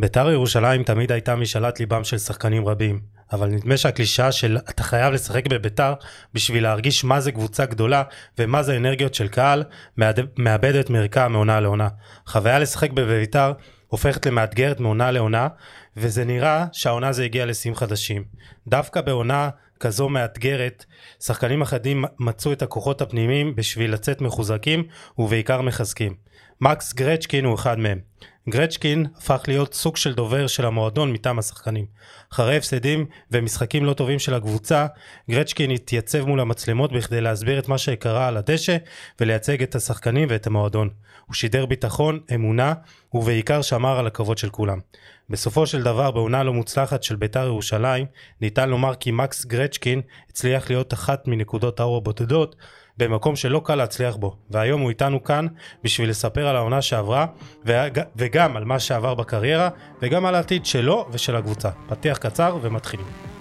בית"ר ירושלים תמיד הייתה משאלת ליבם של שחקנים רבים, אבל נדמה שהקלישאה של אתה חייב לשחק בבית"ר בשביל להרגיש מה זה קבוצה גדולה ומה זה אנרגיות של קהל, מאבדת מערכה מעונה לעונה. חוויה לשחק בבית"ר הופכת למאתגרת מעונה לעונה, וזה נראה שהעונה זה הגיע לשיאים חדשים. דווקא בעונה כזו מאתגרת, שחקנים אחדים מצאו את הכוחות הפנימיים בשביל לצאת מחוזקים ובעיקר מחזקים. מקס גרצ'קין הוא אחד מהם. גרצ'קין הפך להיות סוג של דובר של המועדון מטעם השחקנים. אחרי הפסדים ומשחקים לא טובים של הקבוצה, גרצ'קין התייצב מול המצלמות בכדי להסביר את מה שקרה על הדשא ולייצג את השחקנים ואת המועדון. הוא שידר ביטחון, אמונה, ובעיקר שמר על הכבוד של כולם. בסופו של דבר, בעונה לא מוצלחת של בית"ר ירושלים, ניתן לומר כי מקס גרצ'קין הצליח להיות אחת מנקודות האור הבודדות במקום שלא קל להצליח בו, והיום הוא איתנו כאן בשביל לספר על העונה שעברה, וגם על מה שעבר בקריירה, וגם על העתיד שלו ושל הקבוצה. פתיח קצר ומתחילים.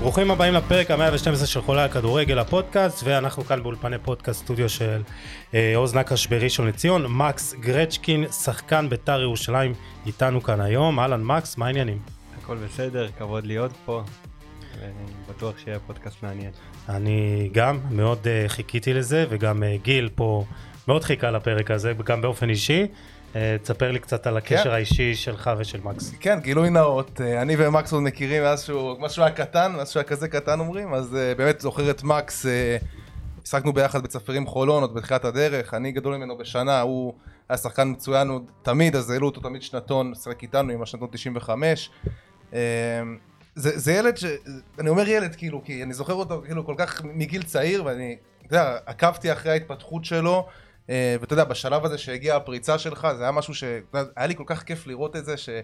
ברוכים הבאים לפרק המאה ו-12 של חולה על כדורגל הפודקאסט ואנחנו כאן באולפני פודקאסט סטודיו של אה, עוז נקש בראשון לציון מקס גרצ'קין שחקן בית"ר ירושלים איתנו כאן היום אהלן מקס מה העניינים? הכל בסדר כבוד להיות פה בטוח שיהיה פודקאסט מעניין. אני גם מאוד uh, חיכיתי לזה וגם גיל פה מאוד חיכה לפרק הזה גם באופן אישי אה, תספר לי קצת על הקשר כן. האישי שלך ושל מקס. כן, גילוי נאות, אה, אני ומקס עוד מכירים מאז שהוא, משהו היה קטן, מאז שהוא היה כזה קטן אומרים, אז אה, באמת זוכר את מקס, השחקנו ביחד בצפירים חולון עוד בתחילת הדרך, אני גדול ממנו בשנה, הוא היה שחקן מצוין עוד תמיד, אז העלו אותו תמיד שנתון, שחק איתנו עם השנתון 95. זה, זה ילד ש... אני אומר ילד כאילו, כי אני זוכר אותו כאילו כל כך מגיל צעיר, ואני, אתה יודע, עקבתי אחרי ההתפתחות שלו. אה, ואתה יודע, בשלב הזה שהגיעה הפריצה שלך, זה היה משהו שהיה לי כל כך כיף לראות את זה, שאתה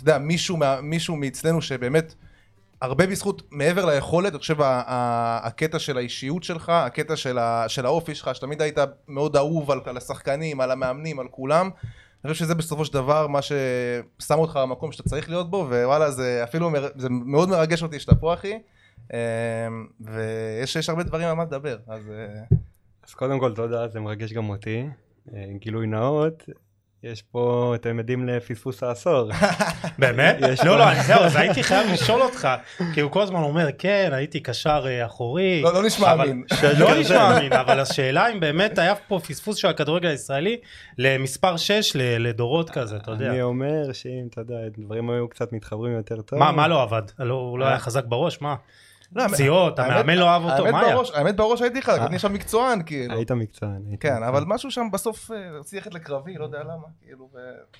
יודע, מישהו, מישהו מאצלנו שבאמת, הרבה בזכות, מעבר ליכולת, אני חושב, הקטע של האישיות שלך, הקטע של, ה, של האופי שלך, שתמיד היית מאוד אהוב על, על השחקנים, על המאמנים, על כולם. אני חושב שזה בסופו של דבר מה ששם אותך במקום שאתה צריך להיות בו, ווואלה, זה אפילו, זה מאוד מרגש אותי שאתה פה, אחי. אה, ויש הרבה דברים על מה לדבר, אז... אה, אז קודם כל תודה, זה מרגש גם אותי. אה, גילוי נאות, יש פה, אתם עדים לפספוס העשור. באמת? לא, לא, זהו, אז הייתי חייב לשאול אותך, כי הוא כל הזמן אומר, כן, הייתי קשר אה, אחורי. לא, לא נשמע אמין. לא נשמע אמין, אבל השאלה אם באמת היה פה פספוס של הכדורגל הישראלי למספר 6 לדורות כזה, אתה יודע. אני אומר שאם, אתה יודע, דברים היו קצת מתחברים יותר טוב. מה לא עבד? לא, הוא לא היה חזק בראש? מה? לא, פציעות, המאמן לא אהב אותו, מה היה? האמת בראש הייתי חלק, אני שם מקצוען, כאילו. היית מקצוען. כן, אבל משהו שם בסוף אה, רציתי ללכת לקרבי, לא יודע למה, כאילו,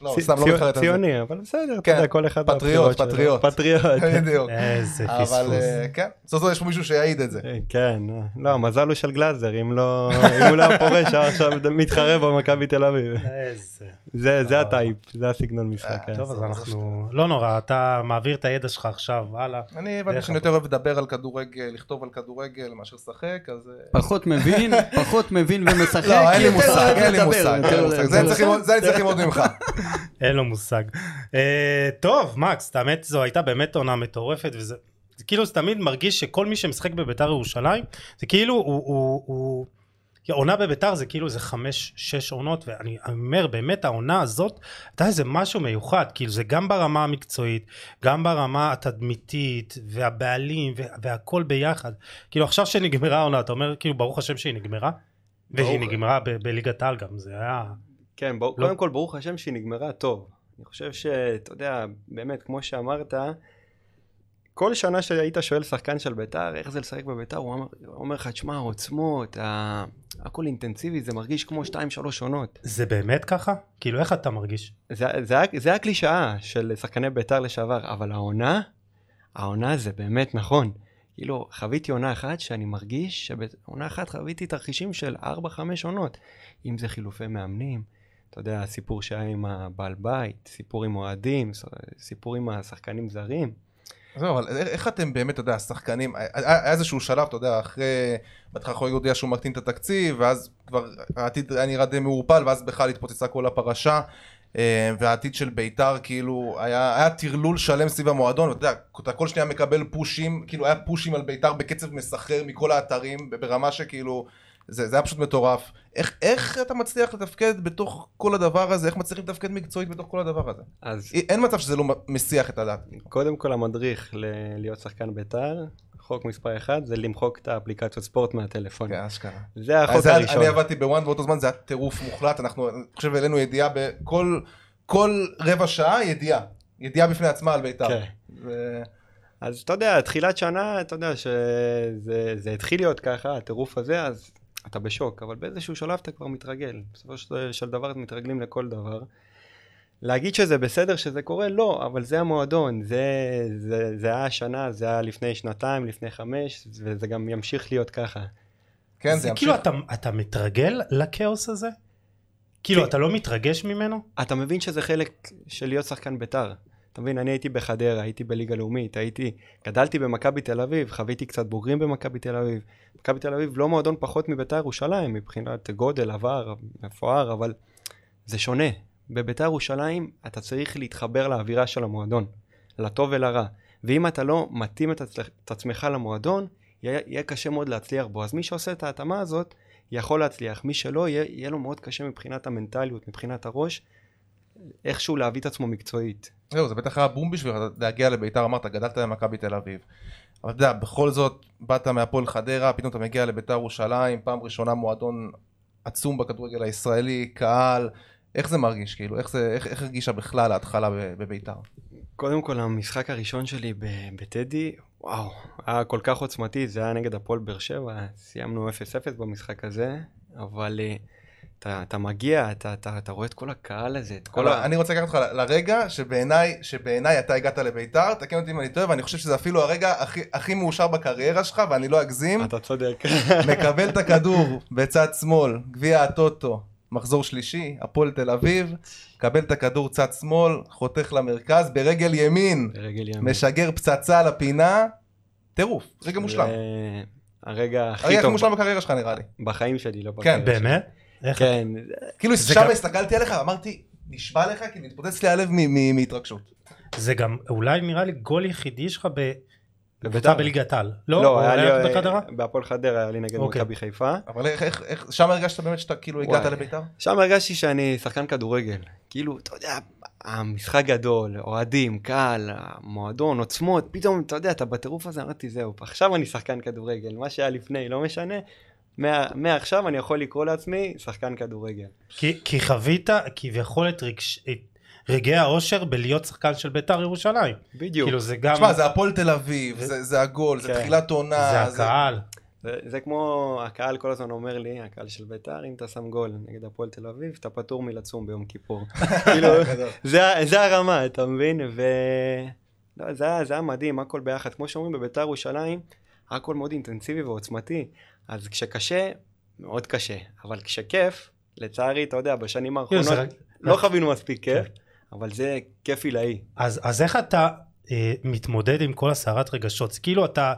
לא, סתם לא מתחרט על זה. ציוני, אבל בסדר, אתה יודע, כן, כל אחד פטריוט, פטריוט. פטריוט. בדיוק. איזה פספוס. אבל אה, כן, סוף סוף יש פה מישהו שיעיד את זה. אה, כן, לא, המזל הוא של גלאזר, אם לא, הוא לא היה פורש, עכשיו מתחרה במכבי תל אביב. זה הטייפ, זה הסגנון משחק. טוב, אז אנחנו, לא נורא, אתה מעביר את הידע שלך עכשיו, הלאה. אני הבנתי שאני יותר אוהב לדבר על כדורגל, לכתוב על כדורגל מאשר לשחק, אז... אה, פחות מבין, פחות מבין ומשחק. לא, אין לי מושג, אין לי מושג. זה אני צריך ללמוד ממך. אין לו מושג. אה, טוב, מקס, האמת זו הייתה באמת עונה מטורפת, וזה כאילו זה תמיד מרגיש שכל מי שמשחק בביתר ירושלים, זה כאילו הוא... עונה בביתר זה כאילו זה חמש שש עונות ואני אומר באמת העונה הזאת הייתה איזה משהו מיוחד כאילו זה גם ברמה המקצועית גם ברמה התדמיתית והבעלים והכל ביחד. כאילו עכשיו שנגמרה העונה אתה אומר כאילו ברוך השם שהיא נגמרה? והיא נגמרה בליגת העל גם זה היה כן בוא, לא... קודם כל ברוך השם שהיא נגמרה טוב. אני חושב שאתה יודע באמת כמו שאמרת כל שנה שהיית שואל שחקן של ביתר, איך זה לשחק בביתר, הוא אומר, אומר לך, תשמע, העוצמות, ה... הכל אינטנסיבי, זה מרגיש כמו 2-3 עונות. זה באמת ככה? כאילו, איך אתה מרגיש? זה, זה, זה הקלישאה של שחקני ביתר לשעבר, אבל העונה, העונה זה באמת נכון. כאילו, חוויתי עונה אחת שאני מרגיש שבעונה אחת חוויתי תרחישים של 4-5 עונות. אם זה חילופי מאמנים, אתה יודע, הסיפור שהיה עם הבעל בית, סיפור עם אוהדים, סיפור עם השחקנים זרים. זהו, אבל איך אתם באמת, אתה יודע, השחקנים, היה איזשהו שלב, אתה יודע, אחרי, בהתחלה יכול יודע שהוא מקטין את התקציב, ואז כבר העתיד היה נראה די מעורפל, ואז בכלל התפוצצה כל הפרשה. אה, והעתיד של ביתר כאילו היה טרלול שלם סביב המועדון, ואתה יודע, אתה כל שנייה מקבל פושים, כאילו היה פושים על ביתר בקצב מסחרר מכל האתרים, ברמה שכאילו, זה, זה היה פשוט מטורף. איך, איך אתה מצליח לתפקד בתוך כל הדבר הזה, איך מצליחים לתפקד מקצועית בתוך כל הדבר הזה? אז אין מצב שזה לא מסיח את הדעת. קודם כל המדריך ל- להיות שחקן בית"ר, חוק מספר אחד זה למחוק את האפליקציות ספורט מהטלפון. כן, אשכרה. זה החוק אז הראשון. אני עבדתי בוואן באותו זמן, זה היה טירוף מוחלט, אנחנו, אני חושב, העלינו ידיעה בכל כל רבע שעה, ידיעה. ידיעה בפני עצמה על בית"ר. כן. זה- אז אתה יודע, תחילת שנה, אתה יודע שזה זה התחיל להיות ככה, הטירוף הזה, אז אתה בשוק, אבל באיזשהו שלב אתה כבר מתרגל. בסופו של, דבר מתרגלים לכל דבר. להגיד שזה בסדר שזה קורה? לא, אבל זה המועדון, זה, זה, זה היה השנה, זה היה לפני שנתיים, לפני חמש, וזה גם ימשיך להיות ככה. כן, זה זה כאילו ימשיך. אתה, אתה מתרגל לכאוס הזה? כאילו כן. אתה לא מתרגש ממנו? אתה מבין שזה חלק של להיות שחקן בית"ר. אתה מבין, אני הייתי בחדרה, הייתי בליגה לאומית, הייתי, גדלתי במכבי תל אביב, חוויתי קצת בוגרים במכבי תל אביב. מכבי תל אביב לא מועדון פחות מבית"ר ירושלים, מבחינת גודל, עבר, מפואר, אבל זה שונה. בבית"ר ירושלים אתה צריך להתחבר לאווירה של המועדון, לטוב ולרע. ואם אתה לא מתאים את, עצמך, את עצמך למועדון, יהיה, יהיה קשה מאוד להצליח בו. אז מי שעושה את ההתאמה הזאת, יכול להצליח. מי שלא, יהיה, יהיה לו מאוד קשה מבחינת המנטליות, מבחינת הראש, איכשהו להביא את עצמו מקצועית. זהו, זה בטח היה בום בשבילך להגיע לביתר, אמרת, גדלת במכבי תל אביב. אבל אתה יודע, בכל זאת, באת מהפועל חדרה, פתאום אתה מגיע לביתר ירושלים, פעם ראשונה מועדון עצום בכדורגל הישראלי, קהל, איך זה מרגיש, כאילו? איך, זה, איך, איך הרגישה בכלל ההתחלה בביתר? קודם כל, המשחק הראשון שלי בטדי, וואו, היה כל כך עוצמתי, זה היה נגד הפועל באר שבע, סיימנו 0-0 במשחק הזה, אבל אה, אתה, אתה מגיע, אתה, אתה, אתה רואה את כל הקהל הזה, את כל ה... אני רוצה לקחת אותך לרגע שבעיניי, שבעיניי אתה הגעת לביתר, תקן אותי אם אני טועה, ואני חושב שזה אפילו הרגע הכי, הכי מאושר בקריירה שלך, ואני לא אגזים. אתה צודק. מקבל את הכדור בצד שמאל, גביע הטוטו, מחזור שלישי, הפועל תל אביב, מקבל את הכדור צד שמאל, חותך למרכז, ברגל ימין, ברגל ימין. משגר פצצה לפינה, טירוף, רגע מושלם. זה הרגע הכי הרגע הכי טוב מושלם בקריירה שלך נראה לי. בחיים שלי, לא כן, בקריירה שלי. באמת? כן, כאילו שם הסתכלתי עליך ואמרתי, נשבע לך, כי מתפוצץ לי הלב מ- מ- מהתרגשות. זה גם אולי נראה לי גול יחידי שלך בביתר. בקבוצה בליגת העל. לא? לא, היה לי... בחדרה? בהפועל חדרה היה לי נגד אוקיי. מכבי חיפה. אבל איך, איך, איך, שם הרגשת באמת שאתה כאילו הגעת. לביתר? שם הרגשתי שאני שחקן כדורגל. כאילו, אתה יודע, המשחק גדול, אוהדים, קהל, המועדון, עוצמות, פתאום, אתה יודע, אתה בטירוף הזה, אמרתי, זהו, עכשיו אני שחקן כדורגל, מה שהיה לפני, לא משנה. מה- מעכשיו אני יכול לקרוא לעצמי שחקן כדורגל. כי, כי חווית כביכול את רגש- רגעי האושר בלהיות שחקן של ביתר ירושלים. בדיוק. כאילו זה גם, תשמע, זה הפועל תל אביב, ו- זה, זה הגול, זה כן. תחילת עונה. זה הקהל. זה, זה כמו, הקהל כל הזמן אומר לי, הקהל של בית"ר, אם אתה שם גול נגד הפועל תל אביב, אתה פטור מלצום ביום כיפור. כאילו. זה, זה הרמה, אתה מבין? ו... לא, זה, זה היה מדהים, הכל ביחד. כמו שאומרים בביתר ירושלים, הכל מאוד אינטנסיבי ועוצמתי. אז כשקשה, מאוד קשה. אבל כשכיף, לצערי, אתה יודע, בשנים זה האחרונות רק- לא חווינו מספיק כיף, כן. אבל זה כיף עילאי. אז, אז איך אתה אה, מתמודד עם כל הסערת רגשות? כאילו אתה,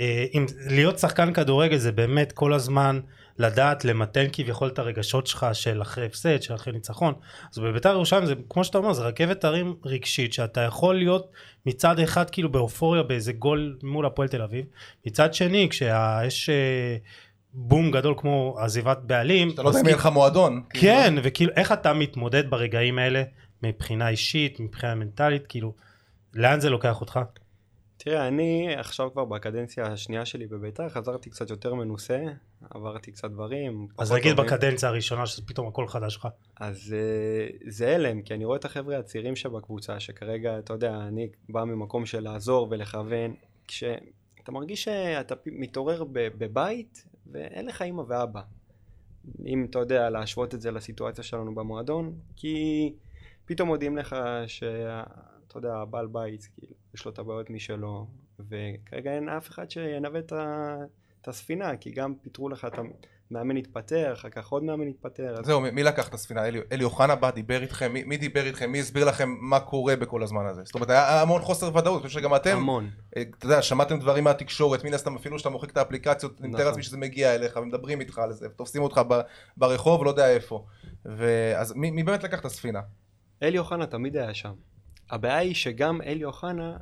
אה, עם, להיות שחקן כדורגל זה באמת כל הזמן לדעת למתן כביכול את הרגשות שלך של אחרי הפסד, של אחרי ניצחון. אז בבית"ר ירושלים זה כמו שאתה אומר, זה רכבת הרים רגשית שאתה יכול להיות מצד אחד כאילו באופוריה באיזה גול מול הפועל תל אביב, מצד שני כשיש אה, בום גדול כמו עזיבת בעלים, אתה לא יודע אם יהיה לך מועדון. כן, וכאילו איך אתה מתמודד ברגעים האלה מבחינה אישית, מבחינה מנטלית, כאילו, לאן זה לוקח אותך? תראה, אני עכשיו כבר בקדנציה השנייה שלי בביתר, חזרתי קצת יותר מנוסה, עברתי קצת דברים. אז נגיד טובים. בקדנציה הראשונה שזה הכל חדש לך. אז אה, זה הלם, כי אני רואה את החבר'ה הצעירים שבקבוצה, שכרגע, אתה יודע, אני בא ממקום של לעזור ולכוון, כשאתה מרגיש שאתה מתעורר בבית ואין לך אימא ואבא. אם אתה יודע, להשוות את זה לסיטואציה שלנו במועדון, כי פתאום מודיעים לך שאתה יודע, הבעל בית, כאילו, יש לו את הבעיות משלו, וכרגע אין אף אחד שינווט את ה- את הספינה, כי גם פיטרו לך את המאמן התפטר, אחר כך עוד מאמן התפטר. אז זהו, מי- מי לקח את הספינה? אלי, אלי אוחנה בא, דיבר איתכם, מי, מי דיבר איתכם? מי הסביר לכם מה קורה בכל הזמן הזה? זאת אומרת, היה המון חוסר ודאות, אני חושב שגם אתם, המון. אה, אתה יודע, שמעתם דברים מהתקשורת, מן הסתם אפילו שאתה מוחק את האפליקציות, אני מתאר נכון. לעצמי שזה מגיע אליך, ומדברים איתך על זה, ותופסים אותך ב- ברחוב, לא יודע איפה. ואז מי, מי באמת לקח את הספינה? אלי אוחנה תמיד היה שם. הבעיה היא שגם אלי אוחנה,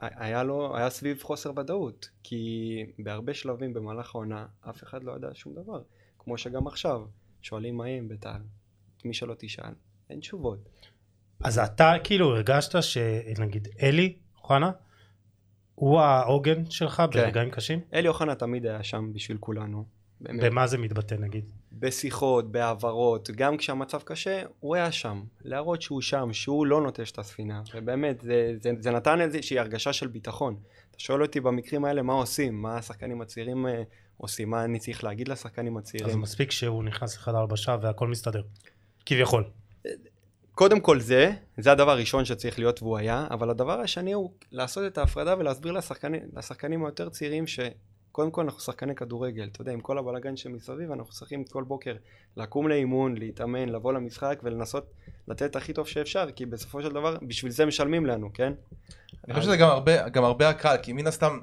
היה לו, היה סביב חוסר ודאות, כי בהרבה שלבים במהלך העונה, אף אחד לא ידע שום דבר. כמו שגם עכשיו, שואלים מה יהיה עם בית"ר. מי שלא תשאל, אין תשובות. אז אתה כאילו הרגשת שנגיד אלי אוחנה הוא העוגן שלך כן. ברגעים קשים? אלי אוחנה תמיד היה שם בשביל כולנו. באמת. במה זה מתבטא נגיד? בשיחות, בהעברות, גם כשהמצב קשה, הוא היה שם. להראות שהוא שם, שהוא לא נוטש את הספינה. ובאמת, זה, זה, זה נתן איזושהי הרגשה של ביטחון. אתה שואל אותי במקרים האלה מה עושים, מה השחקנים הצעירים אה, עושים, מה אני צריך להגיד לשחקנים אז הצעירים. מספיק שהוא נכנס לחדר הלבשה והכל מסתדר. כביכול. קודם כל זה, זה הדבר הראשון שצריך להיות והוא היה, אבל הדבר השני הוא לעשות את ההפרדה ולהסביר לשחקנים, לשחקנים היותר צעירים שקודם כל אנחנו שחקני כדורגל, אתה יודע, עם כל הבלאגן שמסביב, אנחנו צריכים כל בוקר לקום לאימון, להתאמן, לבוא למשחק ולנסות לתת הכי טוב שאפשר, כי בסופו של דבר, בשביל זה משלמים לנו, כן? אני חושב שזה גם הרבה, גם הרבה הקהל, כי מן הסתם,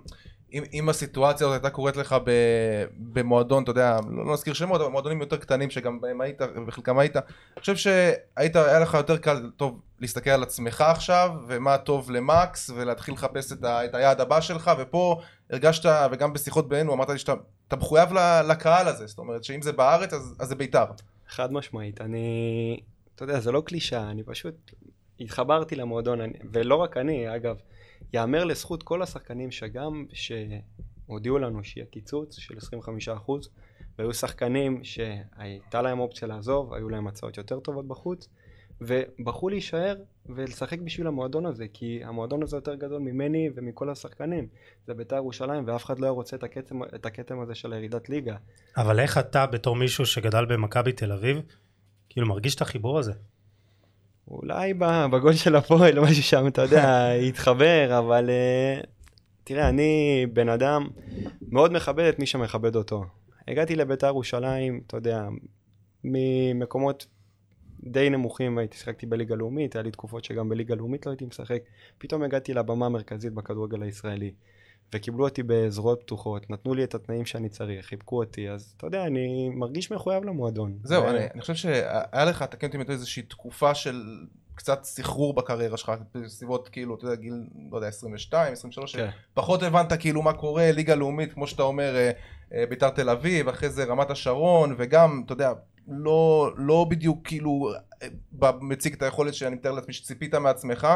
אם, אם הסיטואציה הזאת הייתה קורית לך ב, במועדון, אתה יודע, לא לא נזכיר שמות, אבל מועדונים יותר קטנים שגם בהם היית, בחלקם היית, אני חושב שהיית, היה לך יותר קל, טוב, להסתכל על עצמך עכשיו, ומה טוב למקס, ולהתחיל לחפש את, ה, את היעד הבא שלך, ופה הרגשת, וגם בשיחות בינינו, אמרת לי שאתה אתה מחויב לקהל הזה, זאת אומרת שאם זה בארץ, אז, אז זה בית"ר. חד משמעית, אני, אתה יודע, זה לא קלישאה, אני פשוט התחברתי למועדון, אני, ולא רק אני, אגב, יאמר לזכות כל השחקנים שגם שהודיעו לנו שיהיה קיצוץ של 25%, והיו שחקנים שהייתה להם אופציה לעזוב, היו להם הצעות יותר טובות בחוץ, ובחרו להישאר ולשחק בשביל המועדון הזה, כי המועדון הזה יותר גדול ממני ומכל השחקנים. זה בית"ר ירושלים, ואף אחד לא היה רוצה את הכתם, הזה של הירידת ליגה. אבל איך אתה בתור מישהו שגדל במכבי תל אביב, כאילו מרגיש את החיבור הזה? אולי בגול של הפועל, משהו שם, אתה יודע, התחבר, אבל uh, תראה, אני בן אדם מאוד מכבד את מי שמכבד אותו. הגעתי לבית"ר ירושלים, אתה יודע, ממקומות די נמוכים, הייתי שיחקתי בליגה לאומית, היה לי תקופות שגם בליגה לאומית לא הייתי משחק. פתאום הגעתי לבמה המרכזית בכדורגל הישראלי, וקיבלו אותי בזרועות פתוחות, נתנו לי את התנאים שאני צריך, חיבקו אותי, אז אתה יודע, אני מרגיש מחויב למועדון. זהו, ו- אני, אני חושב שהיה לך, תקן אותי טועה, איזושהי תקופה של קצת סחרור בקריירה שלך, בסביבות כאילו, אתה יודע, גיל, לא יודע, 22, 23, כן. פחות הבנת כאילו מה קורה, ליגה לאומית, כמו שאתה אומר, אה, אה, ביתר תל אביב, אחרי זה רמת השרון, וגם, אתה יודע, לא, לא בדיוק כאילו אה, מציג את היכולת שאני מתאר לעצמי שציפית מעצמך.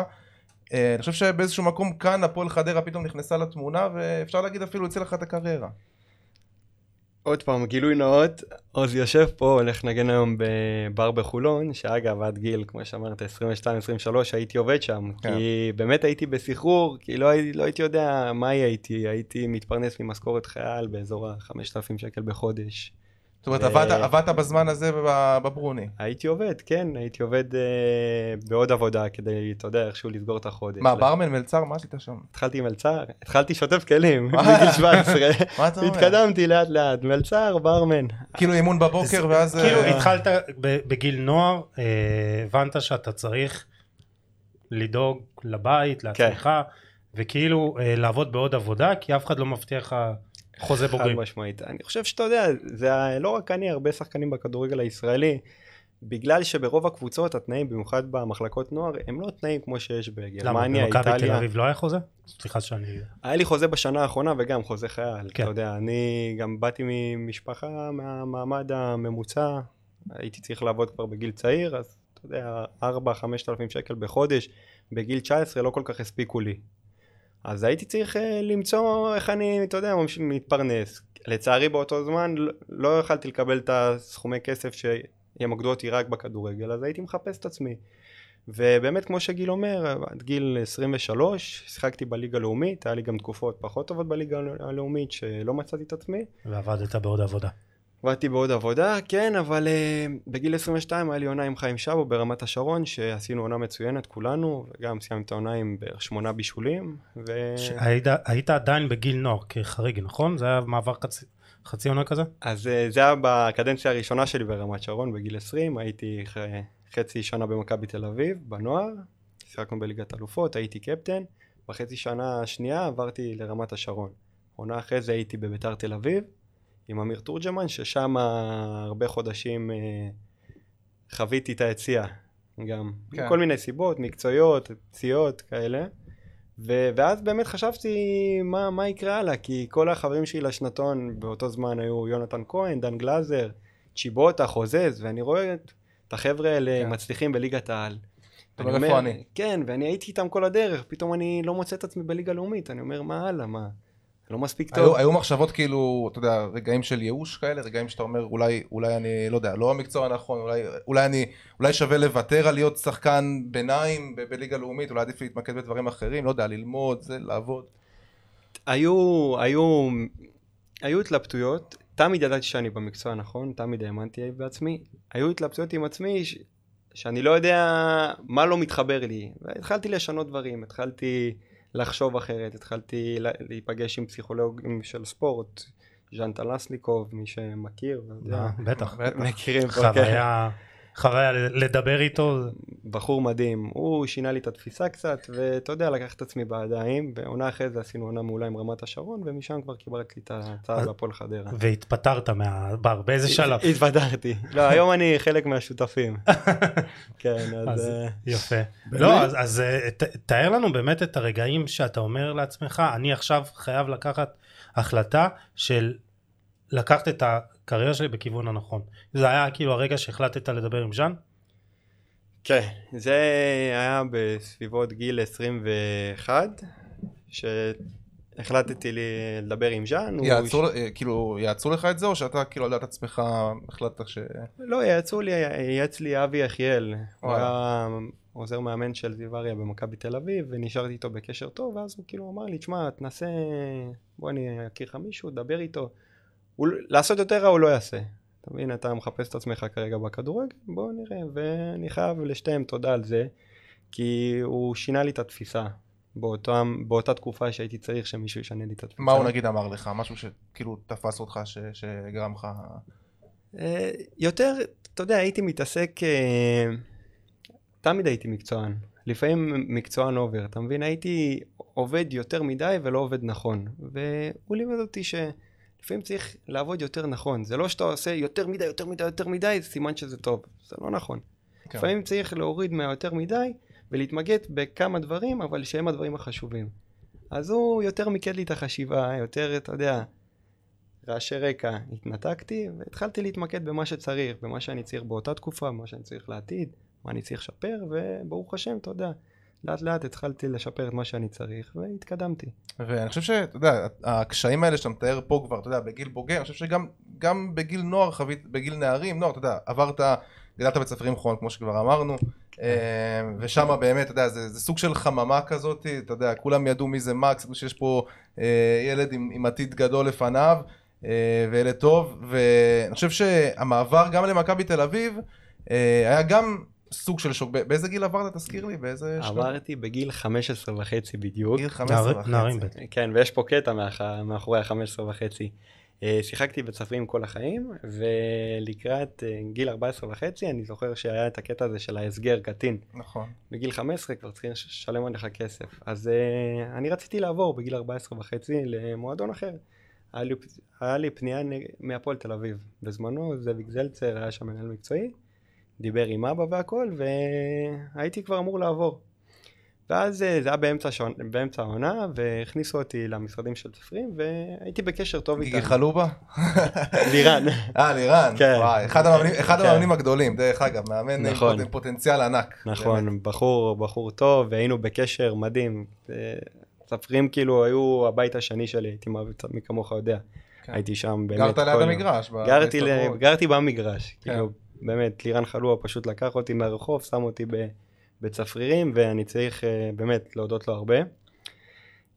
אה, אני חושב שבאיזשהו מקום כאן הפועל חדרה פתאום נכנסה לתמונה, ואפשר להגיד אפילו הצילה לך את הקריירה. עוד פעם, גילוי נאות, עוז יושב פה, הולך לנגן היום בבר בחולון, שאגב, עד גיל, כמו שאמרת, 22-23, הייתי עובד שם. כן. כי באמת הייתי בסחרור, כי לא, לא הייתי יודע מה יהיה איתי, הייתי מתפרנס ממשכורת חייל באזור ה-5,000 שקל בחודש. זאת אומרת, אה, עבדת, עבדת בזמן הזה בב- בברוני. הייתי עובד, כן, הייתי עובד אה, בעוד עבודה כדי, אתה יודע, איכשהו לסגור את החודש. מה, ברמן, מלצר, מה עשית שם? התחלתי מלצר, התחלתי שוטף כלים? בגיל 17. מה אתה אומר? התקדמתי לאט לאט, מלצר, ברמן. כאילו אימון בבוקר ואז... כאילו אה, התחלת בגיל נוער, אה, הבנת שאתה צריך לדאוג לבית, לעצמך, וכאילו אה, לעבוד בעוד עבודה, כי אף אחד לא מבטיח לך חוזה חד בוגרים. משמעית. אני חושב שאתה יודע, זה לא רק אני, הרבה שחקנים בכדורגל הישראלי, בגלל שברוב הקבוצות התנאים, במיוחד במחלקות נוער, הם לא תנאים כמו שיש למה, בגרמניה, במכבי תל איטליה. אביב לא היה חוזה? סליחה שאני... היה לי חוזה בשנה האחרונה וגם חוזה חייל. כן. אתה יודע, אני גם באתי ממשפחה מהמעמד הממוצע, הייתי צריך לעבוד כבר בגיל צעיר, אז אתה יודע, 4-5 אלפים שקל בחודש, בגיל 19 לא כל כך הספיקו לי. אז הייתי צריך אה, למצוא איך אני, אתה יודע, מתפרנס. לצערי באותו זמן לא- לא יכלתי לקבל את הסכומי כסף שימקדו אותי רק בכדורגל, אז הייתי מחפש את עצמי. ובאמת, כמו שגיל אומר, עד גיל 23 שיחקתי בליגה הלאומית, היה לי גם תקופות פחות טובות בליגה הלאומית שלא מצאתי את עצמי. ועבדת בעוד עבודה. עבדתי בעוד עבודה, כן, אבל uh, בגיל 22 היה לי עונה עם חיים שבו ברמת השרון, שעשינו עונה מצוינת כולנו, וגם סיימנו את העונה עם בערך שמונה בישולים, ו... היית, היית עדיין בגיל נוער כחריג, נכון? זה היה מעבר חצי, חצי עונה כזה? אז uh, זה היה בקדנציה הראשונה שלי ברמת שרון, בגיל 20, הייתי ח... חצי שנה במכבי תל אביב, בנוער, שיחקנו בליגת אלופות, הייתי קפטן, בחצי שנה השנייה עברתי לרמת השרון. עונה אחרי זה הייתי בביתר תל אביב, עם אמיר תורג'מן, ששם הרבה חודשים אה, חוויתי את היציאה. גם. כן. כל מיני סיבות, מקצועיות, פציעות כאלה. ו- ואז באמת חשבתי מה, מה יקרה הלאה, כי כל החברים שלי לשנתון באותו זמן היו יונתן כהן, דן גלאזר, צ'יבוטה, חוזז, ואני רואה את, את החבר'ה האלה כן. מצליחים בליגת העל. אתה אומר, איפה אני? כן, ואני הייתי איתם כל הדרך, פתאום אני לא מוצא את עצמי בליגה לאומית, אני אומר, מה הלאה, מה? לא מספיק טוב. היו, היו מחשבות כאילו, אתה יודע, רגעים של ייאוש כאלה, רגעים שאתה אומר, אולי, אולי אני, לא יודע, לא המקצוע הנכון, אולי, אולי אני, אולי שווה לוותר על להיות שחקן ביניים ב- בליגה לאומית, אולי עדיף להתמקד בדברים אחרים, לא יודע, ללמוד, זה, לעבוד. היו, היו, היו התלבטויות, תמיד ידעתי שאני במקצוע הנכון, תמיד האמנתי בעצמי. היו התלבטויות עם עצמי ש, שאני לא יודע מה לא מתחבר לי. והתחלתי לשנות דברים, התחלתי לחשוב אחרת, התחלתי לה- להיפגש עם פסיכולוגים של ספורט, ז'אן טלסניקוב, מי שמכיר, ויודע, אה, בטח. מכירים כן. חוויה, חוויה לדבר איתו, בחור מדהים, הוא שינה לי את התפיסה קצת, ואתה יודע, לקח את עצמי בידיים, ועונה אחרי זה עשינו עונה מעולה עם רמת השרון, ומשם כבר קיבלתי את ההצעה בהפועל חדרה. והתפטרת מהבר, באיזה שלב? התוודעתי. לא, היום אני חלק מהשותפים. כן, אז... אה, יפה. לא, אז, אה, תאר לנו באמת את הרגעים שאתה אומר לעצמך, אני עכשיו חייב לקחת החלטה של לקחת את הקריירה שלי בכיוון הנכון. זה היה כאילו הרגע שהחלטת לדבר עם ז'אן? כן, זה היה בסביבות גיל 21, שהחלטתי לי לדבר עם ז'אן. הוא- יעצרו, אה, כאילו, יעצרו לך את זה, או שאתה כאילו על דעת עצמך החלטת ש... לא, יעצו לי, ייעץ לי אבי יחיאל. הוא. היה עוזר מאמן של זיו אריה במכבי תל אביב, ונשארתי איתו בקשר טוב, ואז הוא כאילו אמר לי, תשמע, תנסה, בוא אני אכיר לך מישהו, דבר איתו. הוא, לעשות יותר רע הוא לא יעשה. אתה מבין, אתה מחפש את עצמך כרגע בכדורגל, בוא נראה. ואני חייב לשתיהם תודה על זה, כי הוא שינה לי את התפיסה. באותם, באותה תקופה שהייתי צריך שמישהו ישנה לי את התפיסה. מה הוא נגיד אמר לך? משהו שכאילו תפס אותך, ש- שגרם לך... אה, יותר, אתה יודע, הייתי מתעסק, אה, תמיד הייתי מקצוען. לפעמים מקצוען אובר, אתה מבין? הייתי עובד יותר מדי ולא עובד נכון. והוא לימד אותי שלפעמים צריך לעבוד יותר נכון. זה לא שאתה עושה יותר מדי, יותר מדי, יותר מדי, זה סימן שזה טוב. זה לא נכון. כן. לפעמים צריך להוריד מהיותר מדי ולהתמקד בכמה דברים, אבל שהם הדברים החשובים. אז הוא יותר מיקד לי את החשיבה, יותר, אתה יודע, רעשי רקע, התנתקתי והתחלתי להתמקד במה שצריך, במה שאני צריך באותה תקופה, במה שאני צריך לעתיד, מה אני צריך לשפר, וברוך השם, אתה יודע, לאט לאט התחלתי לשפר את מה שאני צריך, והתקדמתי. ואני חושב שאתה יודע, הקשיים האלה שאתה מתאר פה כבר, אתה יודע, בגיל בוגר, אני חושב שגם גם בגיל נוער חווית, בגיל נערים, נוער, אתה יודע, עברת, גדלת בבית ספרים חון, כמו שכבר אמרנו, אה, ושם באמת, אתה יודע, זה, זה סוג של חממה כזאת, אתה יודע, כולם ידעו מי זה מקס, ידעו שיש פה אה, ילד עם, עם עתיד גדול לפניו, אה, וילד טוב, ואני חושב שהמעבר גם למכבי תל אביב, היה גם סוג של שוק, באיזה גיל עברת, תזכיר לי, באיזה שלב? עברתי בגיל 15 וחצי בדיוק. גיל 15 נער- וחצי. נערים בטח. כן, ויש פה קטע מאח... מאחורי ה-15 וחצי. אה, שיחקתי בצפרים כל החיים, ולקראת אה, גיל 14 וחצי, אני זוכר שהיה את הקטע הזה של ההסגר קטין. נכון. בגיל 15 כבר צריכים לשלם עליך כסף. אז uh, אני רציתי לעבור בגיל 14 וחצי למועדון אחר. היה לי, היה לי פנייה נג... מהפועל תל אביב. בזמנו זאביק זלצר היה שם מנהל מקצועי, דיבר עם אבא והכל, והייתי כבר אמור לעבור. ואז אה, זה היה באמצע, שעון, באמצע העונה, והכניסו אותי למשרדים של צפרים, והייתי בקשר טוב גיגי איתם. חלובה? לירן. אה, לירן. כן. וואי, אחד המאמנים- אחד כן. המאמנים הגדולים, דרך אגב, מאמן עם נכון. פוט- פוטנציאל ענק. באמת. נכון, בחור, בחור טוב, והיינו בקשר מדהים. אה, צפרים כאילו היו הבית השני שלי, הייתי קצת מי כמוך יודע. כן. הייתי שם באמת. גרת ליד. המגרש. גרתי, ל... גרתי במגרש, כן. כאילו, באמת, לירן חלואה פשוט לקח אותי מהרחוב, שם אותי. בצפרירים, ואני צריך אה, באמת להודות לו הרבה.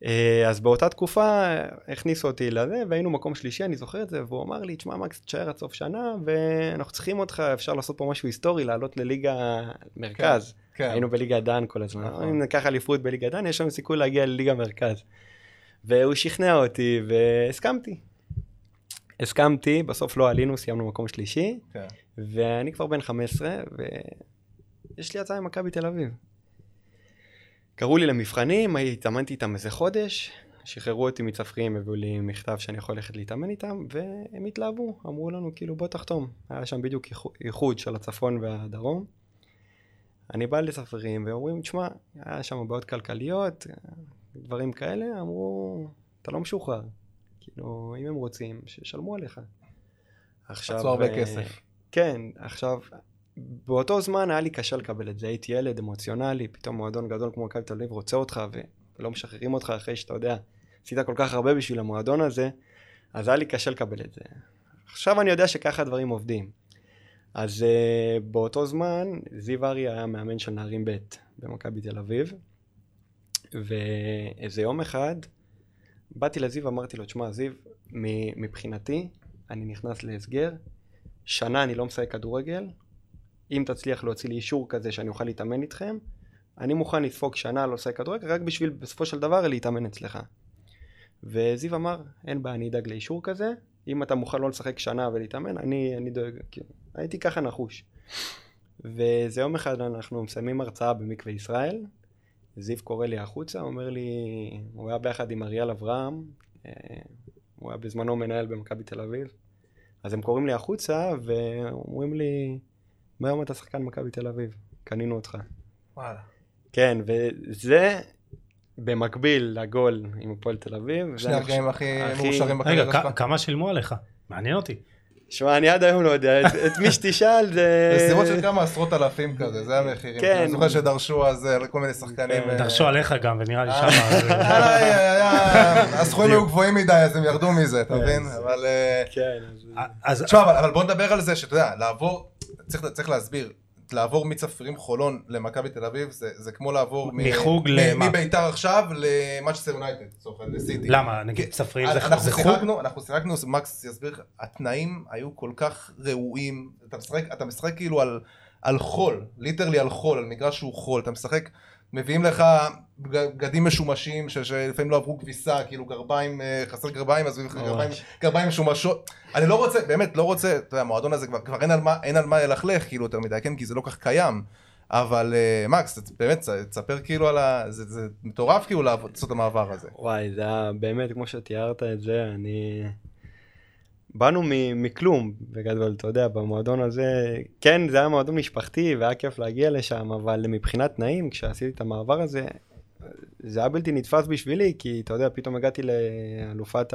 אה, אז באותה תקופה אה, הכניסו אותי לזה, והיינו מקום שלישי, אני זוכר את זה, והוא אמר לי, תשמע מקס, תשאר עד סוף שנה, ואנחנו צריכים אותך, אפשר לעשות פה משהו היסטורי, לעלות לליגה מרכז. כן. היינו בליגה דן כל הזמן. נכון. אם ניקח אליפות בליגה דן, יש לנו סיכוי להגיע לליגה מרכז. והוא שכנע אותי, והסכמתי. הסכמתי, בסוף לא עלינו, סיימנו מקום שלישי, כן. ואני כבר בן 15, ויש לי הצעה עם מכבי תל אביב. קראו לי למבחנים, התאמנתי איתם איזה חודש, שחררו אותי מצפרים, הביאו לי מכתב שאני יכול ללכת להתאמן איתם, והם התלהבו, אמרו לנו כאילו בוא תחתום. היה שם בדיוק איחו- איחוד של הצפון והדרום. אני בא לספרים ואומרים, תשמע, היה שם בעיות כלכליות, דברים כאלה, אמרו, אתה לא משוחרר. כאילו, אם הם רוצים, שישלמו עליך. עכשיו... רצו הרבה אה, כסף. כן, עכשיו, באותו זמן היה לי קשה לקבל את זה, הייתי ילד אמוציונלי, פתאום מועדון גדול כמו מכבי תל אביב רוצה אותך ולא משחררים אותך אחרי שאתה יודע, עשית כל כך הרבה בשביל המועדון הזה, אז היה לי קשה לקבל את זה. עכשיו אני יודע שככה הדברים עובדים. אז uh, באותו זמן, זיו ארי היה מאמן של נערים ב' במכבי תל אביב, ואיזה יום אחד, באתי לזיו ואמרתי לו, תשמע, זיו, מבחינתי, אני נכנס להסגר, שנה אני לא משחק כדורגל, אם תצליח להוציא לי אישור כזה שאני אוכל להתאמן איתכם, אני מוכן לספוג שנה לא לשחק כדורגל, רק בשביל בסופו של דבר להתאמן אצלך. וזיו אמר, אין בעיה, אני אדאג לאישור כזה, אם אתה מוכן לא לשחק שנה ולהתאמן, אני, אני דואג, כאילו, הייתי ככה נחוש. וזה יום אחד אנחנו מסיימים הרצאה במקווה ישראל, זיו קורא לי החוצה, אומר לי, הוא היה ביחד עם אריאל אברהם, אה, הוא היה בזמנו מנהל במכבי תל אביב, אז הם קוראים לי החוצה ואומרים לי, מהיום אתה שחקן מכבי תל אביב, קנינו אותך. וואלה. כן, וזה במקביל לגול עם הפועל תל אביב. שני חושב- הכי מאושרים רגע, בקריירה שלך. כ- כמה שילמו עליך? מעניין אותי. שמע, אני עד היום לא יודע, את, מי שתשאל זה... בסביבות של כמה עשרות אלפים כזה, זה המחירים. כן. אני זוכר שדרשו אז אה, כל מיני שחקנים. כן. אה, דרשו עליך גם, ונראה לי אה, שמה... הסכומים היו גבוהים מדי אז הם ירדו מזה, אתה מבין? אבל... כן, תשמע, אבל, בוא נדבר על זה שאתה יודע, לעבור, צריך, צריך להסביר, לעבור מצפרים חולון למכבי תל אביב זה, זה כמו לעבור מחוג מ- למה? מביתר עכשיו למנצ'סטר יונייטד, לצורך העניין, לסיטי. למה? נגיד אנחנו- זה- אנחנו זה חוג? שיחקנו, אנחנו שיחקנו, מקס יסביר לך, התנאים היו כל כך ראויים, אתה משחק, אתה משחק כאילו על, על חול, literally על חול, על מגרש שהוא חול, אתה משחק, מביאים לך בג- בגדים משומשים ש- שלפעמים לא עברו כביסה, כאילו גרביים, אה, חסר גרביים, אז מביאים לך. גרביים, גרביים משומשות, אני לא רוצה, באמת לא רוצה, אתה יודע, המועדון הזה כבר, כבר אין, על מה, אין על מה ללכלך כאילו יותר מדי, כן, כי זה לא כך קיים. אבל אה, מקס, באמת, תספר כאילו על ה... זה, זה מטורף כאילו לעשות את המעבר הזה. וואי, זה היה באמת, כמו שתיארת את זה, אני... באנו מ- מכלום, בגדול, אתה יודע, במועדון הזה, כן, זה היה מועדון משפחתי והיה כיף להגיע לשם, אבל מבחינת תנאים, כשעשיתי את המעבר הזה, זה היה בלתי נתפס בשבילי, כי אתה יודע, פתאום הגעתי לאלופת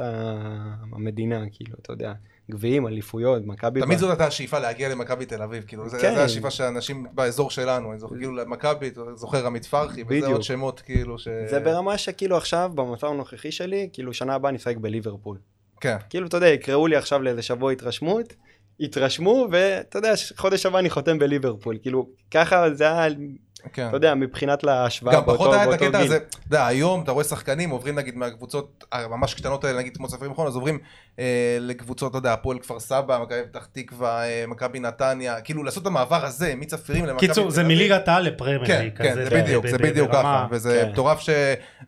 המדינה, כאילו, אתה יודע, גביעים, אליפויות, מכבי... תמיד ב- זאת הייתה השאיפה להגיע למכבי תל אביב, כאילו, כן. זה השאיפה של אנשים באזור שלנו, אני זוכר, כאילו, למכבי, זוכר עמית פרחי, וזה. עוד שמות, כאילו, ש... זה ברמה שכאילו עכשיו, במצב הנוכחי שלי, כאילו שנה הבאה אני אשחק בליברפול. כן, כאילו, אתה יודע, יקראו לי עכשיו לאיזה שבוע התרשמות, יתרשמו, ואתה יודע, חודש הבא אני חותם בליברפול. כאילו, ככה זה היה, כן. אתה יודע, מבחינת להשוואה גם פחות היה את באותו הקטע גיל. הזה, אתה יודע, היום אתה רואה שחקנים עוברים נגיד מהקבוצות הממש קטנות האלה, נגיד כמו ספרים נכון, אז עוברים אה, לקבוצות, אתה יודע, הפועל כפר סבא, מכבי פתח תקווה, אה, מכבי נתניה, כאילו לעשות את המעבר הזה מצפרים למכבי קיצור, זה מליגת העל לפרמייר כן, כן, זה בדיוק, זה בדיוק ככה, וזה כן. מטורף ש...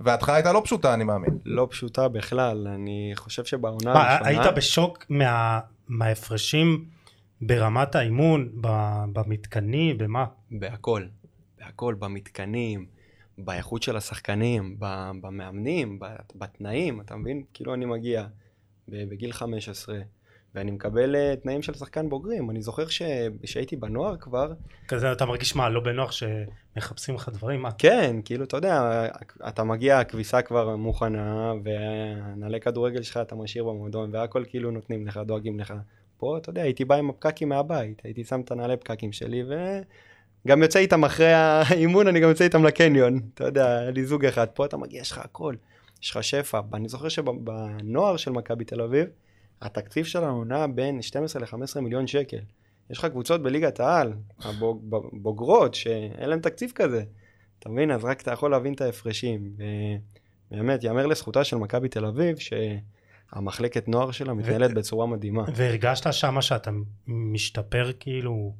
וההתחלה הייתה לא פשוטה, אני מאמין. לא פשוטה בכלל, אני חושב שבעונה הראשונה... היית בשוק מה- מההפרשים ברמת האימון, ב- במתקנים, במה? בהכל, בהכל, במתקנים, באיכות של השחקנים, במאמנים, בתנאים, אתה מבין? כאילו אני מגיע בגיל 15, ואני מקבל אה, תנאים של שחקן בוגרים. אני זוכר שהייתי בנוער כבר, כזה אתה מרגיש מה, לא בנוח שמחפשים לך דברים? מה? כן, כאילו, אתה יודע, אתה מגיע, הכביסה כבר מוכנה, והנעלי כדורגל שלך אתה משאיר במועדון, והכל כאילו נותנים לך, דואגים לך. פה, אתה יודע, הייתי בא עם הפקקים מהבית, הייתי שם את הנעלי פקקים שלי, וגם יוצא איתם אחרי האימון, אני גם יוצא איתם לקניון. אתה יודע, היה לי זוג אחד, פה אתה מגיע, יש לך הכל, יש לך שפע. אני זוכר שבנוער של מכבי תל אביב, התקציב שלנו נע בין 12 ל-15 מיליון שקל. יש לך קבוצות בליגת העל, הבוגרות, שאין להן תקציב כזה. אתה מבין? אז רק אתה יכול להבין את ההפרשים. ובאמת, יאמר לזכותה של מכבי תל אביב, שהמחלקת נוער שלה מתנהלת בצורה מדהימה. והרגשת שמה שאתה משתפר כאילו,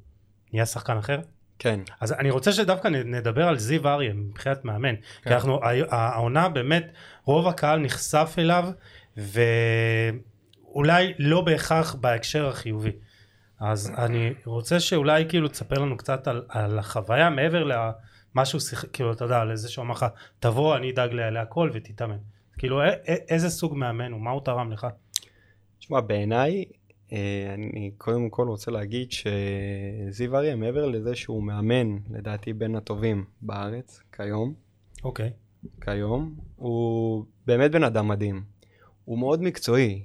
נהיה שחקן אחר? כן. אז אני רוצה שדווקא נדבר על זיו אריה מבחינת מאמן. כי כן. אנחנו, ה- העונה באמת, רוב הקהל נחשף אליו, ואולי לא בהכרח בהקשר החיובי. אז אני רוצה שאולי כאילו תספר לנו קצת על, על החוויה מעבר למה שהוא שיחק, כאילו אתה יודע, לזה שהוא אמר לך, תבוא אני אדאג לה- להכל ותתאמן. כאילו א- א- איזה סוג מאמן הוא, מה הוא תרם לך? תשמע, בעיניי, אני קודם כל רוצה להגיד שזיו אריה, מעבר לזה שהוא מאמן, לדעתי בין הטובים בארץ, כיום, אוקיי. כיום, הוא באמת בן אדם מדהים. הוא מאוד מקצועי.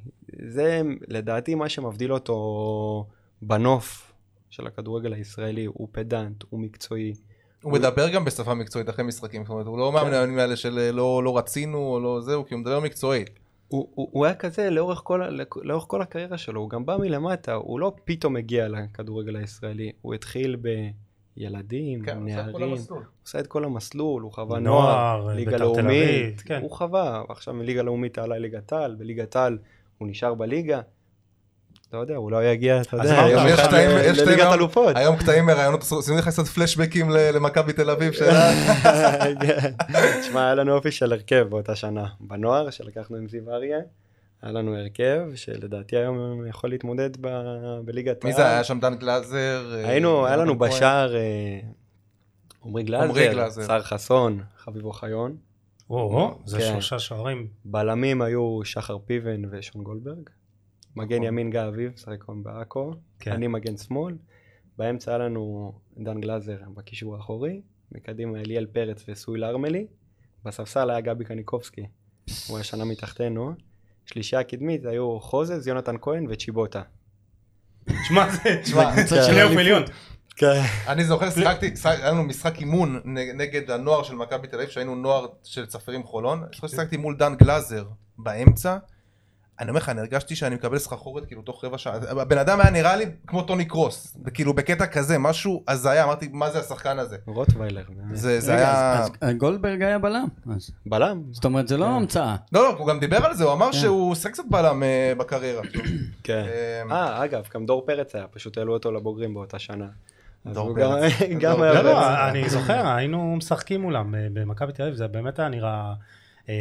זה לדעתי מה שמבדיל אותו בנוף של הכדורגל הישראלי. הוא פדנט, הוא מקצועי. הוא מדבר גם בשפה מקצועית אחרי משחקים, זאת אומרת, הוא לא כן. מהמנהלים האלה של אה, לא לא רצינו או לא זהו, כי הוא מדבר מקצועית. הוא, הוא, הוא היה כזה לאורך כל, לאורך כל הקריירה שלו, הוא גם בא מלמטה, הוא לא פתאום הגיע לכדורגל הישראלי, הוא התחיל בילדים, כן, נערים. הוא עשה את כל המסלול, הוא חווה נוער, נוער, ליגה בית"ר תל אביב, לאומית, כן. הוא חווה, עכשיו מליגה לאומית עלה ליגת העל, בליגת העל הוא נשאר בליגה, אתה יודע, הוא יגיע, אתה יודע, לליגת אלופות. היום קטעים מראיונות, עושים לך קצת פלשבקים ל- למכבי תל אביב. תשמע, היה לנו אופי של הרכב באותה שנה. בנוער, שלקחנו עם זיו אריה, היה לנו הרכב שלדעתי היום יכול להתמודד ב- בליגת מי זה היה שם דן גלאזר? אה, היינו, היה לנו? בשער אה, עמרי גלאזר. שר חסון, חביב אוחיון. או, זה כן. שלושה שוערים. בלמים היו שחר פיבן ושון גולדברג. מגן נכון. ימין גיא אביב, משחק היום בעכו. כן. אני מגן שמאל. באמצע היה לנו דן גלאזר בקישור האחורי. מקדימה אליאל פרץ ושועא ארמלי. בספסל היה גבי קניקובסקי. הוא היה שנה מתחתנו. שלישייה הקדמית היו חוזז, יונתן כהן וצ'יבוטה. שמע, זה פלייאוף עליון. כן. אני זוכר, שיחקתי, היה לנו משחק אימון נגד הנוער של מכבי תל אביב, שהיינו נוער של צפרים חולון. אני זוכר ששיחקתי מול דן גלאזר באמצע. אני אומר לך, אני הרגשתי שאני מקבל סחרחורת כאילו תוך רבע שעה. הבן אדם היה נראה לי כמו טוני קרוס, כאילו בקטע כזה, משהו הזיה, אמרתי, מה זה השחקן הזה? רוטוויילר. זה זה היה... אז- אז גולדברג היה בלם. אז- בלם. זאת אומרת, זה לא המצאה. לא, לא, הוא גם דיבר על זה, הוא אמר כן. שהוא שיחק קצת בלם אה, בקריירה. כן. אמ, אה, אגב, גם דור פרץ היה, פשוט העלו אותו לבוגרים באותה שנה. דור פרץ. גם- היה... לא. לא, אני זוכר, היינו משחקים מולם אה, במכבי תל אביב, זה באמת היה נראה אה,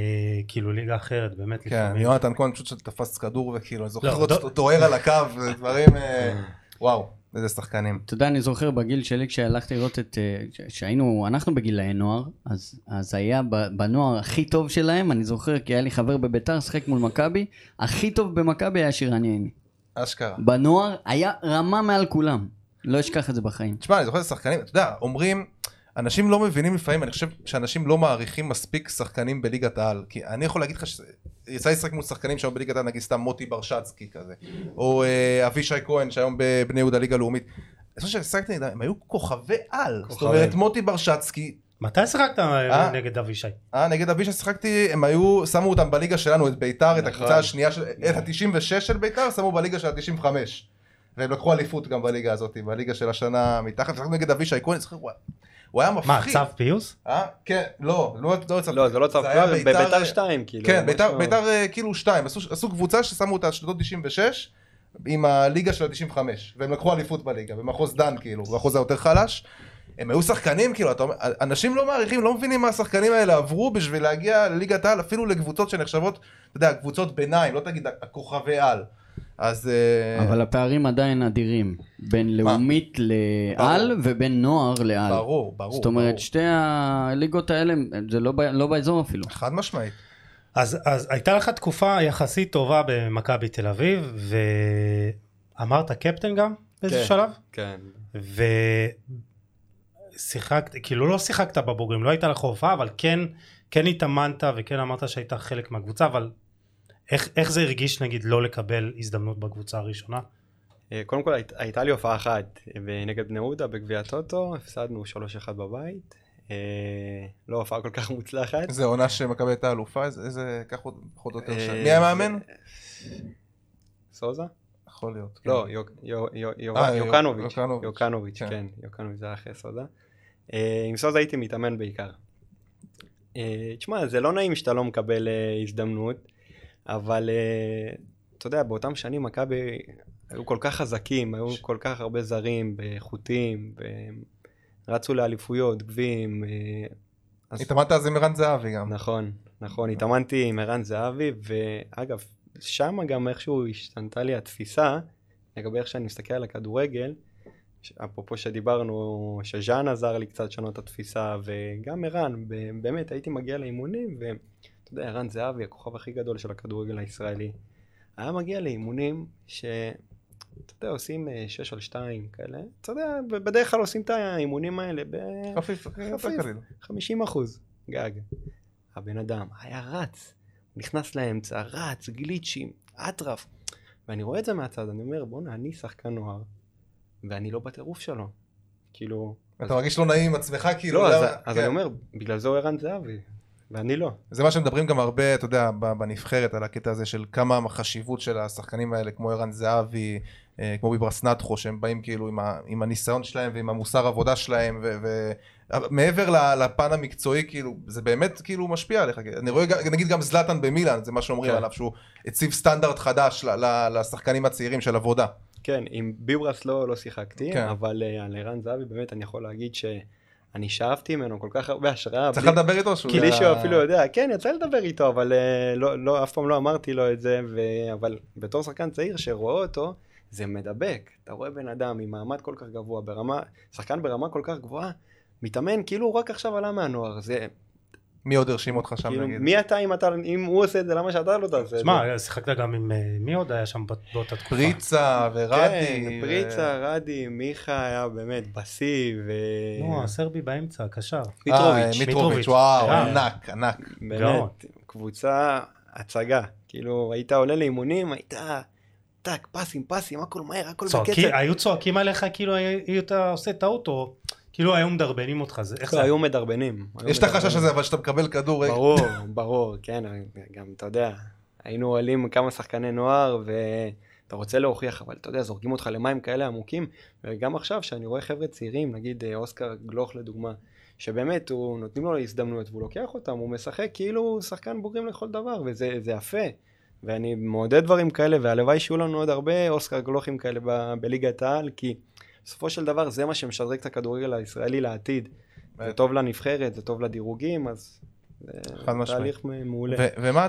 כאילו ליגה אחרת, באמת כן, לפעמים. יונתן כהן פשוט תפס כדור וכאילו, אני זוכר לא, אותו דוהר על הקו, דברים, אה, וואו, איזה שחקנים. אתה יודע, אני זוכר בגיל שלי כשהלכתי לראות את... אה, ש- שהיינו, אנחנו בגילאי נוער, אז, אז היה ב- בנוער הכי טוב שלהם, אני זוכר כי היה לי חבר בביתר, שיחק מול מכבי, הכי טוב במכבי היה שירן ייני. אשכרה. בנוער היה רמה מעל כולם. לא אשכח את זה בחיים. תשמע, אני זוכר שחקנים, אתה יודע, אומרים, אנשים לא מבינים לפעמים, אני חושב שאנשים לא מעריכים מספיק שחקנים בליגת העל. כי אני יכול להגיד לך שיצא לשחק מול שחקנים שהיום בליגת העל, נגיד סתם מוטי ברשצקי כזה, או אה, אבישי כהן שהיום בבני יהודה ליגה לאומית. אני חושב ששיחקתי נגדם, הם היו כוכבי על. זאת כוכבים. אומרת, מוטי ברשצקי, מתי שיחקת אה, אה? נגד אבישי? אה, נגד אבישי שיחקתי, הם היו, שמו אותם בליגה שלנו, את ביתר, את נכון. הקבוצה השנייה, של, את ה-96 של ביתר, שמו בליגה של ה-95. והם לקחו אליפות גם בליגה הזאת, בליגה של השנה מתחת, שיחקנו נגד אבישי כהן, זוכר, הוא היה- היה מה, מפחיד. צו פיוס? אה? כן, לא, לא, לא צו לא, זה לא צו פיוס, בביתר 2, כאילו. כן, ביתר, אה, כאילו שתיים, עשו, עשו קבוצה ששמו אותה שנות 96 עם הליגה של ה-95, והם לקחו אליפות בליגה, במחוז דן כאילו, במחוז היותר חלש. הם היו שחקנים, כאילו, אתה אומר, אנשים לא מעריכים, לא מבינים מה השחקנים האלה עברו בשביל להגיע לליגת העל, אפילו לקבוצות שנחשבות, אתה יודע, קבוצות ביניים, לא תגיד הכוכבי על. אז... אה, אבל הפערים עדיין אדירים. בין לאומית לעל ובין נוער לעל. ברור, ברור. זאת אומרת, ברור. שתי הליגות האלה, זה לא ב- לא באזור אפילו. חד משמעית. אז, אז הייתה לך תקופה יחסית טובה במכבי תל אביב, ואמרת קפטן גם באיזה כן. שלב? כן. ושיחקת, כאילו לא שיחקת בבוגרים, לא הייתה לך הופעה, אבל כן, כן התאמנת וכן אמרת שהיית חלק מהקבוצה, אבל איך, איך זה הרגיש נגיד לא לקבל הזדמנות בקבוצה הראשונה? אה, קודם כל היית- הייתה לי הופעה אחת אה, נגד בני יהודה בגביע הטוטו, הפסדנו 3-1 בבית. אה, לא הופעה כל כך מוצלחת. איזה עונה שמכבי הייתה אלופה, איזה, עוד פחות או יותר אה, שנים. מי המאמן? סוזה? יכול להיות. לא, כן. יוק- יו- יו- יו- יו- יוקנוביץ'. יוקנוביץ'. כן. כן. יוקנוביץ' זה היה אחרי סוזה. אה, עם סוזה הייתי מתאמן בעיקר. אה, תשמע, זה לא נעים שאתה לא מקבל אה, הזדמנות, אבל אה, אתה יודע, באותם שנים מכבי היו כל כך חזקים, היו כל כך הרבה זרים, והם רצו לאליפויות, גביעים. אה, אז- התאמנת אז עם ערן זהבי גם. נכון, נכון, התאמנתי עם ערן זהבי, ואגב, שם גם איכשהו השתנתה לי התפיסה לגבי איך שאני מסתכל על הכדורגל, אפרופו שדיברנו, שז'אן עזר לי קצת לשנות את התפיסה, וגם ערן, באמת הייתי מגיע לאימונים, יודע, ערן זהבי, הכוכב הכי גדול של הכדורגל הישראלי, היה מגיע לאימונים ש... אתה יודע, עושים אה, שש על שתיים כאלה, אתה יודע, בדרך כלל עושים את האימונים האלה חפיף, יותר חפיף. קליל. ב-50 אחוז גג. הבן אדם היה רץ, נכנס לאמצע, רץ, גליצ'ים, אטרף. ואני רואה את זה מהצד, אני אומר, בואנה, אני שחקן נוער, ואני לא בטירוף שלו. כאילו... אתה מרגיש לא נעים עם עצמך, כאילו, לא, אז, אז כן. אני אומר, בגלל זה הוא ערן זהבי, ואני לא. זה מה שמדברים גם הרבה, אתה יודע, בנבחרת, על הקטע הזה של כמה החשיבות של השחקנים האלה, כמו ערן זהבי, אה, כמו ביברס נטחו, שהם באים כאילו עם, ה, עם הניסיון שלהם ועם המוסר עבודה שלהם, ו... ו... מעבר ל- לפן המקצועי, כאילו, זה באמת כאילו משפיע עליך. אני רואה, גם- נגיד גם זלאטן במילאן, זה מה שאומרים כן. עליו, שהוא הציב סטנדרט חדש ל- ל- לשחקנים הצעירים של עבודה. כן, עם ביברס לא, לא שיחקתי, כן. אבל uh, על ערן זהבי באמת אני יכול להגיד שאני שאבתי ממנו כל כך הרבה השראה. צריך בלי- לדבר איתו שהוא... בלי היה- שהוא אפילו יודע, כן, יצא לדבר איתו, אבל uh, לא, לא, אף פעם לא אמרתי לו את זה, ו... אבל בתור שחקן צעיר שרואה אותו, זה מדבק. אתה רואה בן אדם עם מעמד כל כך גבוה, ברמה, שחקן ברמה כל כך גבוהה, מתאמן כאילו הוא רק עכשיו עלה מהנוער. זה, מי עוד הרשים אותך שם כאילו, נגיד? מי אתה אם, אתה אם הוא עושה את זה, למה שאתה לא תעשה את זה? שמע, שיחקת גם עם... אה, מי עוד היה שם באותה תקופה? פריצה ורדי. כן, פריצה, רדי, מיכה היה באמת בשיא, ו... נו, הסרבי באמצע, הקשר. אה, מיטרוביץ', מיטרוביץ'. וואו, אה. ענק, ענק. באמת, קבוצה הצגה. כאילו, היית עולה לאימונים, היית טאק, פסים, פסים, הכל מהר, הכל בקצב. היו צועקים עליך כאילו היית עושה טעות, או כאילו היו מדרבנים אותך, זה- איך לא, זה? היו מדרבנים. יש את החשש. הזה, אבל שאתה מקבל כדור... רגע. ברור, ברור, כן, גם אתה יודע, היינו עולים כמה שחקני נוער, ואתה רוצה להוכיח, אבל אתה יודע, זורקים אותך למים כאלה עמוקים, וגם עכשיו, שאני רואה חבר'ה צעירים, נגיד אה, אוסקר גלוך לדוגמה, שבאמת, הוא, נותנים לו הזדמנויות, והוא לוקח אותם, הוא משחק כאילו הוא שחקן בוגרים לכל דבר, וזה זה יפה. ואני מעודד דברים כאלה, והלוואי שיהיו לנו עוד הרבה אוסקר גלוכים כאלה ב- בליגת העל, כי בסופו של דבר זה מה שמשדרג את הכדורגל הישראלי לעתיד. זה טוב לנבחרת, זה טוב לדירוגים, אז זה חד משמעית. תהליך מעולה. ו- ומה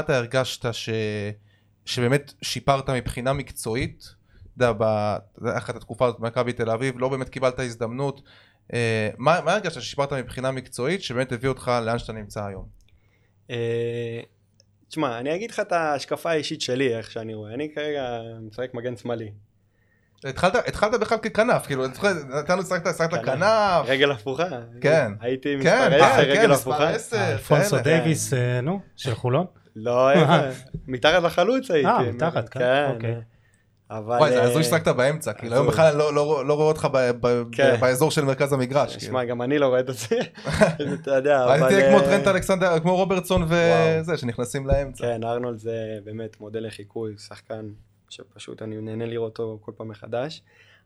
אתה, הרגשת ש... שבאמת שיפרת מבחינה מקצועית? אתה יודע, אחת התקופה הזאת במכבי תל אביב, לא באמת קיבלת הזדמנות. אה, מה, מה הרגשת ששיפרת מבחינה מקצועית שבאמת הביא אותך לאן שאתה נמצא היום? אה, תשמע, אני אגיד לך את ההשקפה האישית שלי, איך שאני רואה. אני כרגע משחק מגן שמאלי. התחלת, התחלת בכלל ככנף, כאילו, אני זוכר, נתנו, שחקת, שחקת כנף. כנף. רגל הפוכה. כן. הייתי כן, מספר 10, אה, רגל כן, מספר הפוכה. 10. אלפונסו. דייוויס, אה, נו, של חולון? לא, איזה, מתחת לחלוץ הייתי. אה, מתחת, כן, אוקיי. אבל... וואי, זה אה, הזוי ששחקת באמצע, כאילו היום. בכלל אני לא- לא לא רואה אותך ב- ב- כן. באזור של מרכז המגרש. כאילו. שמע, גם אני לא רואה את זה. אתה יודע, אני אבל... תהיה כמו אה, טרנט אלכסנדר, כמו רוברטסון. וזה, שנכנסים לאמצע. כן, ארנולד זה באמת מודל לחיקוי, שחקן שפשוט אני נהנה לראות אותו כל פעם מחדש.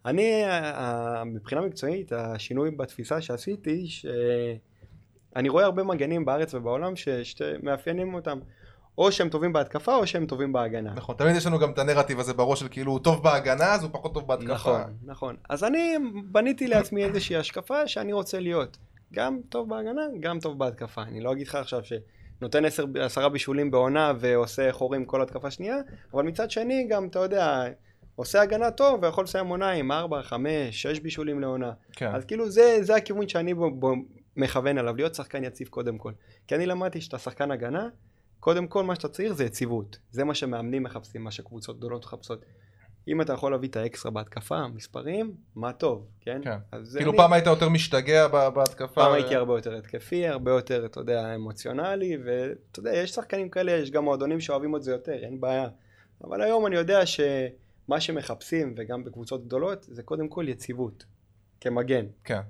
אני, אה, מבחינה מקצועית, השינוי בתפיסה שעשיתי, שאני רואה הרבה מגנים בארץ ובעולם ש- שמאפיינים אותם, או שהם טובים בהתקפה או שהם טובים בהגנה. נכון, תמיד יש לנו גם את הנרטיב הזה בראש של כאילו הוא טוב בהגנה אז הוא פחות טוב בהתקפה. נכון, נכון. אז אני בניתי לעצמי איזושהי השקפה שאני רוצה להיות. גם טוב בהגנה, גם טוב בהתקפה. אני לא אגיד לך עכשיו שנותן עשר, עשרה בישולים בעונה ועושה חורים כל התקפה שנייה, אבל מצד שני גם, אתה יודע, עושה הגנה טוב ויכול לסיים עונה עם ארבע, חמש, שש בישולים לעונה. כן. אז כאילו זה, זה הכיוון שאני בו, בו מכוון עליו, להיות שחקן יציב קודם כל. כי אני למדתי שאתה שחקן הגנה, קודם כל מה שאתה צריך זה יציבות. זה מה שמאמנים מחפשים, מה שקבוצות גדולות מחפשות. אם אתה יכול להביא את האקסטרה בהתקפה, מספרים, מה טוב, כן? כן. כאילו אני- פעם היית יותר משתגע בהתקפה. פעם ו- הייתי הרבה יותר התקפי, הרבה יותר, אתה יודע, אמוציונלי, ואתה יודע, יש שחקנים כאלה, יש גם מועדונים שאוהבים את זה יותר, אין בעיה. אבל היום אני יודע שמה שמחפשים, וגם בקבוצות גדולות, זה קודם כל יציבות, כמגן. כן.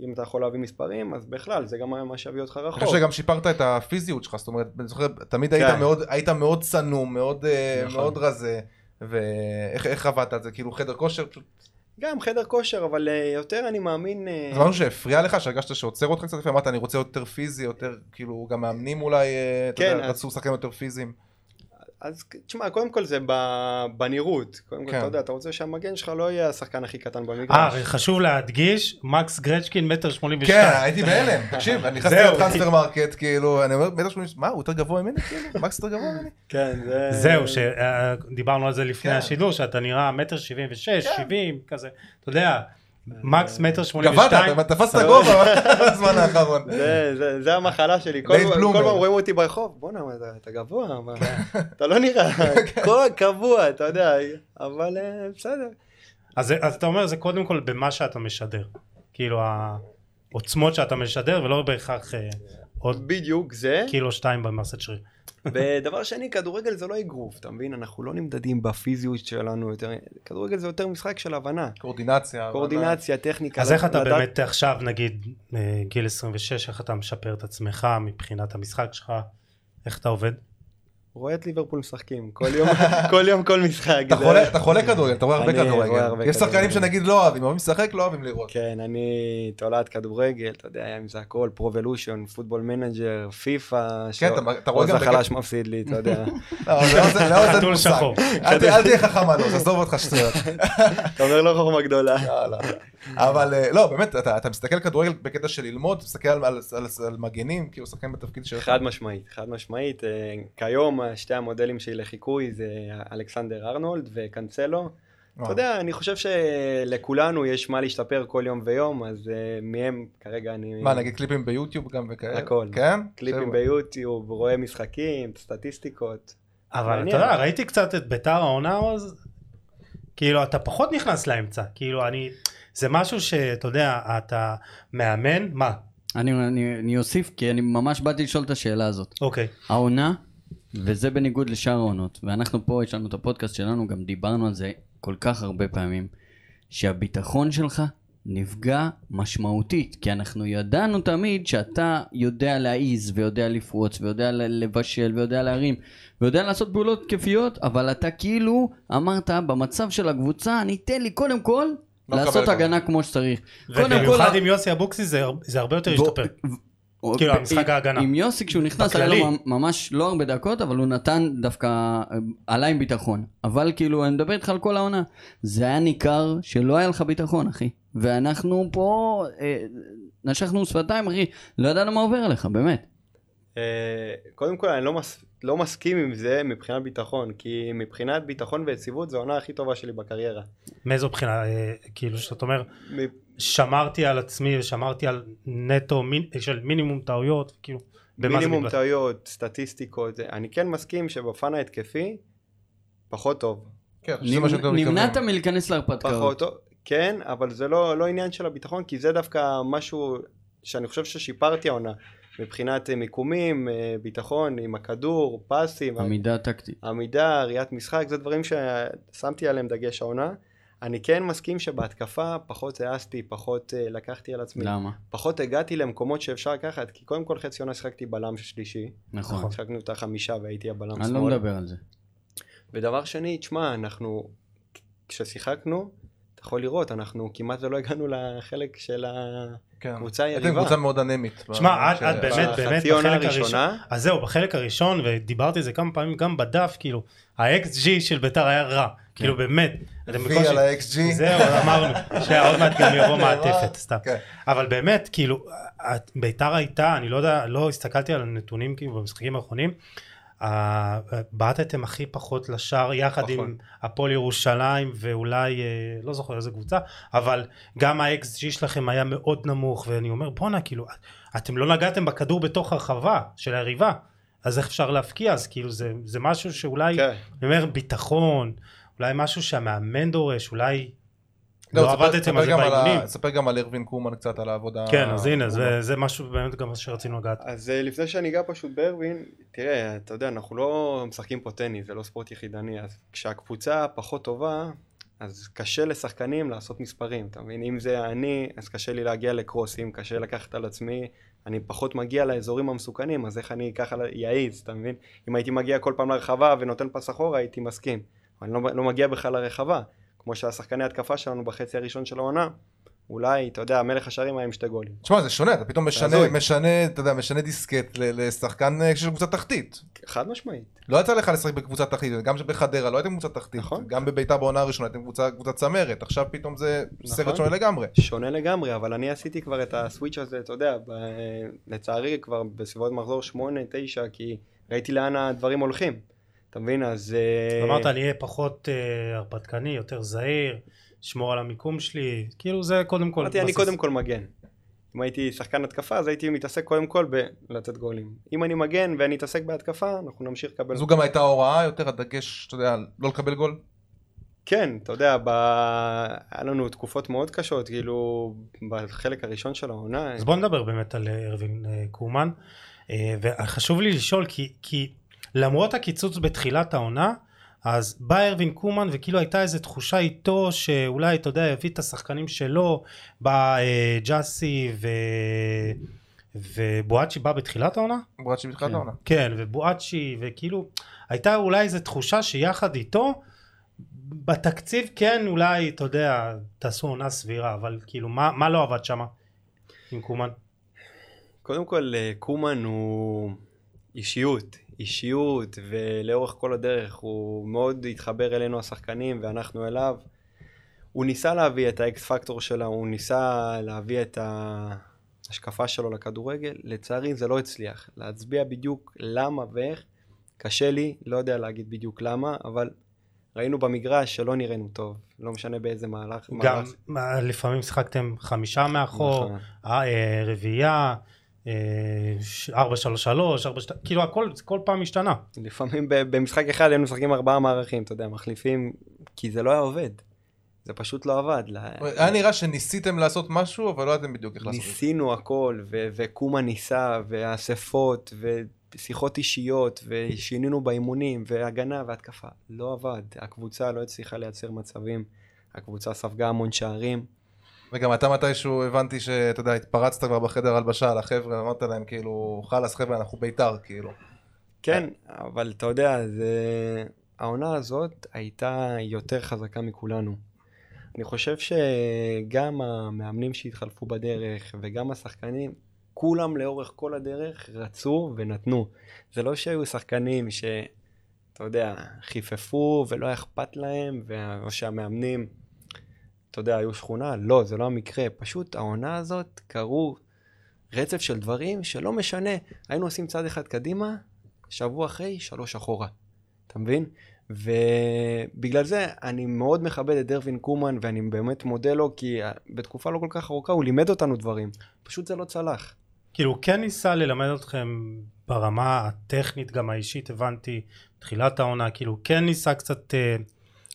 אם אתה יכול להביא מספרים, אז בכלל, זה גם מה שיביא אותך אני רחוק. חושב שגם שיפרת את הפיזיות שלך, זאת אומרת, אני זוכר, תמיד כן. מאוד, היית מאוד צנום, מאוד, אה, נכון. מאוד רזה, ואיך איך עבדת על זה? כאילו חדר כושר? גם חדר כושר, אבל אה, יותר אני מאמין... אה, זה משהו שהפריע לך, שהרגשת שעוצר אותך קצת, אמרת אני רוצה יותר פיזי, יותר, כאילו, גם מאמנים אולי, אה, אתה כן, יודע, רצו שחקנים יותר פיזיים. אז תשמע, קודם כל זה ב- בנראות. קודם כל, כן. אתה יודע, אתה רוצה שהמגן שלך לא יהיה השחקן הכי קטן אה, במגרש. חשוב להדגיש, מקס גרצ'קין מטר שמונים כן, ושתיים. הייתי בהלם, תקשיב, אני נכנסתי. לטרנספר מרקט, כאילו, אני אומר, בטח שמונים, מה, הוא יותר גבוה ממני, כאילו? מקס יותר גבוה ממני? כן, זה... זהו, שדיברנו על זה לפני כן. השידור, שאתה נראה מטר שבעים ושש, כן. שבעים, כזה, אתה יודע, מקס מטר שמונים ושתיים. אתה תפסת גובה בזמן האחרון. זה- זה- זה המחלה שלי, כל. פעם רואים אותי ברחוב, בואנה, אתה- גבוה. אתה לא נראה, כל קבוע, אתה יודע, אבל אה, בסדר. אז אתה אומר זה קודם כל במה שאתה משדר. כאילו העוצמות שאתה משדר ולא בהכרח אה, עוד בדיוק זה, קילו שתיים במסת שריר. ודבר שני, כדורגל זה לא אגרוף, אתה מבין? אנחנו לא נמדדים בפיזיות שלנו יותר, כדורגל זה יותר משחק של הבנה. קורדינציה. קורדינציה, טכניקה. אז איך אתה לדעת- באמת עכשיו נגיד אה, גיל 26 איך אתה משפר את עצמך מבחינת המשחק שלך איך אתה עובד? רואה את ליברפול משחקים, כל יום, כל יום, כל משחק. אתה חולה- אתה חולה כדורגל, אתה רואה הרבה כדורגל. יש שחקנים. שנגיד לא אוהבים, אוהבים לשחק, לא אוהבים לראות. כן, אני תולעת כדורגל, אתה יודע, אם זה הכל, פרו אבולושן, פוטבול מנג'ר, פיפא, כן, אתה- רואה גם החלש מפסיד לי, אתה יודע. לא, חתול. שחור. אל תהיה חכם על עוז, עזוב אותך שטויות. אתה אומר לא חוכמה גדולה. אבל אה, לא, באמת, אתה אתה מסתכל כדורגל בקטע של ללמוד, מסתכל על- על על- על מגנים, כאילו שחקן בתפקיד שלך. חד משמעית, חד משמעית. אה, כיום אה, שתי המודלים שלי לחיקוי זה אלכסנדר ארנולד וקנצלו. וואו. אתה יודע, אני חושב שלכולנו יש מה להשתפר כל יום ויום, אז מהם כרגע אני... מה, נגיד קליפים ביוטיוב גם וכאלה? הכל. כן? קליפים. ביוטיוב, רואה משחקים, סטטיסטיקות. אבל אתה. יודע ראיתי קצת את ביתר העונה אז כאילו אתה פחות נכנס לאמצע כאילו אני זה משהו שאתה יודע אתה מאמן? מה? אני, אני, אני אוסיף, כי אני ממש באתי לשאול את השאלה הזאת. אוקיי. העונה, וזה בניגוד לשאר העונות, ואנחנו פה, יש לנו את הפודקאסט שלנו, גם דיברנו על זה כל כך הרבה פעמים, שהביטחון שלך נפגע משמעותית, כי אנחנו ידענו תמיד שאתה יודע להעיז, ויודע לפרוץ, ויודע לבשל, ויודע להרים, ויודע לעשות פעולות כיפיות, אבל אתה כאילו אמרת, במצב של הקבוצה, אני אתן לי קודם כל לעשות מקבל את הגנה כמו שצריך. ובמיוחד עם יוסי אבוקסיס זה, זה הרבה יותר השתפר כאילו, המשחק ההגנה. עם יוסי כשהוא נכנס היה. לו ממ- ממש לא הרבה דקות אבל הוא נתן דווקא אה, עלה עם ביטחון אבל כאילו אני מדבר איתך על כל העונה זה היה ניכר שלא היה לך ביטחון אחי ואנחנו פה אה, נשכנו שפתיים אחי לא ידענו מה עובר עליך באמת קודם כל, אני לא, מס... לא מסכים עם זה מבחינת ביטחון, כי מבחינת ביטחון ויציבות זו העונה הכי טובה שלי בקריירה. מאיזו בחינה אה, כאילו שאתה אומר מ- שמרתי על עצמי ושמרתי על נטו מין, של מינימום טעויות כאילו במה זה מינימום? טעויות, סטטיסטיקות, זה- אני כן מסכים שבפן ההתקפי, פחות טוב. כן, זה מה שאתם נמנעת. מלהיכנס פחות להרפתקאות טוב, כן, אבל זה לא, לא עניין של הביטחון, כי זה דווקא משהו שאני חושב ששיפרתי העונה. מבחינת אה, מיקומים, אה, ביטחון עם הכדור, פסים, עמידה טקטית עמידה, ראיית משחק, זה דברים ששמתי עליהם דגש העונה. אני כן מסכים שבהתקפה פחות העזתי, פחות uh, לקחתי על עצמי, למה? פחות הגעתי למקומות שאפשר לקחת, כי קודם כל חצי עונה שיחקתי בלם שלישי, נכון שיחקנו את החמישה והייתי הבלם אני לא שמאל. מדבר על זה ודבר שני, תשמע, אנחנו, כששיחקנו, אתה יכול לראות, אנחנו כמעט ולא הגענו לחלק של כן. הקבוצה הייתם היריבה. קבוצה מאוד אנמית. שמע, את- ש- את באמת, באמת, בחלק הראשון- הראשונה, אז זהו, בחלק הראשון, ודיברתי על זה כמה פעמים גם בדף, כאילו, ה-XG של ביתר היה רע, כאילו באמת. אתם וי בקושי- על ה-XG. זהו, אמרנו, שעוד מעט גם יבוא מעטפת, סתם. כן. אבל באמת, כאילו, ביתר הייתה, אני לא יודע, לא הסתכלתי על הנתונים כאילו במשחקים האחרונים, בעטתם הכי פחות לשער יחד נכון. עם הפועל ירושלים ואולי, אה, לא זוכר איזה קבוצה, אבל גם ה-XG שלכם היה מאוד נמוך, ואני אומר, בואנה, כאילו, אתם לא נגעתם בכדור בתוך הרחבה של היריבה, אז איך אפשר להפקיע? אז כאילו, זה, זה משהו שאולי, כן. אני אומר, ביטחון, אולי משהו שהמאמן דורש, אולי לא, לא עבדתם על זה באימונים. תספר גם על ארווין קומן קצת על העבודה. כן, אז הנה, זה, משהו באמת גם שרצינו לגעת. אז אה, לפני שאני אגע פשוט בארווין, תראה, אתה יודע, אנחנו לא משחקים פה טניס, זה לא ספורט יחידני, אז כשהקבוצה פחות טובה, אז קשה לשחקנים לעשות מספרים, אתה מבין? אם זה אני, אז קשה לי להגיע לקרוסים, קשה לקחת על עצמי, אני פחות מגיע לאזורים המסוכנים, אז איך אני ככה יעיז, אתה מבין? אם הייתי מגיע כל פעם לרחבה ונותן פס אחורה, הייתי מסכים. אני לא, לא מגיע בכלל לרחבה, כמו שהשחקני התקפה שלנו בחצי הראשון של העונה, אולי, אתה יודע, מלך השערים היה עם שתי גולים. תשמע, זה שונה, אתה פתאום משנה, הזוי. משנה, אתה יודע, משנה דיסקט לשחקן אה, של קבוצה תחתית. חד משמעית. לא יצא לך לשחק בקבוצה תחתית, גם בחדרה לא הייתם קבוצה תחתית, נכון. גם בביתר בעונה הראשונה הייתם קבוצה קבוצה צמרת, עכשיו פתאום זה סרט נכון. שונה לגמרי. שונה לגמרי, אבל אני עשיתי כבר את הסוויץ' הזה, אתה יודע, ב... לצערי כבר בסביבות מחזור 8-9, כי ראיתי לאן הדברים הולכים. אתה מבין? אז... אה, אמרת אני אהיה פחות אה, הרפתקני, יותר זהיר, שמור על המיקום שלי, כאילו זה קודם כל אמרתי, אני. קודם כל מגן. אם הייתי שחקן התקפה, אז הייתי מתעסק קודם כל בלתת גולים. אם אני מגן ואני אתעסק בהתקפה, אנחנו נמשיך לקבל... זו גם הייתה הוראה יותר, הדגש, אתה יודע, לא לקבל גול? כן, אתה יודע, ב... היה לנו תקופות מאוד קשות, כאילו, בחלק הראשון של העונה. אז בוא נדבר באמת על אה, ארווין קומן, וחשוב לי לשאול, כי, כי למרות הקיצוץ בתחילת העונה, אז בא ארווין קומן וכאילו הייתה איזו תחושה איתו שאולי אתה יודע יביא את השחקנים שלו בא אה, ג'אסי ו... ובואצ'י בא בתחילת העונה? בואצ'י בתחילת כן. העונה. כן ובואצ'י וכאילו הייתה אולי איזו תחושה שיחד איתו בתקציב כן אולי אתה יודע תעשו עונה סבירה אבל כאילו מה, מה לא עבד שם עם קומן? קודם כל, אה, קומן הוא אישיות, אישיות, ולאורך כל הדרך הוא מאוד התחבר אלינו השחקנים ואנחנו אליו. הוא ניסה להביא את האקס פקטור שלו, הוא ניסה להביא את ההשקפה שלו לכדורגל, לצערי זה לא הצליח. להצביע בדיוק למה ואיך, קשה לי, לא יודע להגיד בדיוק למה, אבל ראינו במגרש שלא נראינו טוב, לא משנה באיזה מהלך. גם מהלך- מה, לפעמים שיחקתם חמישה מאחור, נכון. אה, אה, רביעייה, אה, ש- ארבע שלוש שלוש, ארבע שתיים, כאילו הכל כל פעם השתנה. לפעמים במשחק אחד היינו משחקים ארבעה מערכים, אתה יודע, מחליפים, כי זה לא היה עובד. זה פשוט לא עבד. היה נראה שניסיתם לעשות משהו, אבל לא ידעתם בדיוק איך לעשות את זה. ניסינו הכל, וקומה ניסה, ואספות, ושיחות אישיות, ושינינו באימונים, והגנה והתקפה. לא עבד. הקבוצה לא הצליחה לייצר מצבים. הקבוצה ספגה המון שערים. וגם אתה מתישהו הבנתי שאתה יודע, התפרצת כבר בחדר הלבשה על החבר'ה, אמרת להם כאילו, חלאס חבר'ה, אנחנו בית"ר, כאילו. כן, אבל אתה יודע, זה... העונה הזאת הייתה יותר חזקה מכולנו. אני חושב שגם המאמנים שהתחלפו בדרך וגם השחקנים, כולם לאורך כל הדרך רצו ונתנו. זה לא שהיו שחקנים שאתה יודע, חיפפו ולא אכפת להם, או שהמאמנים, אתה יודע, היו שכונה, לא, זה לא המקרה. פשוט העונה הזאת קרו רצף של דברים שלא משנה, היינו עושים צעד אחד קדימה, שבוע אחרי, שלוש אחורה. אתה מבין? ובגלל זה אני מאוד מכבד את דרווין קומן, ואני באמת מודה לו, כי בתקופה לא כל כך ארוכה הוא לימד אותנו דברים. פשוט זה לא צלח. כאילו הוא כן ניסה ללמד אתכם ברמה הטכנית גם האישית הבנתי תחילת העונה כאילו כן ניסה קצת אה,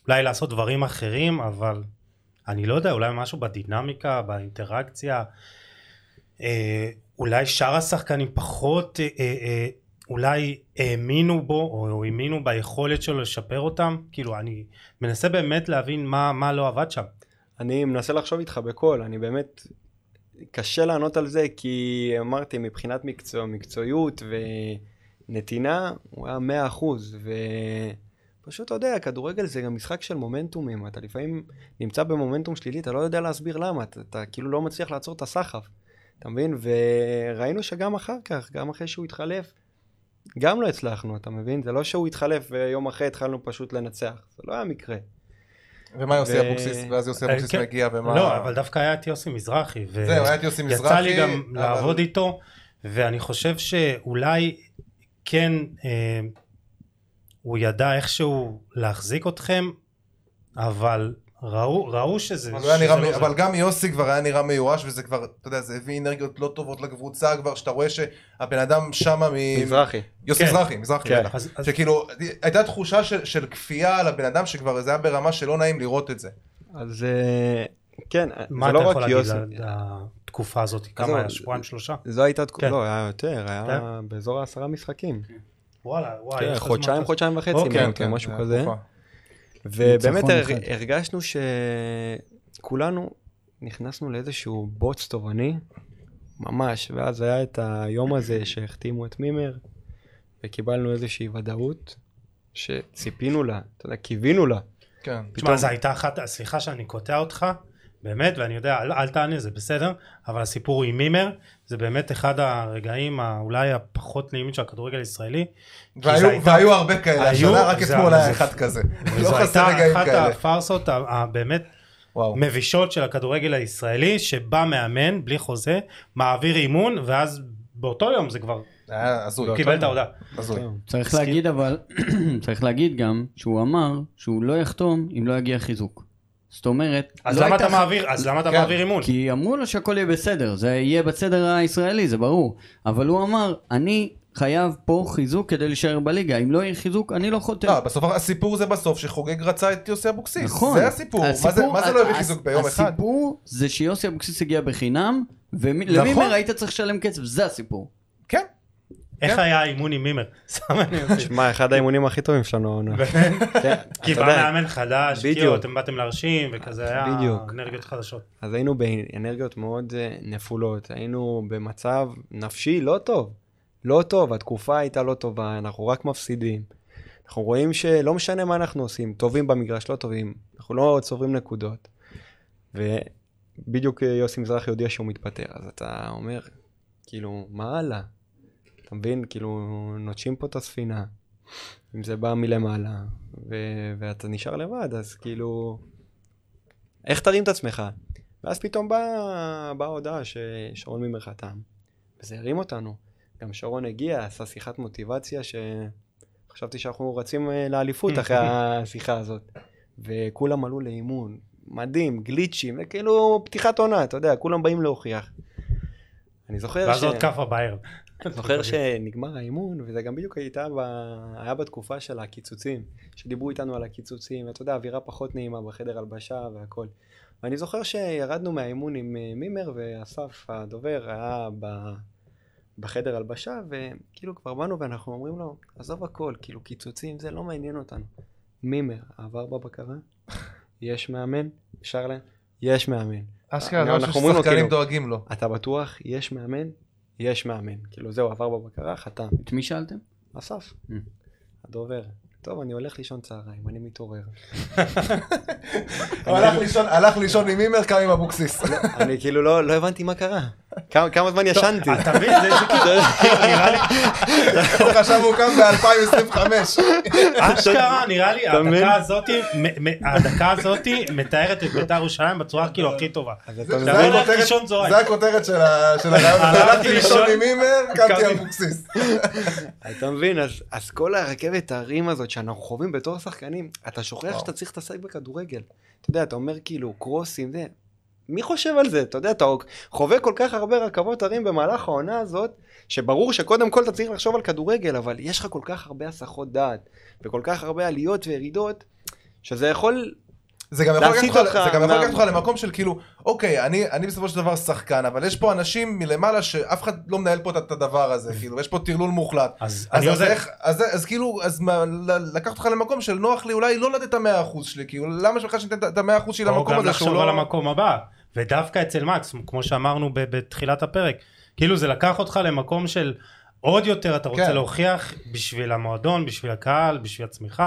אולי לעשות דברים אחרים אבל אני לא יודע אולי משהו בדינמיקה באינטראקציה. אה, אולי שאר השחקנים פחות אה, אה, אה, אולי האמינו בו או, האמינו ביכולת שלו לשפר אותם. כאילו אני מנסה באמת להבין מה, מה לא עבד שם. אני מנסה לחשוב איתך בקול, אני באמת... קשה לענות על זה, כי אמרתי, מבחינת מקצוע, מקצועיות ונתינה, הוא היה מאה אחוז, ופשוט, אתה יודע, כדורגל זה גם משחק של מומנטומים, אתה לפעמים נמצא במומנטום שלילי, אתה לא יודע להסביר למה, אתה, אתה כאילו לא מצליח לעצור את הסחף, אתה מבין? וראינו שגם אחר כך, גם אחרי שהוא התחלף, גם לא הצלחנו, אתה מבין? זה לא שהוא התחלף ויום אחרי התחלנו פשוט לנצח, זה לא היה מקרה. ומה יוסי ו- אבוקסיס, ואז יוסי אה, אבוקסיס כן. מגיע, ומה... לא אבל דווקא היה את יוסי מזרחי ו... זהו, היה את יוסי יצא מזרחי. לי גם אבל- לעבוד איתו ואני חושב שאולי כן אה, הוא ידע איכשהו להחזיק אתכם אבל ראו, ראו שזה, אבל, שזה נראה, לא. אבל גם יוסי כבר היה נראה מיואש וזה כבר, אתה יודע, זה הביא אנרגיות לא טובות לקבוצה כבר, שאתה רואה שהבן אדם שמה מ... מזרחי. יוסי כן. מזרחי, מזרחי, כן. אז, אז, שכאילו, הייתה תחושה של, של כפייה על הבן אדם שכבר זה היה ברמה שלא נעים לראות את זה. אז אה, כן, מה זה אתה לא יכול להגיד יוסי. על התקופה הזאת כמה היה שבועיים שלושה זו הייתה תקופה, כן. לא, היה יותר, היה באזור העשרה משחקים. וואלה וואי כן, חודשיים. חודשיים וחצי, אוקיי, גם כן, משהו זה היה כזה. תקופה. ובאמת הר-. הרגשנו שכולנו נכנסנו לאיזשהו בוץ תובעני, ממש, ואז היה את היום הזה שהחתימו את מימר, וקיבלנו איזושהי ודאות שציפינו לה, אתה יודע, קיווינו לה. כן. תשמע זו הייתה אחת סליחה שאני קוטע אותך באמת ואני יודע אל, אל תענה זה בסדר אבל הסיפור עם מימר זה באמת אחד הרגעים ה- אולי הפחות נעימים של הכדורגל הישראלי והיו, הייתה- והיו הרבה כאלה, היו, השנה רק אתמול היה זה- אחד כזה. וזו לא חסר הייתה רגעים אחת כאלה. הפארסות ה- הבאמת וואו. מבישות של הכדורגל הישראלי שבא מאמן בלי חוזה מעביר אימון ואז באותו יום זה כבר הזוי. הוא קיבל את ההודעה הזוי. צריך. להגיד אבל, צריך להגיד גם שהוא אמר שהוא לא יחתום אם לא יגיע חיזוק. זאת אומרת, אז לא למה אתה הייתה ח- מעביר, אז למה אתה כן. מעביר אימון? כי אמרו לו שהכל יהיה בסדר, זה יהיה בסדר הישראלי, זה ברור. אבל הוא אמר, אני חייב פה חיזוק כדי להישאר בליגה, אם לא יהיה חיזוק, אני לא חותם. לא, בסוף הסיפור זה בסוף שחוגג רצה את יוסי אבוקסיס. נכון. זה הסיפור. מה זה- מה זה לא הביא חיזוק ביום אחד? הסיפור זה שיוסי אבוקסיס הגיע בחינם, נכון. ולמימר היית צריך לשלם כסף, זה הסיפור. כן. איך כן. היה האימון עם מימר? סתם אני עושה. שמע, אחד האימונים הכי טובים שלנו העונה. כן, כי אתה בא מאמן חדש. כאילו אתם באתם להרשים, וכזה היה. אנרגיות חדשות. אז היינו באנרגיות מאוד אה, נפולות, היינו במצב נפשי לא טוב. לא טוב, התקופה הייתה לא טובה, אנחנו רק מפסידים. אנחנו רואים שלא משנה מה אנחנו עושים, טובים במגרש, לא טובים, אנחנו לא צוברים נקודות. ובדיוק אה, יוסי מזרחי הודיע שהוא מתפטר, אז אתה אומר, כאילו, מה הלאה? אתה מבין? כאילו, נוטשים פה את הספינה. אם זה בא מלמעלה, ו- ואתה נשאר לבד, אז כאילו, איך תרים את עצמך? ואז פתאום באה בא ההודעה ששרון מימר חתם, וזה הרים אותנו. גם שרון הגיע, עשה שיחת מוטיבציה שחשבתי שאנחנו רצים אה, לאליפות אחרי השיחה הזאת. וכולם עלו לאימון, מדהים, גליצ'ים, כאילו פתיחת עונה, אתה יודע, כולם באים להוכיח. אני זוכר ואז עוד כאפה בערב. זוכר שנגמר האימון, וזה גם בדיוק הייתה, ב... היה בתקופה של הקיצוצים, שדיברו איתנו על הקיצוצים, ואתה יודע, אווירה פחות נעימה בחדר הלבשה והכל. ואני זוכר שירדנו מהאימון עם אה, מימר, ואסף הדובר היה ב... בחדר הלבשה, וכאילו כבר באנו ואנחנו אומרים לו, עזוב הכל, כאילו קיצוצים, זה לא מעניין אותנו. מימר, עבר בבקרה, יש מאמן, אפשר להם, יש מאמן. אשכרה, זה אנחנו אומרים לו, כאילו, דואגים לו. אתה בטוח, יש מאמן? יש מאמן. כאילו זהו, עבר בבקרה, חתם. את מי שאלתם? אסף, Mm. הדובר. טוב, אני הולך לישון צהריים, אני מתעורר. הוא הלך לישון- עם מימר, קם עם אבוקסיס. אני כאילו לא לא הבנתי מה קרה. כמה כמה זמן ישנתי. אתה מבין? זה זה כאילו, נראה לי, הוא חשב הוא קם ב-2025. אשכרה, נראה לי, אתה מבין? הדקה הזאתי, הדקה הזאתי מתארת את בית"ר ירושלים בצורה כאילו הכי טובה. זה מבין? אתה הולך הכותרת- של הרעיון. הלכתי לישון עם מימר, קמתי. עם אבוקסיס. אתה מבין? אז- כל הרכבת ההרים הזאת שאנחנו חווים בתור שחקנים, אתה שוכח. שאתה צריך להתעסק בכדורגל. אתה יודע, אתה אומר כאילו, קרוסים, זה... מי חושב על זה? אתה יודע, אתה חווה כל כך הרבה רכבות הרים במהלך העונה הזאת, שברור שקודם כל אתה צריך לחשוב על כדורגל, אבל יש לך כל כך הרבה הסחות דעת, וכל כך הרבה עליות וירידות, שזה יכול... זה גם יכול לקחת אותך- זה גם יכול לקחת אותך למקום של כאילו, אוקיי, אני אני בסופו של דבר שחקן, אבל יש פה אנשים מלמעלה שאף אחד לא מנהל פה את הדבר הזה, כאילו, יש פה טרלול מוחלט. אז אז אז. איך, אז אז כאילו, אז מה, לקחת אותך למקום של נוח לי אולי לא לתת את המאה אחוז שלי, כאילו, למה שבכלל שניתן את המאה אחוז שלי או למקום גם הזה שהוא לחשוב על לא... המקום הבא. ודווקא אצל מקס, כמו שאמרנו ב- בתחילת הפרק, כאילו זה לקח אותך למקום של עוד יותר אתה רוצה כן. להוכיח בשביל המועדון, בשביל הקהל, בשביל עצמך.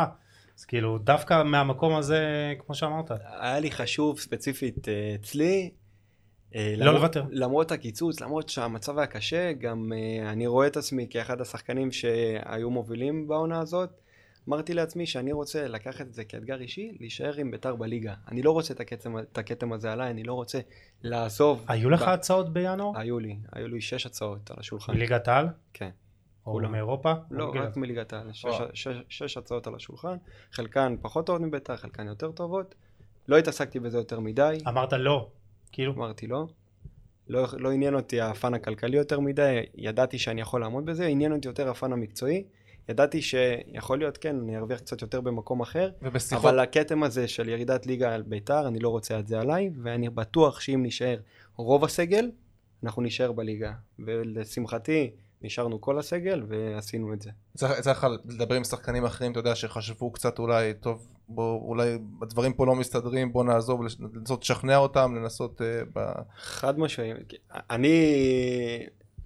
אז כאילו דווקא מהמקום הזה, כמו שאמרת. היה לי חשוב ספציפית אה, אצלי. אה, לא לוותר. למרות הקיצוץ, למרות שהמצב היה קשה, גם אה, אני רואה את עצמי כאחד השחקנים שהיו מובילים בעונה הזאת. אמרתי לעצמי שאני רוצה לקחת את זה כאתגר אישי, להישאר עם ביתר בליגה. אני לא רוצה את הכתם, את הכתם הזה עליי, אני לא רוצה לעזוב. היו לך ב- הצעות בינואר? היו לי, היו לי שש הצעות על השולחן. מליגת העל? כן. או כולם. מאירופה? לא, רק מליגת העל. שש. שש, שש הצעות על השולחן, חלקן פחות טובות מביתר, חלקן יותר טובות. לא התעסקתי בזה יותר מדי. אמרת לא. כאילו, אמרתי לא. לא, לא עניין אותי הפן הכלכלי יותר מדי, ידעתי שאני יכול לעמוד בזה, עניין אותי יותר הפן המקצועי. ידעתי שיכול להיות, כן, אני ארוויח קצת יותר במקום אחר, ובשיחות, אבל הכתם הזה של ירידת ליגה על ביתר, אני לא רוצה את זה עליי, ואני בטוח שאם נשאר רוב הסגל, אנחנו נשאר בליגה. ולשמחתי, נשארנו כל הסגל ועשינו את זה. יצא לך לדבר עם שחקנים אחרים, אתה יודע, שחשבו קצת אולי, טוב, בוא, אולי הדברים פה לא מסתדרים, בוא נעזוב, לנסות לשכנע אותם, לנסות... אה, ב... חד משמעית. אני,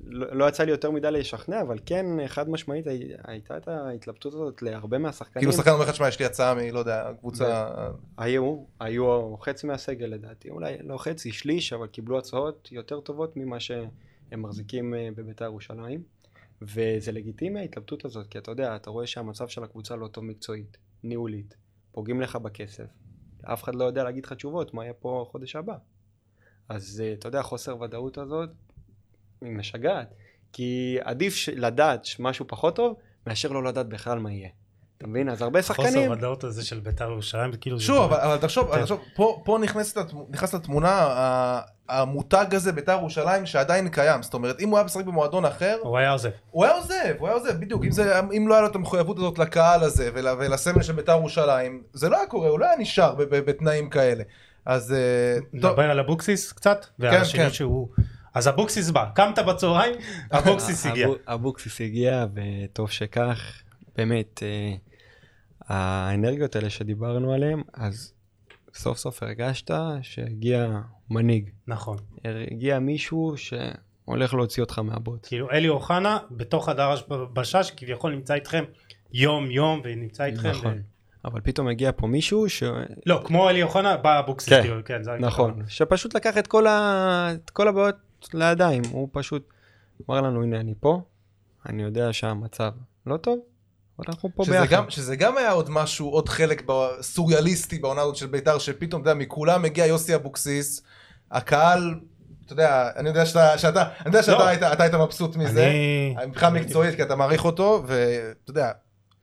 לא, לא יצא לי יותר מדי לשכנע, אבל כן, חד משמעית הי- הייתה את ההתלבטות הזאת להרבה מהשחקנים. כאילו שחקן אומר לך, שמע, יש לי הצעה מ... לא יודע, קבוצה... היו, היו חצי מהסגל לדעתי, אולי לא חצי, שליש, אבל קיבלו הצעות יותר טובות ממה שהם מחזיקים אה, בביתר ירושלים. וזה לגיטימי ההתלבטות הזאת, כי אתה יודע, אתה רואה שהמצב של הקבוצה לא טוב מקצועית, ניהולית, פוגעים לך בכסף, אף אחד לא יודע להגיד לך תשובות, מה יהיה פה חודש הבא. אז אה, אתה יודע, חוסר ודאות הזאת משגעת, כי עדיף ש- לדעת משהו פחות טוב, מאשר לא לדעת בכלל מה יהיה. אתה מבין? אז הרבה חוסר שחקנים, ודאות הזה של בית"ר ירושלים, זה כאילו... שוב, אבל, אבל תחשוב. תחשוב פה, פה נכנס, לתמונה, נכנס לתמונה המותג הזה בית"ר ירושלים שעדיין קיים. זאת אומרת, אם הוא היה משחק במועדון אחר, הוא היה עוזב. הוא היה עוזב, הוא היה עוזב, בדיוק. אם, זה, אם לא היה לו את המחויבות הזאת לקהל הזה ול, ולסמל של בית"ר ירושלים, זה לא היה קורה, הוא לא היה נשאר ב, ב, בתנאים כאלה. אז אה, טוב, נדבר על אבוקסיס קצת, כן, כן. שהוא... אז אבוקסיס בא, קמת בצהריים, אבוקסיס הגיע. אבו- אבוקסיס הגיע, וטוב שכך. באמת, אה, האנרגיות האלה שדיברנו עליהן, אז סוף סוף הרגשת שהגיע מנהיג. נכון. הגיע מישהו שהולך להוציא אותך מהבוץ. כאילו אלי אוחנה בתוך חדר הלבשה שכביכול נמצא איתכם יום יום ונמצא איתכם. נכון. אבל פתאום הגיע פה מישהו ש... לא, כמו אלי אוחנה בא אבוקסיס. כן, כן, זה נכון. שפשוט לקח את כל, ה... את כל הבעיות לידיים, הוא פשוט אמר לנו, הנה אני פה, אני יודע שהמצב לא טוב, אבל אנחנו פה שזה ביחד. גם, שזה גם היה עוד משהו, עוד חלק סוריאליסטי בעונה הזאת של בית"ר, שפתאום, אתה יודע, מכולם מגיע יוסי אבוקסיס, הקהל, אתה יודע, אני יודע שאתה, שאתה, אני יודע שאתה לא. היית, אתה היית מבסוט מזה, אני... מבחינה מקצועית, כי אתה מעריך אותו, ואתה יודע,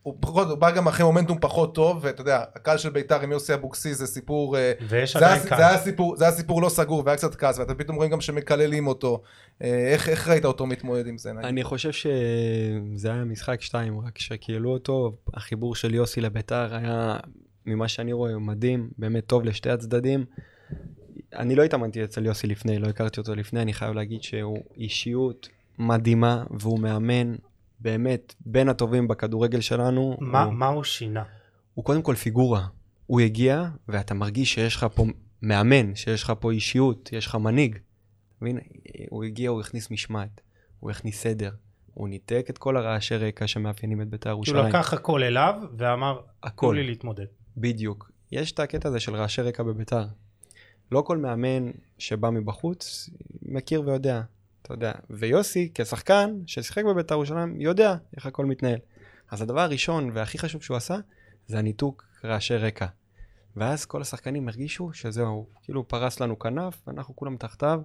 הוא, פחות, הוא בא גם אחרי מומנטום פחות טוב, ואתה יודע, הקהל של בית"ר עם יוסי אבוקסיס זה סיפור, אה, ויש זה היה, עדיין זה, קהל. היה סיפור, זה היה סיפור לא סגור והיה קצת כעס, ואתם פתאום רואים גם שמקללים אותו. אה, איך, איך ראית אותו מתמודד עם זה? נגיד? אני חושב שזה היה משחק שתיים, רק שכאילו אותו, החיבור של יוסי לביתר היה, ממה שאני רואה, מדהים, באמת טוב לשתי הצדדים. אני לא התאמנתי אצל יוסי לפני, לא הכרתי אותו לפני, אני חייב להגיד שהוא אישיות מדהימה, והוא מאמן באמת בין הטובים בכדורגל שלנו. מה הוא, מה הוא שינה? הוא קודם כל פיגורה. הוא הגיע, ואתה מרגיש שיש לך פה מאמן, שיש לך פה אישיות, יש לך מנהיג. מבין? הוא הגיע, הוא הכניס משמעת, הוא הכניס סדר, הוא ניתק את כל הרעשי רקע שמאפיינים את בית"ר הוא ירושלים. לקח הכל אליו ואמר, תנו הכל. לי להתמודד. בדיוק. יש את הקטע הזה של רעשי רקע בביתר. לא כל מאמן שבא מבחוץ מכיר ויודע, אתה יודע. ויוסי, כשחקן ששיחק בביתר ירושלים, יודע איך הכל מתנהל. אז הדבר הראשון והכי חשוב שהוא עשה, זה הניתוק רעשי רקע. ואז כל השחקנים הרגישו שזהו, כאילו פרס לנו כנף, ואנחנו כולם תחתיו,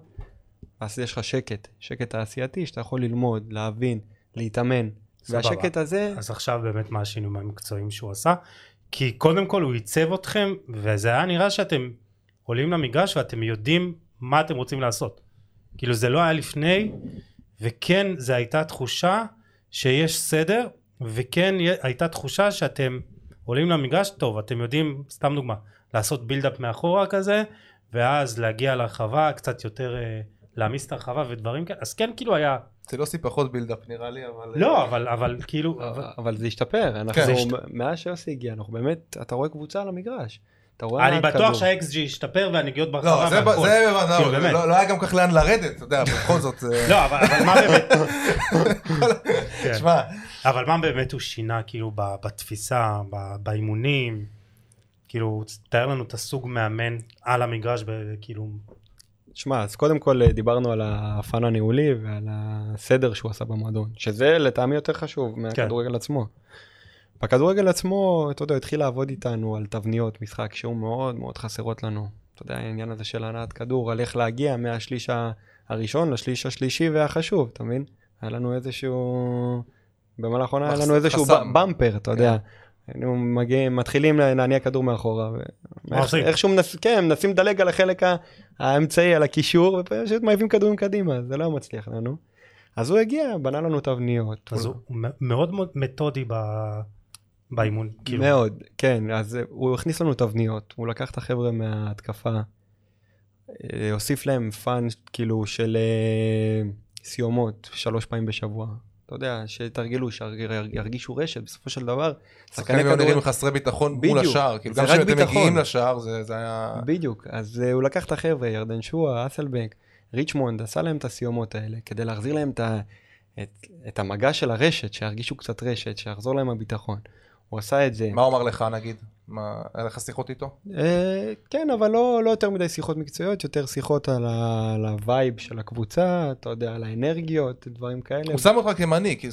ואז יש לך שקט, שקט תעשייתי, שאתה יכול ללמוד, להבין, להתאמן. סבבה. והשקט הזה, אז עכשיו באמת מה השינויים המקצועיים שהוא עשה? כי קודם כל הוא עיצב אתכם, וזה היה נראה שאתם עולים למגרש ואתם יודעים מה אתם רוצים לעשות. כאילו זה לא היה לפני, וכן זו הייתה תחושה שיש סדר, וכן הייתה תחושה שאתם עולים למגרש, טוב, אתם יודעים, סתם דוגמה, לעשות בילדאפ מאחורה כזה, ואז להגיע לרחבה, קצת יותר אה, להעמיס את הרחבה ודברים כאלה, אז כן כאילו היה, זה לא עושה פחות בילדאפ נראה לי, אבל... לא, אבל, אבל כאילו, אבל, אבל זה השתפר, אנחנו, כן. מאז שיוסי הגיע, אנחנו באמת, אתה רואה קבוצה על המגרש. אתה רואה אני. בטוח שה-XG השתפר והנגיעות ברחבה לא, זה, בוודאי, לא, באמת. לא, לא היה גם כך לאן לרדת, אתה יודע, בכל זאת, זה- לא, אבל, אבל מה באמת, כן. שמע, אבל מה באמת הוא שינה כאילו ב- בתפיסה, ב- באימונים, כאילו תאר לנו את הסוג מאמן על המגרש, כאילו, שמע, אז קודם כל אה, דיברנו על הפן הניהולי ועל הסדר שהוא עשה במועדון, שזה לטעמי יותר חשוב מהכדורגל עצמו. בכדורגל עצמו, אתה יודע, התחיל לעבוד איתנו על תבניות משחק שהוא מאוד מאוד חסרות לנו. אתה יודע, העניין הזה של הנעת כדור, על איך להגיע מהשליש הראשון לשליש השלישי והחשוב, אתה מבין? היה לנו איזשהו... במהלך העונה היה לנו איזשהו. במפר, אתה יודע. היינו מגיעים, מתחילים להניע כדור מאחורה. איכשהו מנס, כן, מנסים לדלג על החלק האמצעי, על הקישור, ופשוט מעיפים כדורים קדימה, זה לא מצליח לנו. אז הוא הגיע, בנה לנו תבניות. אז הוא מאוד מאוד מתודי ב- באימון, כאילו, מאוד, כן, אז אה, הוא הכניס לנו תבניות, הוא לקח את החבר'ה מההתקפה, אה, הוסיף להם fun כאילו של אה, סיומות שלוש פעמים בשבוע. אתה יודע, שתרגלו, שירגישו רשת, בסופו של דבר, שחקנים היו נראים חסרי ביטחון מול. השער, כאילו גם כשאתם. מגיעים לשער זה זה היה... בדיוק, אז הוא לקח את החבר'ה, ירדן שואה, אסלבנק, ריצ'מונד, עשה להם את הסיומות האלה, כדי להחזיר להם את, את, את המגע של הרשת, שירגישו קצת רשת, שיחזור להם הביטחון. הוא עשה את זה. מה הוא אמר לך נגיד? מה, היה לך שיחות איתו? אה, כן, אבל לא, לא יותר מדי שיחות מקצועיות, יותר שיחות על, ה, על ה vibe של הקבוצה, אתה יודע, על האנרגיות, דברים כאלה. הוא שם אותך כמנהיג,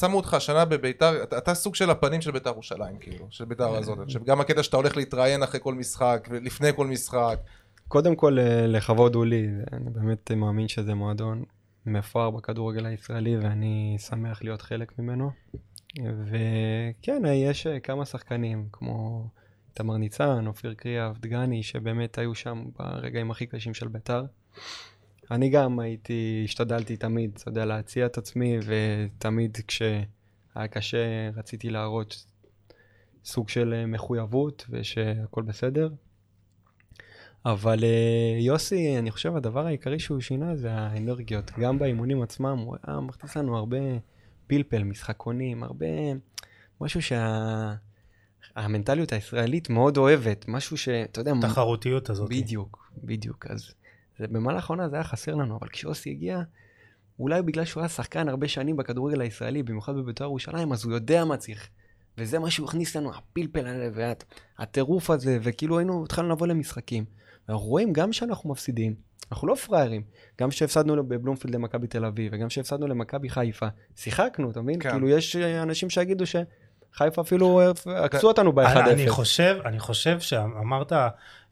שמו אותך שנה בביתר, אתה- אתה סוג של הפנים של ביתר ירושלים, כאילו, של ביתר הזאת. עכשיו, גם הקטע שאתה הולך להתראיין אחרי כל משחק, ולפני כל משחק, קודם כל, אה, לכבוד הוא לי, אני באמת מאמין שזה מועדון מפואר בכדורגל הישראלי ואני שמח להיות חלק ממנו. וכן, יש אה, כמה שחקנים כמו תמר ניצן, אופיר קריאף, דגני, שבאמת היו שם ברגעים הכי קשים של בית"ר. אני גם הייתי, השתדלתי תמיד, אתה יודע, להציע את עצמי, ותמיד כשהיה קשה רציתי להראות סוג של אה, מחויבות ושהכול בסדר. אבל אה, יוסי, אני חושב הדבר העיקרי שהוא שינה זה האנרגיות. גם באימונים עצמם, הוא היה מכניס לנו הרבה פלפל, משחקונים, הרבה... משהו שה... הישראלית מאוד אוהבת, משהו שאתה יודע... תחרותיות הזאת. בדיוק, בדיוק. אז זה, במהלך העונה זה היה חסר לנו, אבל כשאוסי הגיע, אולי בגלל שהוא היה שחקן הרבה שנים בכדורגל הישראלי, במיוחד בבית"ר ירושלים, אז הוא יודע מה צריך. וזה מה שהוא הכניס לנו, הפלפל האלה, והטירוף הזה, וכאילו היינו, התחלנו לבוא למשחקים. ואנחנו רואים גם שאנחנו מפסידים, אנחנו לא פראיירים. גם כשהפסדנו בבלומפילד למכבי תל אביב, וגם כשהפסדנו למכבי חיפה, שיחקנו, אתה מבין? כן. כאילו, יש אנשים שיגידו שחיפה אפילו עקצו אותנו ב-1-0. אני חושב, אני חושב שאמרת,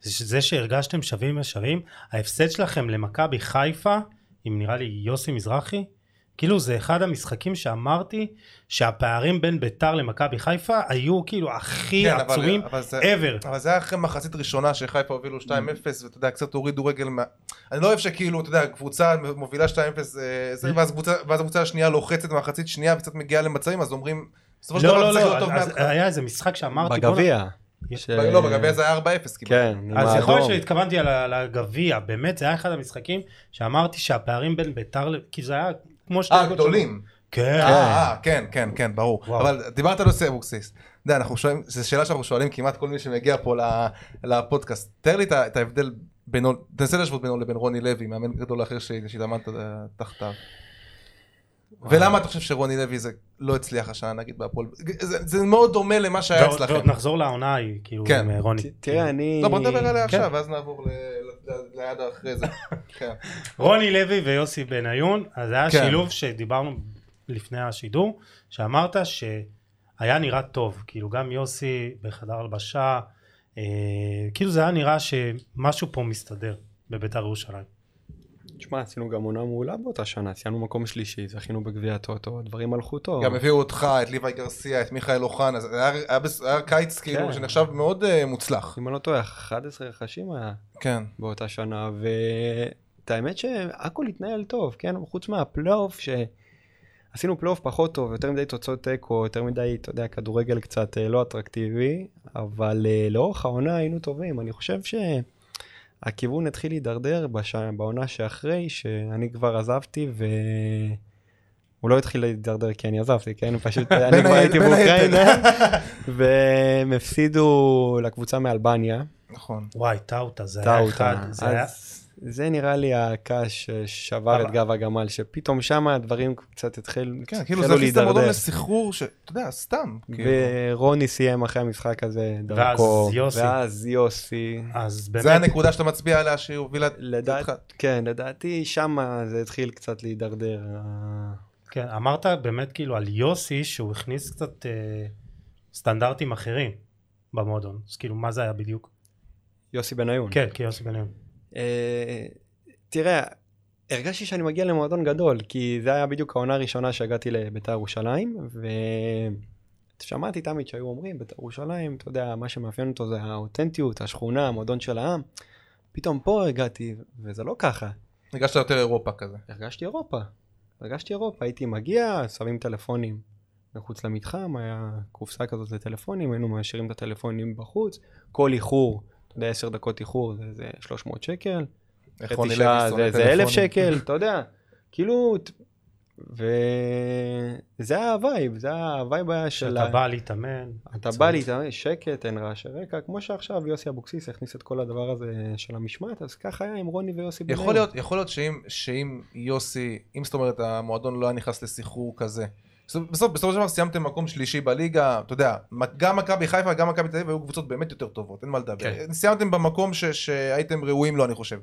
זה שהרגשתם שווים ושווים, ההפסד שלכם למכבי חיפה, עם נראה לי יוסי מזרחי, כאילו זה אחד המשחקים שאמרתי שהפערים בין ביתר למכבי חיפה היו כאילו הכי כן, עצומים אבל, אבל זה, ever. אבל זה היה אחרי מחצית ראשונה שחיפה הובילו 2-0 ואתה יודע קצת הורידו רגל מה... אני לא אוהב שכאילו אתה יודע קבוצה מובילה 2-0 אה, זה, ואז, קבוצה, ואז הקבוצה השנייה לוחצת מחצית שנייה וקצת מגיעה למצבים אז אומרים בסופו של לא, דבר לא, לא, לא, אז היה איזה משחק שאמרתי בגביע. ש... לא, בגביע זה היה 4-0 כן, אז יכול להיות שהתכוונתי על הגביע, באמת זה היה אחד המשחקים שאמרתי שהפערים בין ביתר, כי זה היה כמו שתי... אה, גדולים. כן. אה, כן, כן, כן, ברור. אבל דיברת על נושא אבוקסיס. אתה יודע, אנחנו שואלים, זו שאלה שאנחנו שואלים כמעט כל מי שמגיע פה לפודקאסט. תאר לי את ההבדל בינו, תנסה להשוות בינו לבין רוני לוי, מאמן גדול אחר שהתאמנת תחתיו. ולמה אתה חושב שרוני לוי זה לא הצליח השנה נגיד בהפועל? זה, זה מאוד דומה למה שהיה אצלכם. ועוד נחזור לעונה ההיא, כאילו, כן. עם רוני. תראה, אני... לא, בוא נדבר עליה כן. עכשיו, ואז נעבור ליד אחרי זה. כן. רוני לוי ויוסי בניון, אז זה היה כן. שילוב שדיברנו לפני השידור, שאמרת שהיה נראה טוב, כאילו גם יוסי בחדר הלבשה, אה, כאילו זה היה נראה שמשהו פה מסתדר בביתר ירושלים. תשמע, עשינו גם עונה מעולה באותה שנה, סיימנו מקום שלישי, זכינו בגביע הטוטו, הדברים הלכו טוב. גם הביאו אותך, את ליוואי גרסיה, את מיכאל אוחנה, זה היה, היה, היה קיץ כאילו כן. שנחשב מאוד אה, מוצלח. אם אני לא טועה, 11 רכשים היה כן. באותה שנה, ואת האמת שהכל התנהל טוב, כן? חוץ מהפלייאוף, שעשינו פלייאוף פחות טוב, יותר מדי תוצאות תיקו, יותר מדי, אתה יודע, כדורגל קצת אה, לא אטרקטיבי, אבל אה, לאורך העונה היינו טובים, אני חושב ש... הכיוון התחיל להידרדר בש... בעונה שאחרי, שאני כבר עזבתי, והוא לא התחיל להידרדר כי אני עזבתי, כן? פשוט אני כבר הייתי באוקראינה, והם הפסידו לקבוצה מאלבניה. נכון. וואי, טאוטה, זה היה אחד. זה היה... זה נראה לי הקש ששבר את גב הגמל, שפתאום שם הדברים קצת התחילו להידרדר. כן, כאילו זה הכניס את המועדון לסחרור, שאתה יודע, סתם. כאילו. ורוני סיים אחרי המשחק הזה דרכו. ואז יוסי. ואז יוסי. אז באמת... זה הנקודה שאתה מצביע עליה שהיא הובילה אותך. כן, לדעתי שם זה התחיל קצת להידרדר. כן, אמרת באמת כאילו על יוסי שהוא הכניס קצת אה, סטנדרטים אחרים במועדון. אז כאילו, מה זה היה בדיוק? יוסי בניון. כן, כיוסי בניון. אה, תראה, הרגשתי שאני מגיע למועדון גדול, כי זה היה בדיוק העונה הראשונה שהגעתי לבית"ר ירושלים, ושמעתי תמיד שהיו אומרים, בית"ר ירושלים, אתה יודע, מה שמאפיין אותו זה האותנטיות, השכונה, המועדון של העם. פתאום פה הגעתי, וזה לא ככה. הרגשת יותר אירופה כזה. הרגשתי אירופה. הרגשתי אירופה, הייתי מגיע, שמים טלפונים מחוץ למתחם, היה קופסה כזאת לטלפונים, היינו משאירים את הטלפונים בחוץ, כל איחור אתה יודע, עשר דקות איחור זה, זה 300 שקל, חצי שעה זה, זה אלף שקל, אתה יודע, כאילו, וזה היה ה vibe, זה היה ה vibe היה של... אתה בא להתאמן. אתה בא להתאמן, שקט, אין רעשי רקע, כמו שעכשיו יוסי אבוקסיס הכניס את כל הדבר הזה של המשמעת, אז ככה היה עם רוני ויוסי ביניהם. יכול להיות, יכול להיות שאם, שאם יוסי, אם זאת אומרת המועדון לא היה נכנס לסחרור כזה, בסוף, בסופו של דבר סיימתם מקום שלישי בליגה, אתה יודע, גם מכבי חיפה, גם מכבי תל אביב היו קבוצות באמת יותר טובות, אין מה לדבר. כן. סיימתם במקום ש, שהייתם ראויים לו, אני חושב.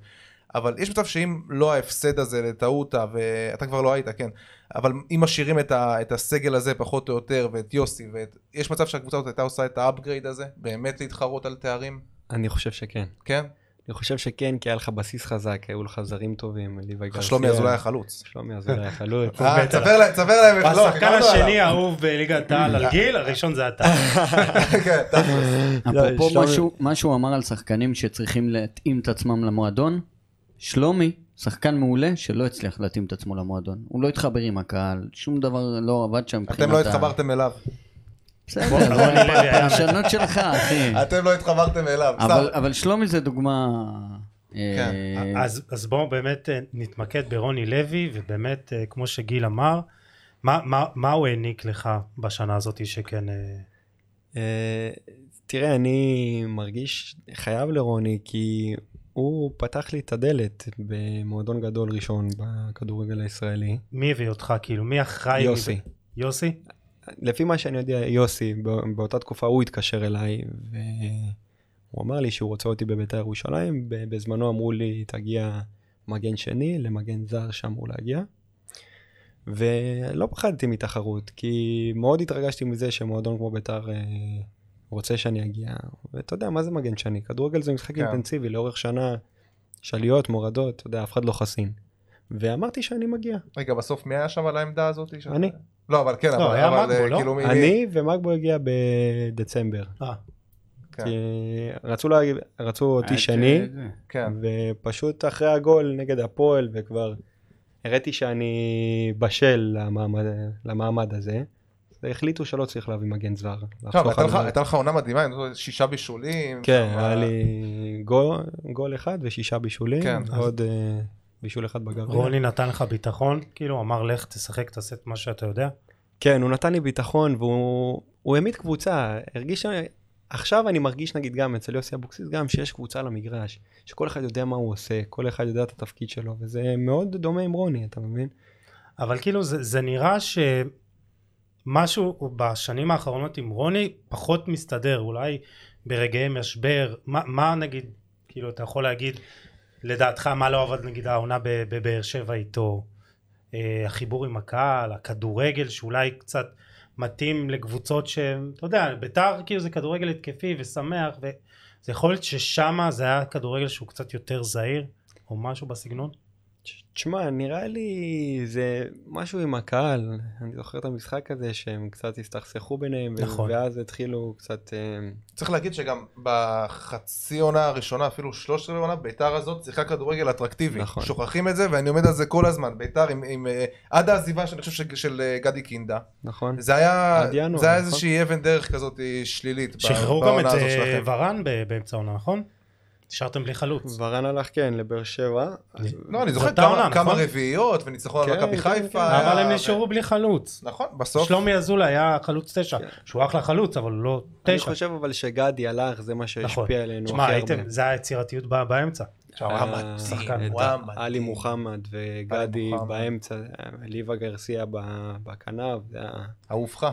אבל יש מצב שאם לא ההפסד הזה לטעות, ואתה כבר לא היית, כן, אבל אם משאירים את, ה, את הסגל הזה פחות או יותר, ואת יוסי, ואת... יש מצב שהקבוצה הזאת הייתה עושה את ה upgrade הזה, באמת להתחרות על תארים? אני חושב שכן. כן? אני חושב שכן, כי היה לך בסיס חזק, היו לך זרים טובים, ליבה גרסיה. שלומי אזולאי החלוץ. שלומי אזולאי החלוץ. אה, תספר להם, תספר להם. איך- לא, השחקן השני. האהוב בליגת העל על גיל, הראשון זה אתה. כן. אפרופו מה שהוא אמר על שחקנים שצריכים להתאים את עצמם למועדון, שלומי, שחקן מעולה שלא הצליח להתאים את עצמו למועדון. הוא לא התחבר עם הקהל, שום דבר לא עבד שם אתם לא התחברתם אליו. בסדר, הפרשנות שלך, אחי. אתם לא התחברתם אליו. אבל, סתם. אבל שלומי זה דוגמה... כן. אה, אז, אז בואו באמת אה, נתמקד ברוני לוי, ובאמת, אה, כמו שגיל אמר, מה, הוא העניק לך בשנה הזאת שכן... אה, אה, תראה, אני מרגיש חייב לרוני, כי הוא פתח לי את הדלת במועדון גדול ראשון בכדורגל הישראלי. מי הביא אותך, כאילו, מי אחראי? יוסי. יוסי? לפי מה שאני יודע, יוסי, בא- באותה תקופה הוא התקשר אליי, והוא אמר לי שהוא רוצה אותי בבית"ר ירושלים. בזמנו אמרו לי, תגיע מגן שני, למגן זר שאמור להגיע. ולא פחדתי מתחרות, כי מאוד התרגשתי מזה שמועדון כמו בית"ר אה, רוצה שאני אגיע. ואתה יודע, מה זה מגן שני? כדורגל זה משחק כן. אינטנסיבי, לאורך שנה, יש עליות, מורדות, אתה יודע, אף אחד לא חסין. ואמרתי שאני מגיע. רגע, בסוף מי היה שם על העמדה הזאת? ש- אני. לא, אבל כן, לא, אבל היה אבל, מגבו, אה, לא? כאילו, אני ומגבו הגיע בדצמבר. אה, כן, כי רצו, לה... רצו אותי עד שני, זה. כן. ופשוט אחרי הגול נגד הפועל, וכבר הראיתי שאני בשל למעמד, למעמד הזה, והחליטו שלא צריך להביא מגן זר. הייתה לך- עונה מדהימה, שישה בישולים. כן, היה לי גול, גול אחד ושישה בישולים, כן, אה, בישול אחד בגביע. רוני נתן לך ביטחון, כאילו, אמר לך, תשחק, תעשה את מה שאתה יודע. כן, הוא נתן לי ביטחון והוא הוא העמיד קבוצה. הרגיש, ש- עכשיו אני מרגיש נגיד גם אצל יוסי אבוקסיס גם שיש קבוצה על המגרש, שכל אחד יודע מה הוא עושה, כל אחד יודע את התפקיד שלו, וזה מאוד דומה עם רוני, אתה מבין? אבל כאילו זה, זה נראה שמשהו בשנים האחרונות עם רוני פחות מסתדר, אולי ברגעי משבר, מה, מה נגיד, כאילו אתה יכול להגיד לדעתך מה לא עבד נגיד העונה בבאר שבע איתו, אה, החיבור עם הקהל, הכדורגל שאולי קצת מתאים לקבוצות שהם, אתה יודע, בית"ר כאילו זה כדורגל התקפי ושמח וזה יכול להיות ששמה זה היה כדורגל שהוא קצת יותר זהיר או משהו בסגנון? תשמע, נראה לי זה משהו עם הקהל. אני זוכר את המשחק הזה שהם קצת הסתכסכו ביניהם, נכון. ואז התחילו קצת... אה, צריך להגיד שגם בחצי עונה הראשונה, אפילו שלושת רבעי עונה, ביתר הזאת שיחקה כדורגל אטרקטיבי. נכון. שוכחים את זה, ואני עומד על זה כל הזמן. ביתר עם, עם אה, עד העזיבה, שאני חושב, של, של אה, גדי קינדה. נכון? זה היה, עד ינואר, זה היה נכון? איזושהי אבן דרך כזאת שלילית. שחררו גם את. ורן באמצע העונה, נכון? נשארתם בלי חלוץ. ורן הלך, כן, לבאר שבע. לא, אני זוכר כמה, נכון? רביעיות, וניצחון על כן, מכבי כן, חיפה. כן. אבל הם נשארו בלי חלוץ. נכון, בסוף. שלומי אזולאי היה חלוץ תשע. שהוא אחלה חלוץ, אבל הוא לא אני תשע. חושב אבל שגדי הלך, זה מה נכון. שהשפיע עלינו תשמע, הכי הרבה. זה היצירתיות באמצע. אה. עלי מוחמד וגדי. באמצע, ליבה גרסיה ב- בכנף, זה היה... אהובך.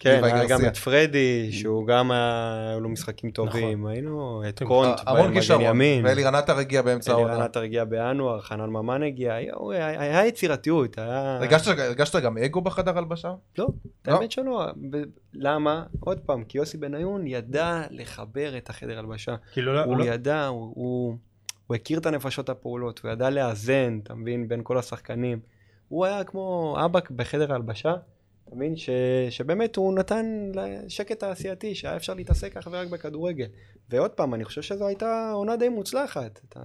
כן, היה גם. את פרדי, שהוא גם היה, היו לו משחקים טובים, היינו את אתם- קונט, המון במגן כישרון. ימין, ואלירן עטר הגיע באמצע העונה. אלירן עטר הגיע בינואר, חנן ממן הגיע, היה יצירתיות, היה... הרגשת גם אגו בחדר הלבשה? לא, לא? האמת שלא, למה? עוד פעם, כי יוסי בניון ידע לחבר את החדר הלבשה. לא- הוא לא- ידע, הוא, הוא, הוא הכיר את הנפשות הפעולות, הוא ידע לאזן, אתה מבין, בין כל השחקנים. הוא היה כמו אבא בחדר ההלבשה, אתה מבין, ש, שבאמת הוא נתן שקט תעשייתי, שהיה אפשר להתעסק אך ורק בכדורגל. ועוד פעם, אני חושב שזו הייתה עונה די מוצלחת. אתה...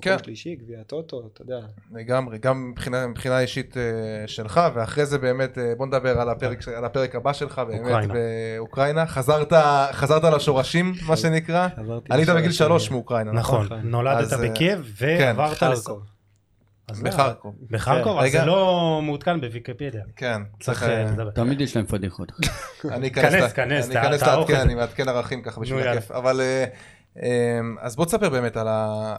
כן. מקום שלישי, גביע טוטו, אתה יודע. לגמרי, גם מבחינה, מבחינה אישית אה, שלך, ואחרי זה באמת, אה, בוא נדבר על הפרק, על הפרק הבא שלך, באמת, אוקראינה. באוקראינה. חזרת, חזרת לשורשים, מה שנקרא. עלית בגיל. שלוש מאוקראינה, נכון? נכון. נולדת אה, בקייב ועברת לס... לא, בחרקוב. בחרקוב, אז. זה לא מעודכן בוויקיפדיה. כן, צריך אה, אה, לדבר. תמיד יש להם פדיחות. אני כנס, אכנס, כנס, אני תע- אכנס תערוך לעדכן. אני מעדכן ערכים ככה בשביל. הכיף. אבל אה, אה, אז בוא תספר באמת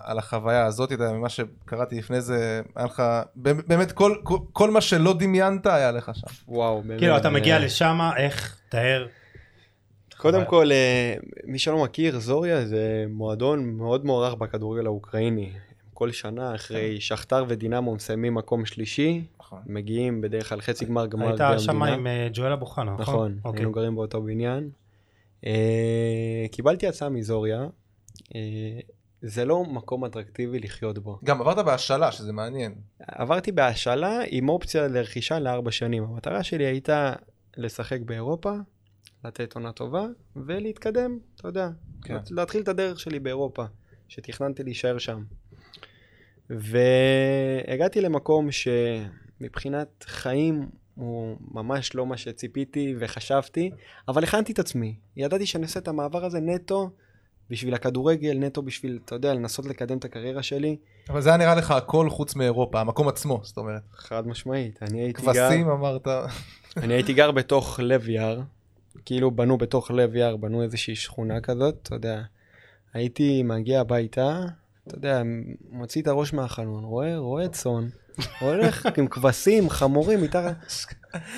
על החוויה הזאת, ממה שקראתי לפני זה, היה לך, באמת כל- כל- כל מה שלא דמיינת היה לך שם. וואו, באמת. כאילו, אתה מגיע לשם, איך, תאר. קודם כל, מי שלא מכיר, זוריה זה מועדון מאוד מוערך בכדורגל האוקראיני. כל שנה אחרי שכתר ודינמו מסיימים מקום שלישי, נכון. מגיעים בדרך כלל חצי גמר גמר גביע היית שם המדינה. עם אה, ג'ואל אבו חנה, נכון? נכון, אוקיי. היינו גרים באותו בניין. אה, קיבלתי הצעה מזוריה, אה, זה לא מקום אטרקטיבי לחיות בו. גם עברת בהשאלה, שזה מעניין. עברתי בהשאלה עם אופציה לרכישה לארבע שנים. המטרה שלי הייתה לשחק באירופה, לתת עונה טובה, ולהתקדם, אתה יודע, כן. להתחיל את הדרך שלי באירופה, שתכננתי להישאר שם. והגעתי למקום שמבחינת חיים הוא ממש לא מה שציפיתי וחשבתי, אבל הכנתי את עצמי. ידעתי שאני אעשה את המעבר הזה נטו בשביל הכדורגל, נטו בשביל, אתה יודע, לנסות לקדם את הקריירה שלי. אבל זה היה נראה לך הכל חוץ מאירופה, המקום עצמו, זאת אומרת. חד משמעית. אני הייתי גר... כבשים אמרת, אני הייתי גר בתוך לב יער, כאילו בנו בתוך לב יער, בנו איזושהי שכונה כזאת, אתה יודע. הייתי מגיע הביתה, אתה יודע, מוציא את הראש מהחלון, רואה, רואה צאן, הולך עם כבשים, חמורים, מתחת...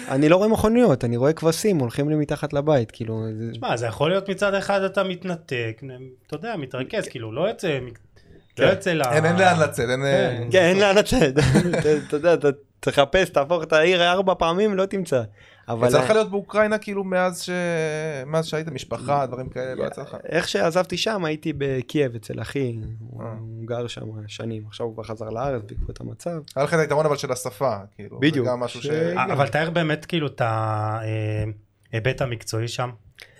אני לא רואה מכוניות, אני רואה כבשים הולכים לי מתחת לבית, כאילו... תשמע, זה יכול להיות מצד אחד אתה מתנתק, אתה יודע, מתרכז, כאילו, לא יוצא, לא כן. יוצא ל... אין אין לאן לצאת, אין... כן. כן, אין לאן לצאת. אתה יודע, אתה תחפש, תהפוך את העיר ארבע פעמים, לא תמצא. אבל יצא לך להיות באוקראינה כאילו מאז ש... מאז שהיית משפחה, דברים כאלה, לא יצא לך? איך שעזבתי שם, הייתי בקייב אצל אחי, הוא אה. גר שם שנים, עכשיו הוא כבר חזר לארץ בעקבות המצב. היה לך את היתרון אבל של השפה, כאילו. בדיוק. זה גם משהו ש... ש- אה, אבל תאר באמת כאילו את ההיבט המקצועי שם,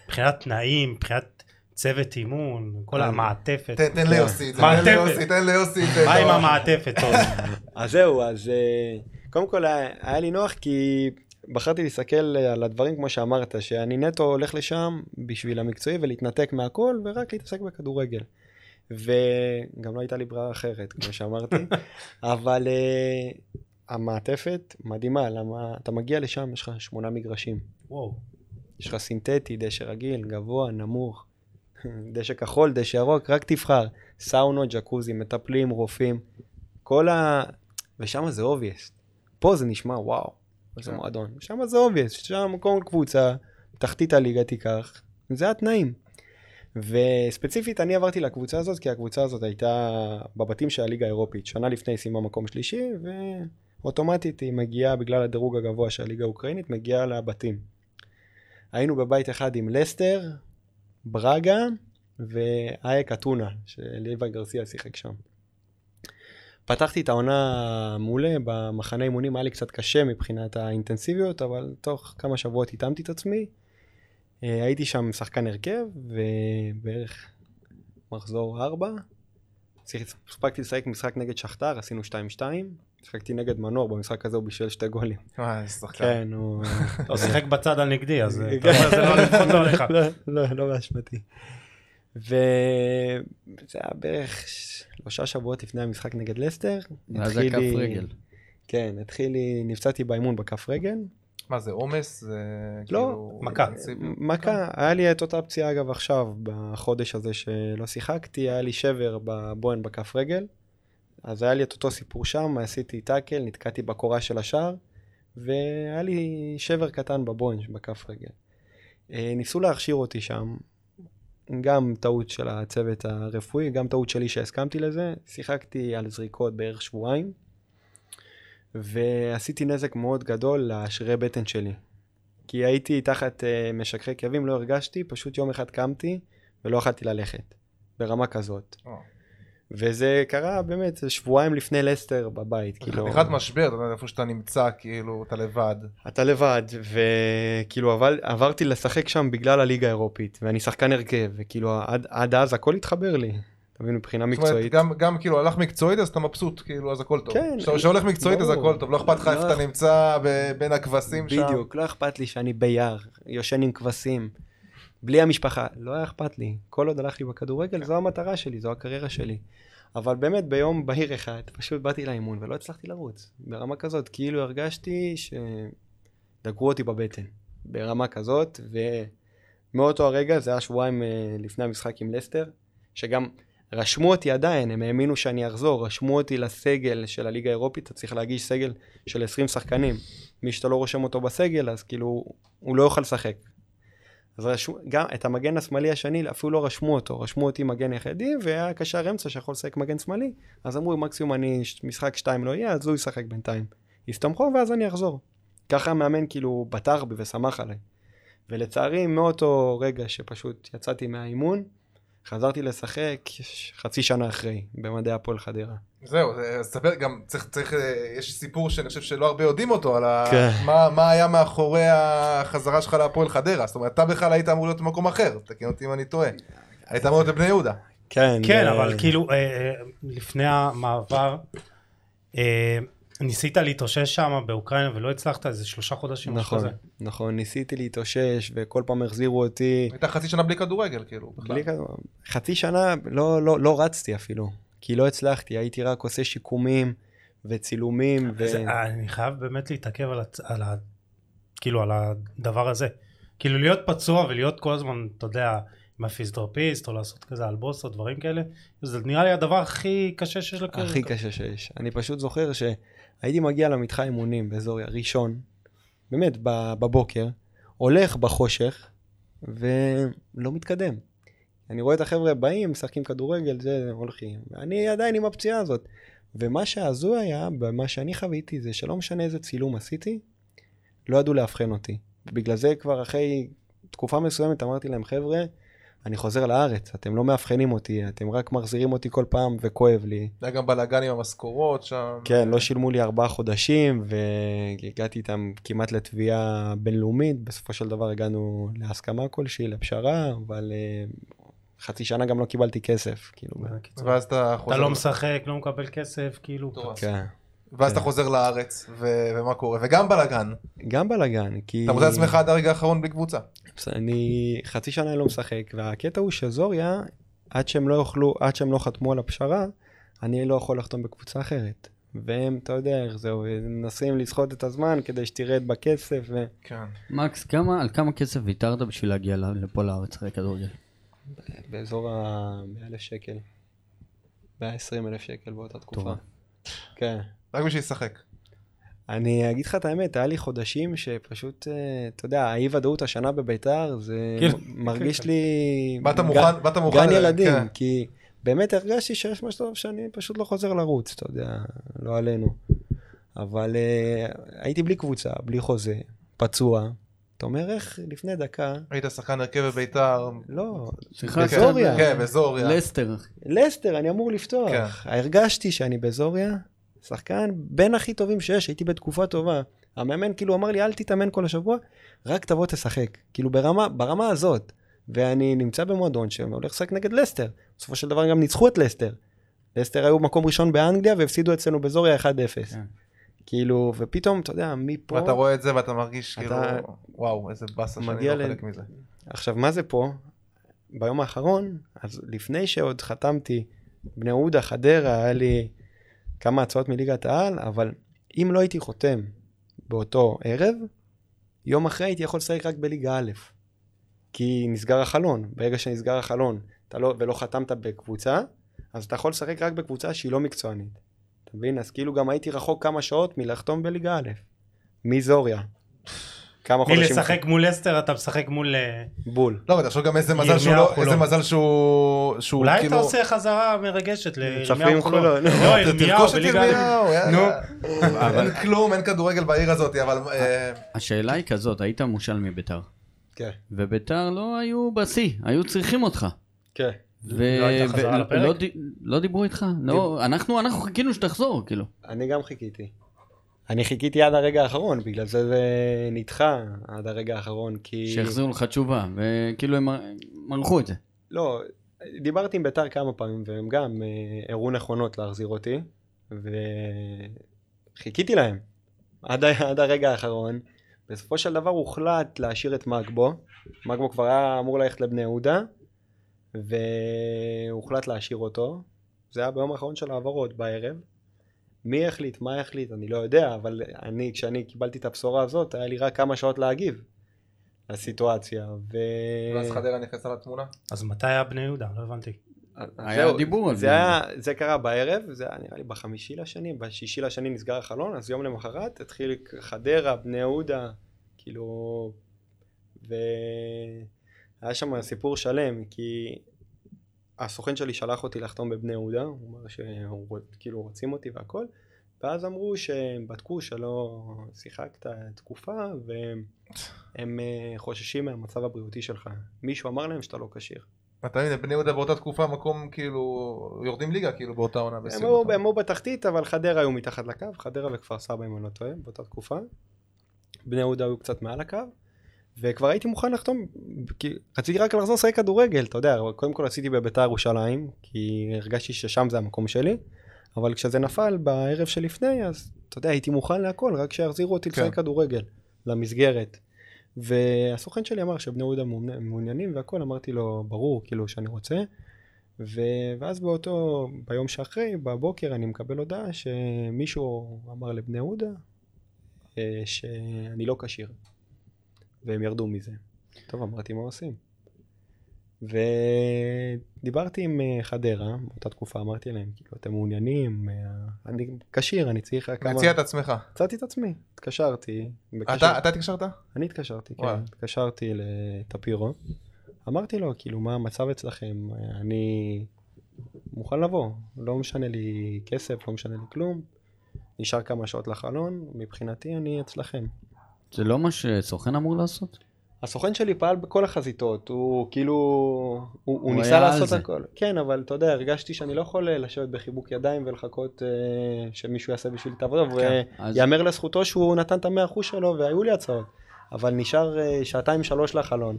מבחינת תנאים, מבחינת צוות אימון, כל אה, המעטפת. תן תן ליוסי את זה, מעטפת. תן ליוסי, תן ליוסי את זה. מה עם. המעטפת? אז זהו, אז אה, קודם כל היה לי נוח כי בחרתי להסתכל על הדברים כמו שאמרת, שאני נטו הולך לשם בשביל המקצועי ולהתנתק מהכל ורק להתעסק בכדורגל. וגם לא הייתה לי ברירה אחרת, כמו שאמרתי, אבל אה, המעטפת מדהימה, למה אתה מגיע לשם, יש לך שמונה מגרשים. וואו. יש לך סינתטי, דשא רגיל, גבוה, נמוך, דשא כחול, דשא ירוק, רק תבחר. סאונות, ג'קוזי, מטפלים, רופאים, כל ה... ושם זה obvious. פה זה נשמע וואו, איזה כן. מועדון. שם זה obvious, שם כל קבוצה, תחתית הליגה תיקח, זה התנאים. וספציפית אני עברתי לקבוצה הזאת, כי הקבוצה הזאת הייתה בבתים של הליגה האירופית. שנה לפני סיימה מקום שלישי, ואוטומטית היא מגיעה, בגלל הדירוג הגבוה של הליגה האוקראינית, מגיעה לבתים. היינו בבית אחד עם לסטר, ברגה ואייק אתונה, שליווי גרסיה שיחק שם. פתחתי את העונה מעולה, במחנה אימונים היה לי קצת קשה מבחינת האינטנסיביות, אבל תוך כמה שבועות התאמתי את עצמי. אה, הייתי שם שחקן הרכב, ובערך מחזור 4. הספקתי לשחק משחק נגד שכתר, עשינו 2-2. שיחקתי נגד מנור, במשחק הזה הוא בישל שתי גולים. אה, איזה שחקן. כן, הוא... לא, שיחק בצד הנגדי, אז אתה כן. אומר, זה לא לפחות לא עליך. לא, לא, לא באשמתי. וזה היה בערך שלושה שבועות לפני המשחק נגד לסטר. ואז זה התחיל כף לי- רגל. כן, התחיל לי, נפצעתי באימון בכף רגל. מה זה עומס? זה לא, כאילו... מכה. מכה, היה לי את אותה פציעה אגב עכשיו, בחודש הזה שלא שיחקתי, היה לי שבר בבוהן בכף רגל. אז היה לי את אותו סיפור שם, עשיתי טאקל, נתקעתי בקורה של השער, והיה לי שבר קטן בבוהן בכף רגל. אה, ניסו להכשיר אותי שם, גם טעות של הצוות הרפואי, גם טעות שלי שהסכמתי לזה. שיחקתי על זריקות בערך שבועיים, ועשיתי נזק מאוד גדול לשרירי בטן שלי. כי הייתי תחת uh, משככי כאבים, לא הרגשתי, פשוט יום אחד קמתי ולא יכלתי ללכת, ברמה כזאת. או. וזה קרה באמת שבועיים לפני לסטר בבית, כאילו. חתיכת משבר, אתה יודע, איפה שאתה נמצא, כאילו, אתה לבד. אתה לבד, וכאילו אבל, עברתי לשחק שם בגלל הליגה האירופית, ואני שחקן הרכב, וכאילו עד, עד אז הכל התחבר לי, אתה מבין, מבחינה זאת אומרת, מקצועית. גם, גם כאילו הלך מקצועית אז אתה מבסוט, כאילו אז הכל טוב. כן. כשהולך מקצועית אז ברור. הכל טוב, לא אכפת לך איפה לא. אתה נמצא ב- בין הכבשים שם. בדיוק, לא אכפת לי שאני ביער, יושן עם כבשים, בלי המשפחה, לא היה אכפת לי. כל עוד הלך לי בכדורגל, זו המטרה שלי, זו הקריירה שלי. אבל באמת ביום בהיר אחד, פשוט באתי לאימון ולא הצלחתי לרוץ. ברמה כזאת, כאילו הרגשתי שדגרו אותי בבטן. ברמה כזאת, ומאותו הרגע, זה היה שבועיים אה, לפני המשחק עם לסטר, שגם רשמו אותי עדיין, הם האמינו שאני אחזור, רשמו אותי לסגל של הליגה האירופית, אתה צריך להגיש סגל של 20 שחקנים. מי שאתה לא רושם אותו בסגל, אז כאילו, הוא לא יוכל לשחק. אז רשמו, גם את המגן השמאלי השני, אפילו לא רשמו אותו, רשמו אותי מגן יחידי, והיה קשר אמצע שיכול לשחק מגן שמאלי, אז אמרו, מקסימום אני, משחק שתיים לא יהיה, אז הוא ישחק בינתיים. הסתמכו ואז אני אחזור. ככה המאמן כאילו בטח בי ושמח עליי. ולצערי, מאותו רגע שפשוט יצאתי מהאימון, חזרתי לשחק חצי שנה אחרי, במדעי הפועל חדרה. זהו, זה- אז תספר גם, צריך, צריך, אה, יש סיפור שאני חושב שלא הרבה יודעים אותו, על. כן. מה, מה היה מאחורי החזרה שלך להפועל חדרה, זאת אומרת, אתה בכלל היית אמור להיות במקום אחר, תקן אותי אם אני טועה. היית אמור להיות בבני יהודה. כן, כן, ו- אבל כאילו, אה, אה, לפני המעבר, אה, ניסית להתאושש שם באוקראינה ולא הצלחת איזה שלושה חודשים. משהו נכון, כזה. נכון, ניסיתי להתאושש וכל פעם החזירו אותי. הייתה חצי שנה בלי כדורגל, כאילו, בכלל. בלי כזה, חצי שנה לא, לא, לא רצתי אפילו, כי לא הצלחתי, הייתי רק עושה שיקומים וצילומים. ו... אז, אה, אני חייב באמת להתעכב על, הצ... על, ה... כאילו, על הדבר הזה. כאילו להיות פצוע ולהיות כל הזמן, אתה יודע, עם הפיזיותרפיסט, או לעשות כזה אלבוס או דברים כאלה, זה נראה לי הדבר הכי קשה שיש לקריירה. הכי קשה שיש. אני פשוט זוכר שהייתי מגיע למתחם אימונים באזור ראשון, באמת, בבוקר, הולך בחושך, ולא מתקדם. אני רואה את החבר'ה באים, משחקים כדורגל, זה, הולכים. אני עדיין עם הפציעה הזאת. ומה שהזוי היה, במה שאני חוויתי, זה שלא משנה איזה צילום עשיתי, לא ידעו לאבחן אותי. ובגלל זה כבר אחרי תקופה מסוימת אמרתי להם, חבר'ה, אני חוזר לארץ, אתם לא מאבחנים אותי, אתם רק מחזירים אותי כל פעם וכואב לי. היה גם בלאגן עם המשכורות שם. כן, לא שילמו לי ארבעה חודשים, והגעתי איתם כמעט לתביעה בינלאומית. בסופו של דבר הגענו להסכמה כלשהי, לפשרה, אבל אה, חצי שנה גם לא קיבלתי כסף, כאילו. בקיצור. ואז אתה חוזר... אתה לא משחק, לא מקבל כסף, כאילו. כן. ואז אתה כן. חוזר לארץ, ו- ומה קורה? וגם בלאגן. גם בלאגן, כי... אתה מוצא עצמך עד הרגע האחרון בלי קבוצה. אני חצי שנה לא משחק, והקטע הוא שזוריה, עד שהם לא יוכלו, עד שהם לא חתמו על הפשרה, אני לא יכול לחתום בקבוצה אחרת. והם, אתה יודע איך זהו, מנסים לסחוט את הזמן כדי שתרד בכסף, ו... כן. מקס, כמה, על כמה כסף ויתרת בשביל להגיע לפה לארץ אחרי כדורגל? באזור ה-100 אלף שקל. 120 אלף שקל באותה תקופה. כן. רק בשביל לשחק. אני אגיד לך את האמת, היה לי חודשים שפשוט, אה, אתה יודע, האי ודאות השנה בביתר, זה כן. מרגיש. לי... באת מוכן, באת מוכן. גן ילדים, כן. כי באמת הרגשתי שיש משהו טוב שאני פשוט לא חוזר לרוץ, אתה יודע, לא עלינו. אבל אה, הייתי בלי קבוצה, בלי חוזה, פצוע. אתה אומר, איך לפני דקה, היית שחקן הרכב בביתר. לא, בזוריה. כן, בזוריה. לסטר. לסטר, אני אמור לפתוח. כן. הרגשתי שאני בזוריה, שחקן בין הכי טובים שיש, הייתי בתקופה טובה. המאמן כאילו אמר לי, אל תתאמן כל השבוע, רק תבוא תשחק. כאילו ברמה, ברמה הזאת. ואני נמצא במועדון שהולך לשחק נגד לסטר. בסופו של דבר גם ניצחו את לסטר. לסטר היו מקום ראשון באנגליה והפסידו אצלנו בזוריה 1-0. כן. כאילו, ופתאום, אתה יודע, מפה... ואתה רואה את זה ואתה מרגיש כאילו, אתה- וואו, איזה באסה שאני לא ל- חלק מזה. עכשיו, מה זה פה? ביום האחרון, אז לפני שעוד חתמתי, בני יהודה, חדרה, היה לי כמה הצעות מליגת העל, אבל אם לא הייתי חותם באותו ערב, יום אחרי הייתי יכול לשחק רק בליגה א', כי נסגר החלון. ברגע שנסגר החלון לא, ולא חתמת בקבוצה, אז אתה יכול לשחק רק בקבוצה שהיא לא מקצוענית. אתה מבין? אז כאילו גם הייתי רחוק כמה שעות מלחתום בליגה א', מזוריה. כמה חודשים. מלשחק מול לסטר אתה משחק מול... אה, בול. לא, אבל תחשוב גם איזה מזל שהוא ירמיהו לא. איזה מזל שהוא, שהוא אולי אתה כאילו... עושה חזרה מרגשת לירמיהו חולון. לא, ת- ירמיהו תרכוש את בליגה א'. ירמיהו. אבל- אין כלום, אין כדורגל בעיר הזאת, אבל... אה, השאלה היא כזאת, היית מושל מביתר, כן. וביתר לא היו בשיא, היו צריכים אותך. כן. ו- לא? לא דיברו איתך? לא, אנחנו אנחנו חיכינו שתחזור, כאילו. אני גם חיכיתי. אני חיכיתי עד הרגע האחרון, בגלל זה זה נדחה עד הרגע האחרון, כי... שיחזירו לך תשובה, וכאילו הם מרחו את זה. לא, דיברתי עם ביתר כמה פעמים, והם גם אה, הראו נכונות להחזיר אותי, וחיכיתי להם עד, עד הרגע האחרון. בסופו של דבר הוחלט להשאיר את מגבו. מגבו כבר היה אמור ללכת לבני יהודה, והוחלט להשאיר אותו. זה היה ביום האחרון של העברות בערב. מי החליט, מה החליט, אני לא יודע, אבל אני, כשאני קיבלתי את הבשורה הזאת, היה לי רק כמה שעות להגיב לסיטואציה. ו... ואז חדרה נכנסה לתמונה. אז מתי היה בני יהודה? לא הבנתי. אז היה זהו, דיבור על זה. היה, זה קרה בערב, זה היה נראה לי בחמישי לשני, בשישי לשני נסגר החלון, אז יום למחרת התחיל חדרה, בני יהודה, כאילו... והיה שם סיפור שלם, כי הסוכן שלי שלח אותי לחתום בבני יהודה, הוא אמר שכאילו רוצים אותי והכל, ואז אמרו שהם בדקו שלא שיחקת תקופה, והם הם, אה, חוששים מהמצב הבריאותי שלך. מישהו אמר להם שאתה לא כשיר. אתה מבין, בני יהודה באותה תקופה מקום כאילו, יורדים ליגה כאילו באותה עונה. הם היו בתחתית, אבל חדרה היו מתחת לקו, חדרה וכפר סבא אם אני לא טועה, באותה תקופה. בני יהודה היו קצת מעל הקו, וכבר הייתי מוכן לחתום, כי רציתי רק לחזור לשחק כדורגל, אתה יודע, קודם כל עשיתי בביתר ירושלים, כי הרגשתי ששם זה המקום שלי, אבל כשזה נפל בערב שלפני, אז אתה יודע, הייתי מוכן להכל, רק שיחזירו אותי כן. לשחק כדורגל, למסגרת. והסוכן שלי אמר שבני יהודה מעוני- מעוניינים והכל, אמרתי לו, ברור, כאילו, שאני רוצה. ו... ואז באותו, ביום שאחרי, בבוקר, אני מקבל הודעה שמישהו אמר לבני יהודה אה, שאני לא כשיר. והם ירדו מזה. טוב, אמרתי, מה עושים? ודיברתי עם אה, חדרה, באותה תקופה אמרתי להם, כאילו, אתם מעוניינים? אה, אני כשיר, אני צריך רק כמה... מציע את עצמך. מצאתי את עצמי, התקשרתי. בקשר- אתה אתה התקשרת? אני התקשרתי, כן. וואלה. התקשרתי לטפירו. אמרתי לו, כאילו, מה המצב אצלכם? אני מוכן לבוא. לא משנה לי כסף, לא משנה לי כלום. נשאר כמה שעות לחלון, מבחינתי אני אצלכם. זה לא מה שסוכן אמור לעשות? הסוכן שלי פעל בכל החזיתות, הוא כאילו, הוא, הוא, הוא ניסה לעשות זה. הכל. כן, אבל אתה יודע, הרגשתי שאני לא יכול אה, לשבת בחיבוק ידיים ולחכות אה, שמישהו יעשה בשבילי את העבודה, כן, אז- ויאמר לזכותו שהוא נתן את המאה אחוז שלו, והיו לי הצעות. אבל נשאר אה, שעתיים שלוש לחלון.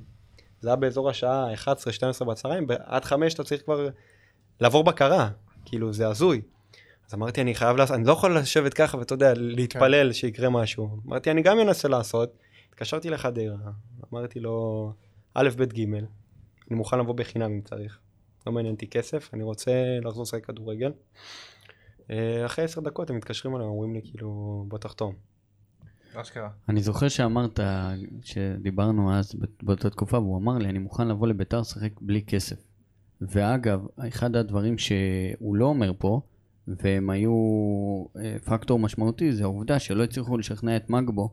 זה היה באזור השעה 11-12 בצהריים, עד חמש אתה צריך כבר לעבור בקרה, כאילו זה הזוי. אז אמרתי, אני חייב לעשות, אני לא יכול לשבת ככה ואתה יודע, להתפלל שיקרה משהו. אמרתי, אני גם אנסה לעשות. התקשרתי לחדרה, אמרתי לו, א', ב', ג', אני מוכן לבוא בחינם אם צריך. לא מעניין אותי כסף, אני רוצה לחזור לשחק כדורגל. אה, אחרי עשר דקות הם מתקשרים אליי, אומרים לי כאילו, בוא תחתום. אשכרה. אני זוכר שאמרת, שדיברנו אז באותה תקופה, והוא אמר לי, אני מוכן לבוא לביתר לשחק בלי כסף. ואגב, אחד הדברים שהוא לא אומר פה, והם היו אה, פקטור משמעותי, זה העובדה שלא הצליחו לשכנע את מגבו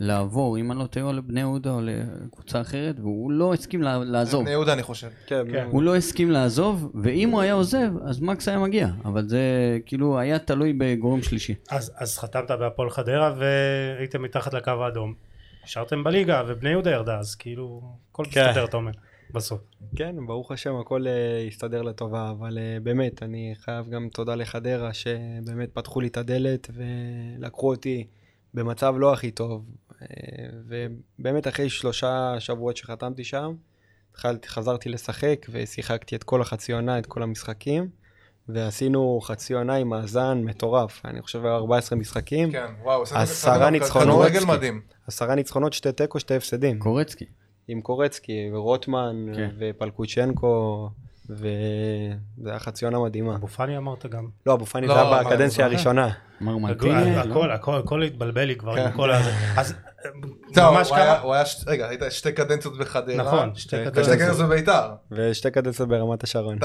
לעבור, אם אני לא טועה, לבני יהודה או לקבוצה אחרת, והוא לא הסכים לעזוב. בני יהודה אני חושב. כן, כן. הוא לא הסכים לעזוב, ואם הוא היה עוזב, אז מקס היה מגיע. אבל זה כאילו היה תלוי בגורם שלישי. אז, אז חתמת בהפועל חדרה והייתם מתחת לקו האדום. נשארתם בליגה ובני יהודה ירדה אז כאילו הכל כן. מסתדר אתה אומר בסוף. כן, ברוך השם, הכל אה, הסתדר לטובה, אבל אה, באמת, אני חייב גם תודה לחדרה, שבאמת פתחו לי את הדלת ולקחו אותי במצב לא הכי טוב. אה, ובאמת, אחרי שלושה שבועות שחתמתי שם, התחלתי, חזרתי לשחק ושיחקתי את כל החצי עונה, את כל המשחקים, ועשינו חצי עונה עם מאזן מטורף. אני חושב היה 14 משחקים, כן, וואו. עשרה ניצחונות. כדורגל מדהים. עשרה ניצחונות, שתי תיקו, שתי הפסדים. קורצקי. עם קורצקי ורוטמן כן. ופלקוצ'נקו, וזה היה חצי עונה מדהימה. אבו פאני אמרת גם. לא, אבו פאני לא, זה היה בקדנציה? הראשונה. הכל. לא? הכל, הכל, התבלבל לי כבר עם כן. כל הזה. אז ממש הוא היה- כמה... הוא היה, ש- רגע, היית שתי קדנציות בחדרה. נכון, שתי שתי קדנציות. ושתי קדנציות בביתר. ושתי קדנציות ברמת השרון.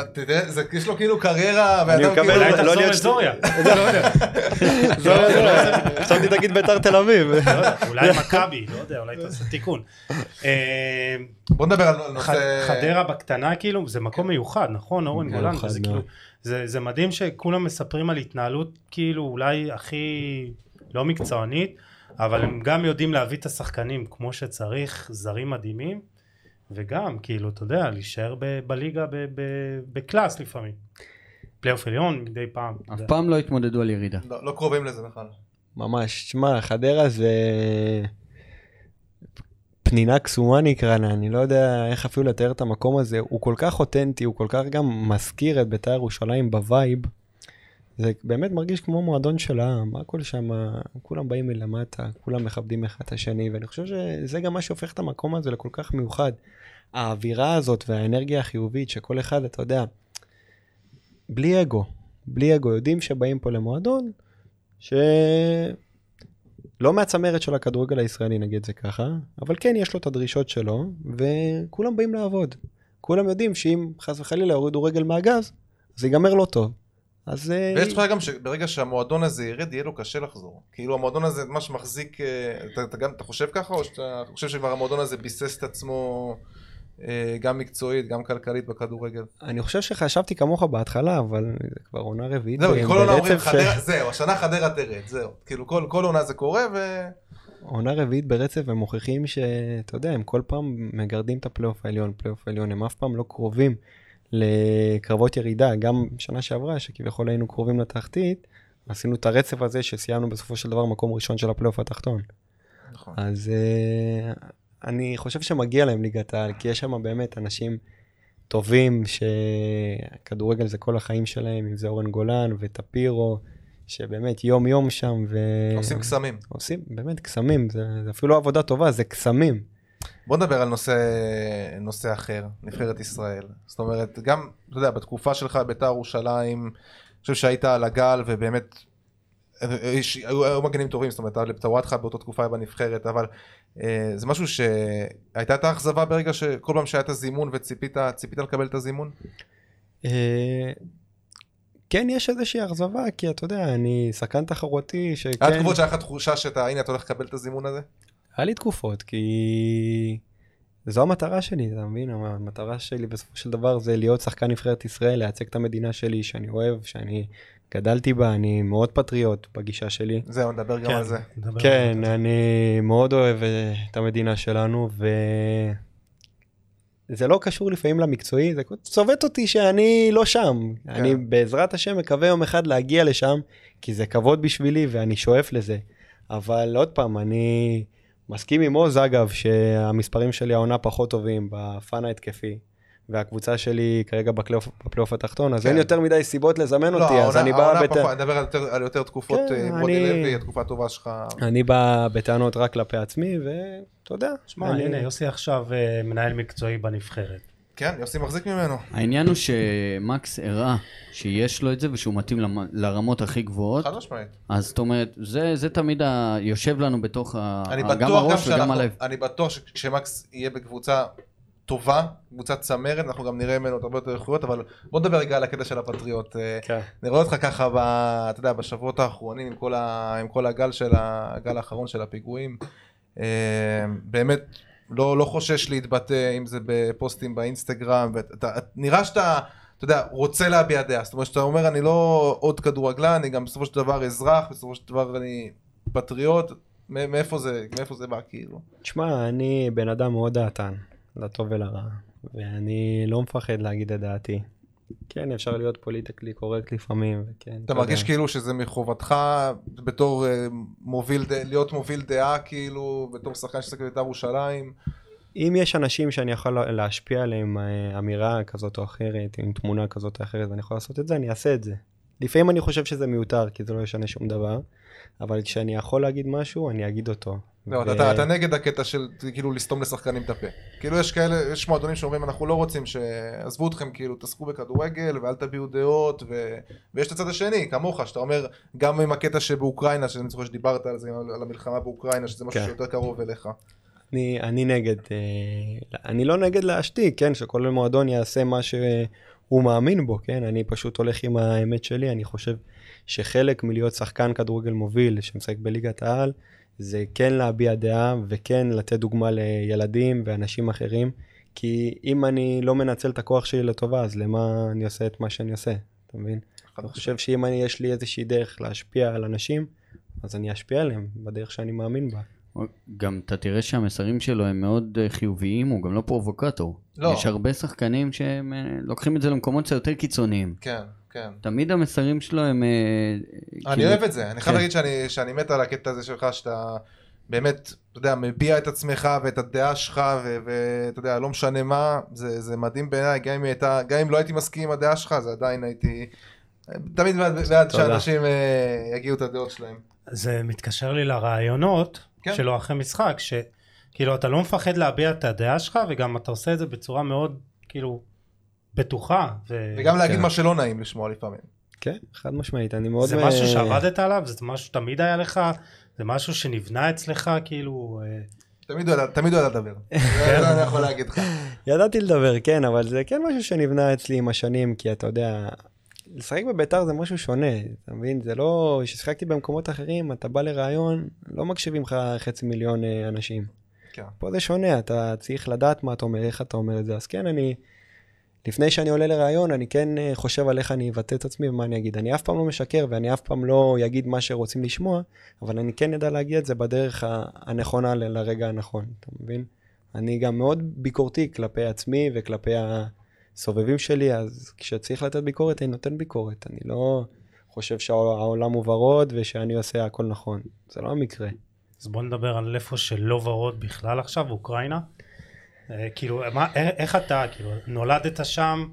יש לו כאילו קריירה, אני ואדם מקבל- כאילו... אולי לא תחזור להיות זהו, חשבתי תגיד ביתר תל אביב. לא אולי מכבי, לא יודע, אולי תעשה תיקון. אה, בוא נדבר על נושא... חדרה בקטנה כאילו זה מקום מיוחד נכון אורן גולן. כאילו זה מדהים שכולם מספרים על התנהלות כאילו אולי הכי לא מקצוענית אבל הם גם יודעים להביא את השחקנים כמו שצריך זרים מדהימים וגם כאילו אתה יודע להישאר ב- בליגה ב- ב- ב class לפעמים. פלייאוף עליון מדי פעם. אף יודע. פעם לא התמודדו על ירידה. לא לא קרובים לזה בכלל. ממש, שמע, חדרה זה... פנינה קסומה נקרא לה, אני לא יודע איך אפילו לתאר את המקום הזה, הוא כל כך אותנטי, הוא כל כך גם מזכיר את בית"ר ירושלים ב vibe. זה באמת מרגיש כמו מועדון של העם, הכל שם, כולם באים מלמטה, כולם מכבדים אחד את השני, ואני חושב שזה גם מה שהופך את המקום הזה לכל כך מיוחד. האווירה הזאת והאנרגיה החיובית שכל אחד, אתה יודע, בלי אגו, בלי אגו, יודעים שבאים פה למועדון, שלא מהצמרת של הכדורגל הישראלי, נגיד זה ככה, אבל כן, יש לו את הדרישות שלו, וכולם באים לעבוד. כולם יודעים שאם חס וחלילה יורידו רגל מהגז, זה ייגמר לא טוב. אז... אה, ויש תחושה גם שברגע שהמועדון הזה ירד, יהיה לו קשה לחזור. כאילו המועדון הזה, מה שמחזיק, אה, אתה, אתה, גם, אתה חושב ככה, או שאתה חושב שכבר המועדון הזה ביסס את עצמו אה, גם מקצועית, גם כלכלית בכדורגל? אני חושב שחשבתי כמוך בהתחלה, אבל זה כבר עונה רביעית. זהו, כל עונה אומרים ש- חדרה, זהו, השנה חדרה תרד, זהו. כאילו כל, כל עונה זה קורה, ו... עונה רביעית ברצף הם מוכיחים שאתה יודע, הם כל פעם מגרדים את הפלייאוף העליון, פלייאוף העליון, הם אף פעם לא קרובים לקרבות ירידה, גם שנה שעברה, שכביכול היינו קרובים לתחתית, עשינו את הרצף הזה שסיימנו בסופו של דבר מקום ראשון של הפלייאוף התחתון. נכון. אז uh, אני חושב שמגיע להם ליגת העל, כי יש שם באמת אנשים טובים, שכדורגל זה כל החיים שלהם, אם זה אורן גולן וטפירו, שבאמת יום-יום שם, ו... עושים קסמים. עושים באמת קסמים, זה, זה אפילו עבודה טובה, זה קסמים. בוא נדבר על נושא, נושא אחר, נבחרת ישראל. זאת אומרת, גם, אתה יודע, בתקופה שלך בית"ר ירושלים, אני חושב שהיית על הגל ובאמת, יש- היו, היו מגנים טובים, זאת אומרת, טוואטחה באותה תקופה היה בנבחרת, אבל אה, זה משהו שהייתה את האכזבה ברגע שכל פעם שהיה את הזימון וציפית ציפית לקבל את הזימון? אה, כן, יש איזושהי אכזבה, כי אתה יודע, אני שחקן תחרותי, שכן... היה תקופות שהיה לך תחושה שאתה, הנה, אתה הולך לקבל את הזימון הזה? היה לי תקופות, כי זו המטרה שלי, אתה מבין? המטרה שלי בסופו של דבר זה להיות שחקן נבחרת ישראל, לייצג את המדינה שלי, שאני אוהב, שאני גדלתי בה, אני מאוד פטריוט בגישה שלי. זהו, נדבר גם על זה. כן, על זה. אני מאוד אוהב אה, את המדינה שלנו, ו... זה לא קשור לפעמים למקצועי, זה צובט אותי שאני לא שם. כן. אני בעזרת השם מקווה יום אחד להגיע לשם, כי זה כבוד בשבילי ואני שואף לזה. אבל עוד פעם, אני מסכים עם עוז, אגב, שהמספרים שלי העונה פחות טובים בפאן ההתקפי, והקבוצה שלי כרגע בפלייאוף התחתון, אז כן. אין יותר מדי סיבות לזמן אותי, אז העונה- אני בא... העונה בת- פחות, אני מדבר על יותר- על יותר תקופות, כן, אה, עם רודי אני- לוי, התקופה הטובה שלך. אני בא בטענות רק כלפי עצמי, ואתה יודע. שמע, אני- הנה, יוסי עכשיו אה, מנהל מקצועי בנבחרת. כן, יוסי מחזיק ממנו. העניין הוא שמקס הראה שיש לו את זה ושהוא מתאים למ- לרמות הכי גבוהות, חד משמעית. אז זאת אומרת, זה, זה תמיד ה... יושב לנו בתוך ה... אני גם בטוח גם הראש וגם שאנחנו, הלב. אני בטוח שכשמקס יהיה בקבוצה טובה, קבוצת צמרת, אנחנו גם נראה ממנו הרבה יותר איכויות, אבל בוא נדבר רגע על הקטע של הפטריוט. אה, כן. אני רואה אותך ככה, ב, אתה יודע, בשבועות האחרונים עם כל, ה, עם כל הגל של ה- הגל האחרון של הפיגועים. אה, באמת, לא, לא חושש להתבטא, אם זה בפוסטים באינסטגרם, ואתה, נראה שאתה, אתה יודע, רוצה להביע דעה, זאת אומרת שאתה אומר, אני לא עוד כדורגלן, אני גם בסופו של דבר אזרח, בסופו של דבר אני פטריוט, מאיפה זה, מאיפה זה בא, כאילו? תשמע, אני בן אדם מאוד דעתן, לטוב ולרע, ואני לא מפחד להגיד את דעתי. כן, אפשר להיות פוליטיקלי קורקט לפעמים, וכן. אתה מרגיש כאילו שזה מחובתך בתור אה, מוביל, להיות מוביל דעה, כאילו, בתור שחקן ששחק בבית"ר ירושלים? אם יש אנשים שאני יכול לה- להשפיע עליהם אה, אמירה כזאת או אחרת, עם תמונה כזאת או אחרת, ואני יכול לעשות את זה, אני אעשה את זה. לפעמים אני חושב שזה מיותר, כי זה לא ישנה שום דבר, אבל כשאני יכול להגיד משהו, אני אגיד אותו. לא, ו- אתה, אתה נגד הקטע של כאילו לסתום לשחקנים את הפה. כאילו יש כאלה, יש מועדונים שאומרים אנחנו לא רוצים שעזבו אתכם כאילו תעסקו בכדורגל ואל תביעו דעות ו... ויש את הצד השני כמוך שאתה אומר גם עם הקטע שבאוקראינה שאני זוכר שדיברת על זה על, המלחמה באוקראינה שזה משהו כן. שיותר קרוב אליך. אני, אני נגד, אה, אני לא נגד להשתיק, כן, שכל מועדון יעשה מה שהוא מאמין בו, כן, אני פשוט הולך עם האמת שלי, אני חושב שחלק מלהיות שחקן כדורגל מוביל שמשחק בליגת העל, זה כן להביע דעה וכן לתת דוגמה לילדים ואנשים אחרים, כי אם אני לא מנצל את הכוח שלי לטובה, אז למה אני עושה את מה שאני עושה, אתה מבין? אני חושב שאם אני, יש לי איזושהי דרך להשפיע על אנשים, אז אני אשפיע עליהם בדרך שאני מאמין בה. גם אתה תראה שהמסרים שלו הם מאוד אה, חיוביים, הוא גם לא פרובוקטור. לא. יש הרבה שחקנים שהם אה, לוקחים את זה למקומות קצת יותר קיצוניים. כן, כן. תמיד המסרים שלו הם... אה, אני כאילו- אוהב את זה, אני חייב כן. להגיד שאני, שאני מת על הקטע הזה שלך, שאתה באמת, אתה יודע, מביע את עצמך ואת הדעה שלך, ואתה יודע, לא משנה מה, זה, זה מדהים בעיניי, גם גם אם לא הייתי מסכים עם הדעה שלך, זה עדיין הייתי, תמיד בעד. שאנשים אה, יגיעו את הדעות שלהם. זה מתקשר לי לרעיונות כן. שלו אחרי משחק, שכאילו אתה לא מפחד להביע את הדעה שלך, וגם אתה עושה את זה בצורה מאוד, כאילו, בטוחה. ו... וגם להגיד כן. מה שלא נעים לשמוע לפעמים. כן, חד משמעית, אני מאוד... זה מ- משהו שעבדת עליו? זה משהו שתמיד היה לך? זה משהו שנבנה אצלך, כאילו... אה, תמיד הוא ידע- תמיד הוא ידע לדבר. זה זה אני יכול להגיד לך. ידעתי לדבר, כן, אבל זה כן משהו שנבנה אצלי עם השנים, כי אתה יודע, לשחק בביתר זה משהו שונה, אתה מבין? זה לא... כששיחקתי במקומות אחרים, אתה בא לראיון, לא מקשיבים לך חצי מיליון אה, אנשים. כן. פה זה שונה, אתה צריך לדעת מה אתה אומר, איך אתה אומר את זה. אז כן, אני... לפני שאני עולה לראיון, אני כן אה, חושב על איך אני אבטא את עצמי ומה אני אגיד. אני אף פעם לא משקר ואני אף פעם לא אגיד מה שרוצים לשמוע, אבל אני כן אדע להגיד את זה בדרך הנכונה ל- לרגע הנכון, אתה מבין? אני גם מאוד ביקורתי כלפי עצמי וכלפי הסובבים שלי, אז כשצריך לתת ביקורת, אני נותן ביקורת. אני לא חושב שהעולם הוא ורוד ושאני עושה הכל נכון. זה לא המקרה. אז בוא נדבר על איפה שלא ורוד בכלל עכשיו, אוקראינה. אה, כאילו, מה, א- איך אתה, כאילו, נולדת שם,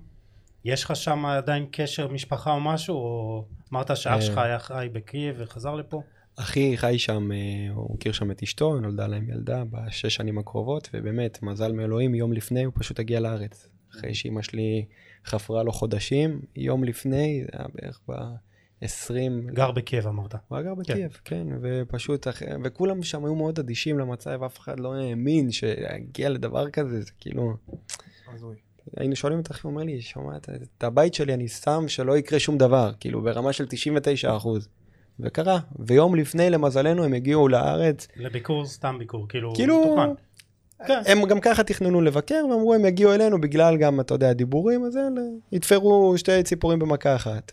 יש לך שם עדיין קשר משפחה או משהו, או אמרת שאח אה. שלך היה חי בקייב וחזר לפה? אחי חי שם, אה, הוא הכיר שם את אשתו, נולדה להם ילדה בשש שנים הקרובות, ובאמת, מזל מאלוהים, יום לפני הוא פשוט הגיע לארץ. אחרי שאימא שלי חפרה לו חודשים, יום לפני, זה היה בערך ב-20... גר בקייב אמרת. הוא היה גר בקייב, כן, ופשוט, אח- וכולם שם היו מאוד אדישים למצב, אף אחד לא האמין שיגיע לדבר כזה, זה כאילו... הזוי. היינו שואלים את אחי, הוא אומר לי, שומע, את- הבית שלי אני שם שלא יקרה שום דבר, כאילו ברמה של 99 אחוז. וקרה, ויום לפני למזלנו הם הגיעו לארץ, לביקור, סתם ביקור, כאילו, כאילו, מתוכנן. כן. הם גם ככה תכננו לבקר, ואמרו הם יגיעו אלינו בגלל גם, אתה יודע, הדיבורים, אז יאללה, יתפרו שתי ציפורים במכה אחת.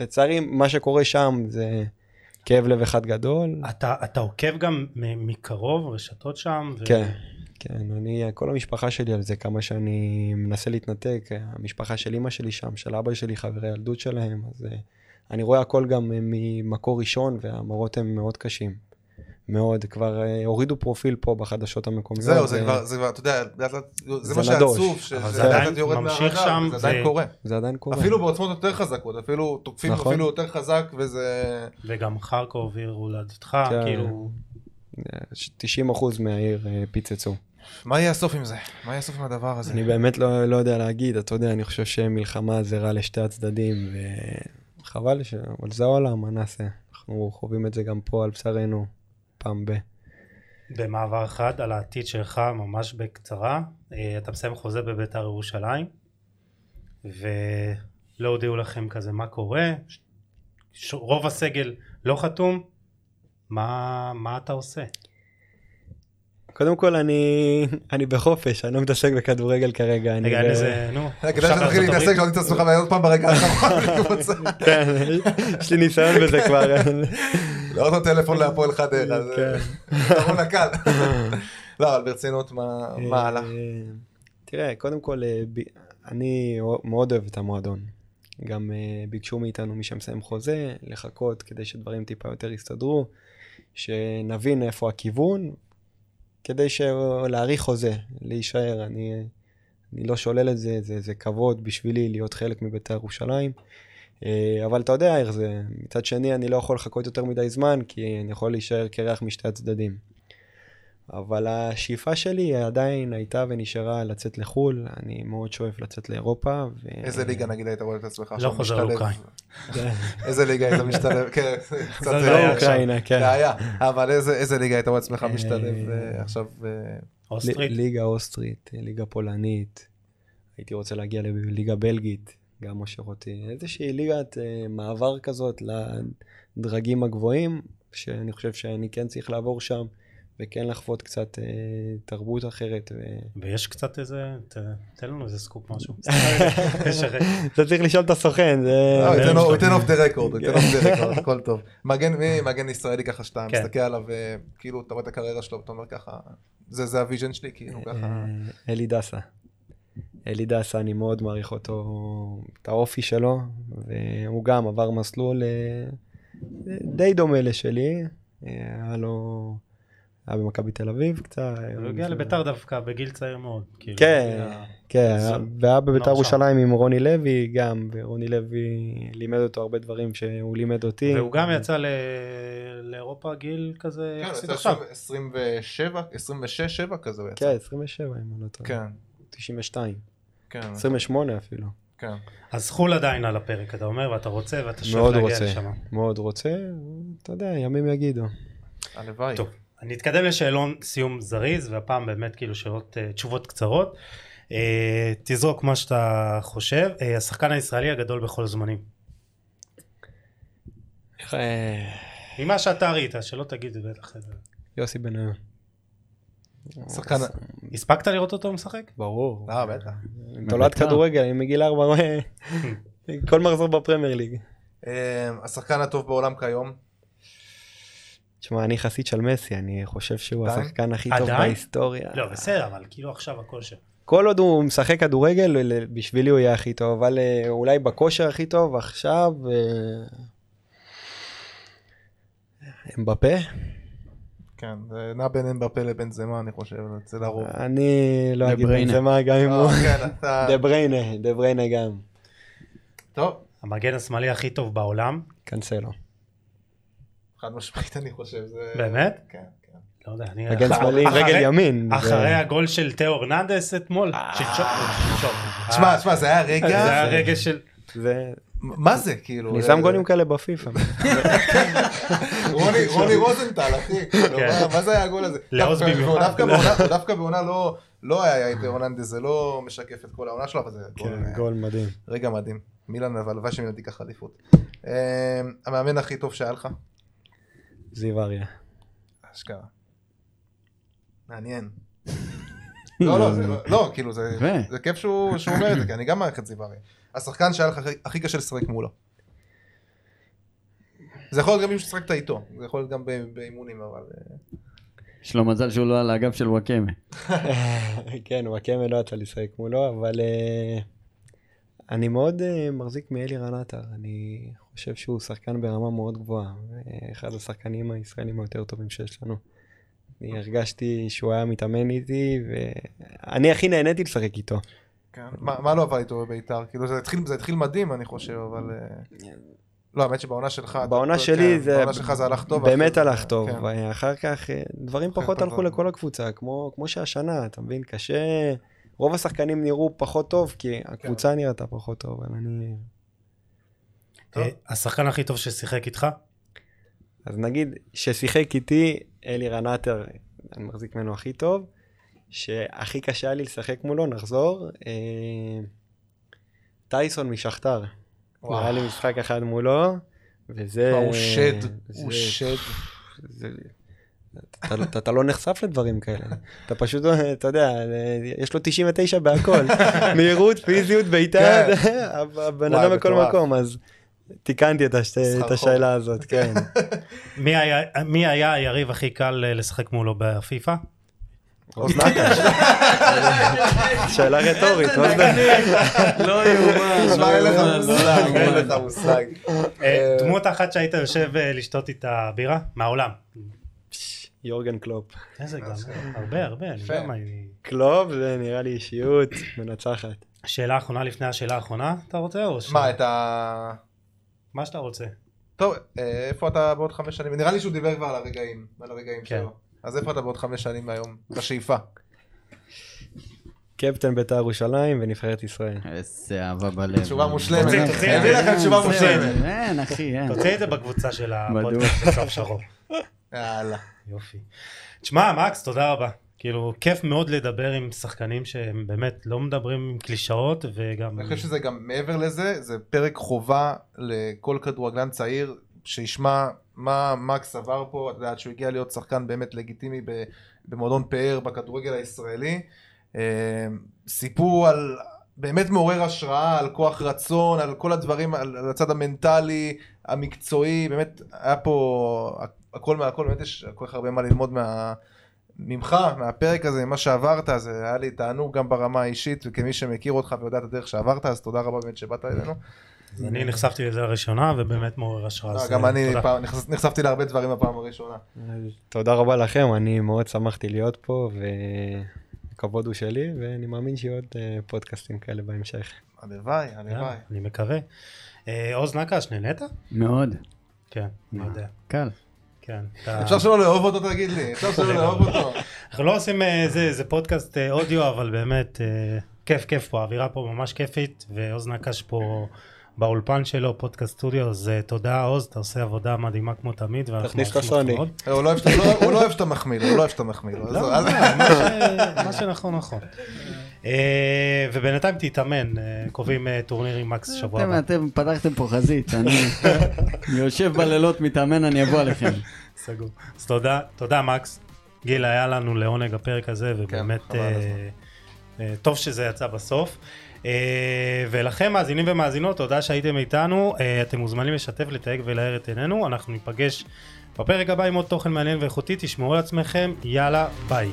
ולצערי, מה שקורה שם זה כאב לב אחד גדול. אתה, אתה עוקב גם מקרוב, רשתות שם? ו... כן, כן, אני, כל המשפחה שלי על זה, כמה שאני מנסה להתנתק, המשפחה של אימא שלי שם, של אבא שלי, חברי ילדות שלהם, אז אה, אני רואה הכל גם אה, ממקור ראשון, והמראות הם מאוד קשים. מאוד, כבר אה, הורידו פרופיל פה בחדשות המקומיות. זהו, זה זה- כבר, זה כבר, אתה יודע, זה מה. שעצוב, ש- אבל זה זה לאט עדיין יורד מהרדאר, שם, זה עדיין קורה. זה עדיין קורה. אפילו בעוצמות יותר חזקות, אפילו תוקפים נכון. אפילו יותר חזק, וזה... וגם חרקוב עיר הולדתך, כן. כאילו, 90% מהעיר אה, פיצצו. מה יהיה הסוף עם זה? מה יהיה הסוף עם הדבר הזה? אני באמת לא, לא יודע להגיד, אתה יודע, אני חושב שמלחמה זה רע לשתי הצדדים, וחבל ש... אבל זה העולם, מה נעשה? אנחנו חווים את זה גם פה על בשרנו, פעם ב... במעבר אחד על העתיד שלך ממש בקצרה אה, אתה מסיים חוזה בביתר ירושלים ולא הודיעו לכם כזה מה קורה ש- רוב הסגל לא חתום מה, מה אתה עושה? קודם כל, אני, אני בחופש, אני לא מתעסק בכדורגל כרגע. אני רגע ב- אין איזה נו כדאי שתתחיל להתעסק? שלא תתעסק לך עוד פעם ברגע האחרון. אני. כן, יש לי ניסיון בזה כבר. לא אותו טלפון להפועל חדרה, זה. פתרון הקל. לא, אבל ברצינות, מה הלך? אה, תראה, קודם כל, אה, אני מאוד אוהב את המועדון. גם אה, ביקשו מאיתנו, מי שמסיים חוזה, לחכות כדי שדברים טיפה יותר יסתדרו, שנבין איפה הכיוון, כדי. להאריך חוזה, להישאר. אני, אני לא שולל את זה, זה, זה כבוד בשבילי להיות חלק מבית"ר ירושלים. אה, אבל אתה יודע איך זה, מצד שני אני לא יכול לחכות יותר מדי זמן, כי אני יכול להישאר קרח משתי הצדדים. אבל השאיפה שלי עדיין הייתה ונשארה לצאת לחו"ל, אני מאוד שואף לצאת לאירופה. ו... איזה ליגה נגיד היית רואה את עצמך לא חוזר? לאוקראינה. איזה ליגה היית משתלב? כן, קצת לא היה עכשיו. אוקראינה, כן. בעיה. אבל איזה איזה ליגה היית רואה את עצמך אה, משתלב אה, עכשיו? אוסטרית? ליגה אוסטרית, ליגה פולנית, הייתי רוצה להגיע לליגה בלגית, גם מושך אותי. איזושהי ליגת אה, מעבר כזאת לדרגים הגבוהים, שאני חושב שאני כן צריך לעבור שם, וכן לחוות קצת אה, תרבות אחרת. ו... ויש קצת איזה ת- תן לנו איזה סקופ משהו. אתה צריך לשאול את הסוכן, זה... לא, הוא ייתן- off the record, הוא ייתן off the record, הכל טוב. מגן מי? מגן ישראלי ככה שאתה כן. מסתכל עליו, וכאילו אתה רואה את הקריירה שלו, ואתה אומר ככה, זה זה ה vision שלי, כאילו ככה. אה, אלי דסה. אלי דסה, אני מאוד מעריך אותו, את האופי שלו, והוא גם עבר מסלול אה, די דומה לשלי. אה, היה לו, היה במכבי תל אביב קצת. הוא הגיע לביתר דווקא בגיל צעיר מאוד. כאילו, כן, כן, זה- והיה בביתר נוער שם. ירושלים עם רוני לוי גם, ורוני לוי לימד אותו הרבה דברים שהוא לימד אותי. והוא גם יצא ל- לאירופה גיל כזה כן, יחסית יצא עכשיו. 27, 26, 7 כזה הוא יצא. כן, 27 אם אני לא טועה. כן, 92, כן, 28 אפילו. כן. אז חו"ל עדיין על הפרק אתה אומר ואתה רוצה ואתה שואף להגיע רוצה, לשם. מאוד רוצה, אתה יודע, ימים יגידו. הלוואי. טוב, אני אתקדם לשאלון סיום זריז והפעם באמת כאילו שאלות אה, תשובות קצרות. אה, תזרוק מה שאתה חושב. אה, השחקן הישראלי הגדול בכל הזמנים. ממה שאתה ראית שלא תגיד בטח. איזה- יוסי בניון. שחקן... הספקת לראות אותו משחק? ברור. אה, בטח. תולד. כדורגל, אני מגיל ארבע רואה כל מחזור בפרמייר ליג. אה, השחקן הטוב בעולם כיום, תשמע, אני חסיד של מסי, אני חושב שהוא? השחקן הכי טוב? בהיסטוריה. לא בסדר אבל כאילו עכשיו הכל שם. כל עוד הוא משחק כדורגל, ל- בשבילי הוא יהיה הכי טוב, אבל אה, אולי בכושר הכי טוב עכשיו... אה, אמבפה? כן, זה נע בין אמבפה לבין זמה, אני חושב, אצל הרוב. אני לא אגיד בריינה. בנזמה, גם אם הוא... אה, כן, אתה... דה בריינה, דה בריינה גם. טוב, המגן השמאלי הכי טוב בעולם, קנסלו. חד משמעית אני חושב. זה- באמת? כן, כן. לא יודע, אני... מגן שמאלי רגל ימין. אחרי הגול של תאו ארננדס אתמול, שלשום, שלשום. תשמע, אה, תשמע, זה היה רגע... זה היה רגע של... מה זה, כאילו? אני שם גולים כאלה בפיפא. רוני- רוזנטל, אחי. כן. מה- זה היה הגול הזה? לעוז במיוחד. דווקא בעונה- לא- לא היה את הורננדז, זה לא משקף את כל העונה שלו, אבל זה גול, כן, אה, גול מדהים. רגע מדהים. מילן, אבל הלוואי שמילן תיקח אליפות. אה, המאמן הכי טוב שהיה לך? זיו אריה. אשכרה. מעניין. לא, לא, זה לא, לא, כאילו, זה כיף שהוא אומר את זה, כי אני גם מעריך את זיו אריה. השחקן שהיה לך הכי- קשה לשחק מולו. זה יכול להיות גם אם ששחקת איתו, זה יכול להיות גם באימונים, אבל... אה, יש לו מזל שהוא לא על האגף של וואקמה. כן, וואקמה לא יצא לשחק מולו, אבל אה, אני מאוד אה, מחזיק מאלירן עטר. אני חושב שהוא שחקן ברמה מאוד גבוהה. אחד השחקנים הישראלים היותר טובים שיש לנו. אני הרגשתי שהוא היה מתאמן איתי, ואני הכי נהניתי לשחק איתו. כן. מה מה לא עבר איתו בביתר? כאילו זה התחיל, זה התחיל מדהים אני חושב, אבל... אה, לא, האמת שבעונה שלך... בעונה כן, שלי זה... בעונה שלך זה הלך טוב. באמת ואחרי זה- הלך טוב. כן. ואחר כך אה, דברים אחרי פחות הלכו. לכל הקבוצה, כמו כמו שהשנה, אתה מבין? קשה... רוב השחקנים נראו פחות טוב, כי כן. הקבוצה נראתה פחות טוב, אבל אני... אה, השחקן הכי טוב ששיחק איתך? אז נגיד ששיחק איתי אלירן עטר, אני מחזיק ממנו הכי טוב, שהכי קשה היה לי לשחק מולו, נחזור, אה, טייסון משכתר. וואו. היה לי משחק אחד מולו, וזה... הוא שד, הוא שד. אתה, לא נחשף לדברים כאלה, אתה פשוט, אתה יודע, יש לו 99 בהכל, מהירות, פיזיות, בעיטה, כן. הבן אדם בכל. מקום, אז תיקנתי את. השאלה הזאת, כן. מי היה- מי היה היריב הכי קל אה, לשחק מולו בפיפא? אוזנקה. שאלה רטורית? לא יאומן, שמע, אין לך לא מושג, אין יאומן. לך מושג. אה, דמות אחת שהיית יושב אה, לשתות איתה בירה? מהעולם. יורגן קלופ. איזה גם, הרבה הרבה, אני יפה. יודע מה אני... קלופ זה נראה לי אישיות מנצחת. שאלה אחרונה לפני השאלה האחרונה, אתה רוצה? או ש... מה, את ה... מה שאתה רוצה. טוב, אה, איפה אתה בעוד חמש שנים? נראה לי שהוא דיבר כבר על הרגעים, על הרגעים כן. שלו. אז איפה אתה בעוד חמש שנים מהיום? בשאיפה. קפטן בית"ר ירושלים ונבחרת ישראל. איזה אהבה בלב. תשובה מושלמת. תוציא, תוציא. הביא לכם תשובה זה- מושלמת. אין, אחי, אין. תוציא את זה בקבוצה של? הפודקאסט בסוף שרון. יאללה. יופי. תשמע, מקס, תודה רבה. כאילו, כיף מאוד לדבר עם שחקנים שהם באמת לא מדברים עם קלישאות וגם... אני חושב שזה גם מעבר לזה, זה פרק חובה לכל כדורגלן צעיר שישמע מה מקס עבר פה, את יודעת שהוא הגיע להיות שחקן באמת לגיטימי במועדון פאר בכדורגל הישראלי. אה, סיפור על באמת מעורר השראה, על כוח רצון, על כל הדברים, על, על הצד המנטלי, המקצועי, באמת היה פה הכל מהכל, באמת יש כל כך הרבה מה ללמוד מה... ממך, מהפרק הזה, ממה שעברת, זה היה לי תענוג גם ברמה האישית, וכמי שמכיר אותך ויודע את הדרך שעברת, אז תודה רבה באמת שבאת אלינו. אז אני נחשפתי לזה לראשונה ובאמת מעורר השראה. לא, גם אה, אני נחשפתי להרבה דברים בפעם הראשונה. תודה רבה לכם, אני מאוד שמחתי להיות פה, וכבוד הוא שלי, ואני מאמין שיהיו עוד אה, פודקאסטים כאלה בהמשך. הלוואי, הלוואי. אני מקווה. אה, עוז נקש, נהנית? מאוד. כן, אני? יודע. קל. כן. אפשר שלא לאהוב אותו תגיד לי, אפשר שלא לאהוב אותו. אנחנו לא עושים אה, זה, זה פודקאסט אודיו, אבל באמת כיף כיף פה, האווירה פה ממש כיפית, ועוז נקש פה באולפן שלו, פודקאסט סטודיו, אז אה, תודה עוז, אתה עושה עבודה מדהימה כמו תמיד, ואנחנו תכניס מאוד. הוא לא אוהב שאתה- הוא לא- הוא לא אוהב שאתה מחמיא לו, הוא לא אוהב שאתה מחמיא לו. לא, מה שנכון נכון. אה, ובינתיים תתאמן, אה, קובעים אה, טורניר עם מקס שבוע הבא. אתם פתחתם פה חזית, אני יושב בלילות, מתאמן, אני אבוא עליכם. סגור. אז תודה, תודה מקס. גיל, היה לנו לעונג הפרק הזה, ובאמת אה, הזמן. אה, טוב שזה יצא בסוף. אה, ולכם מאזינים ומאזינות, תודה שהייתם איתנו. אה, אתם מוזמנים לשתף, לתייג ולהאר את עינינו. אנחנו ניפגש בפרק הבא עם עוד תוכן מעניין ואיכותי. תשמעו על עצמכם, יאללה, ביי.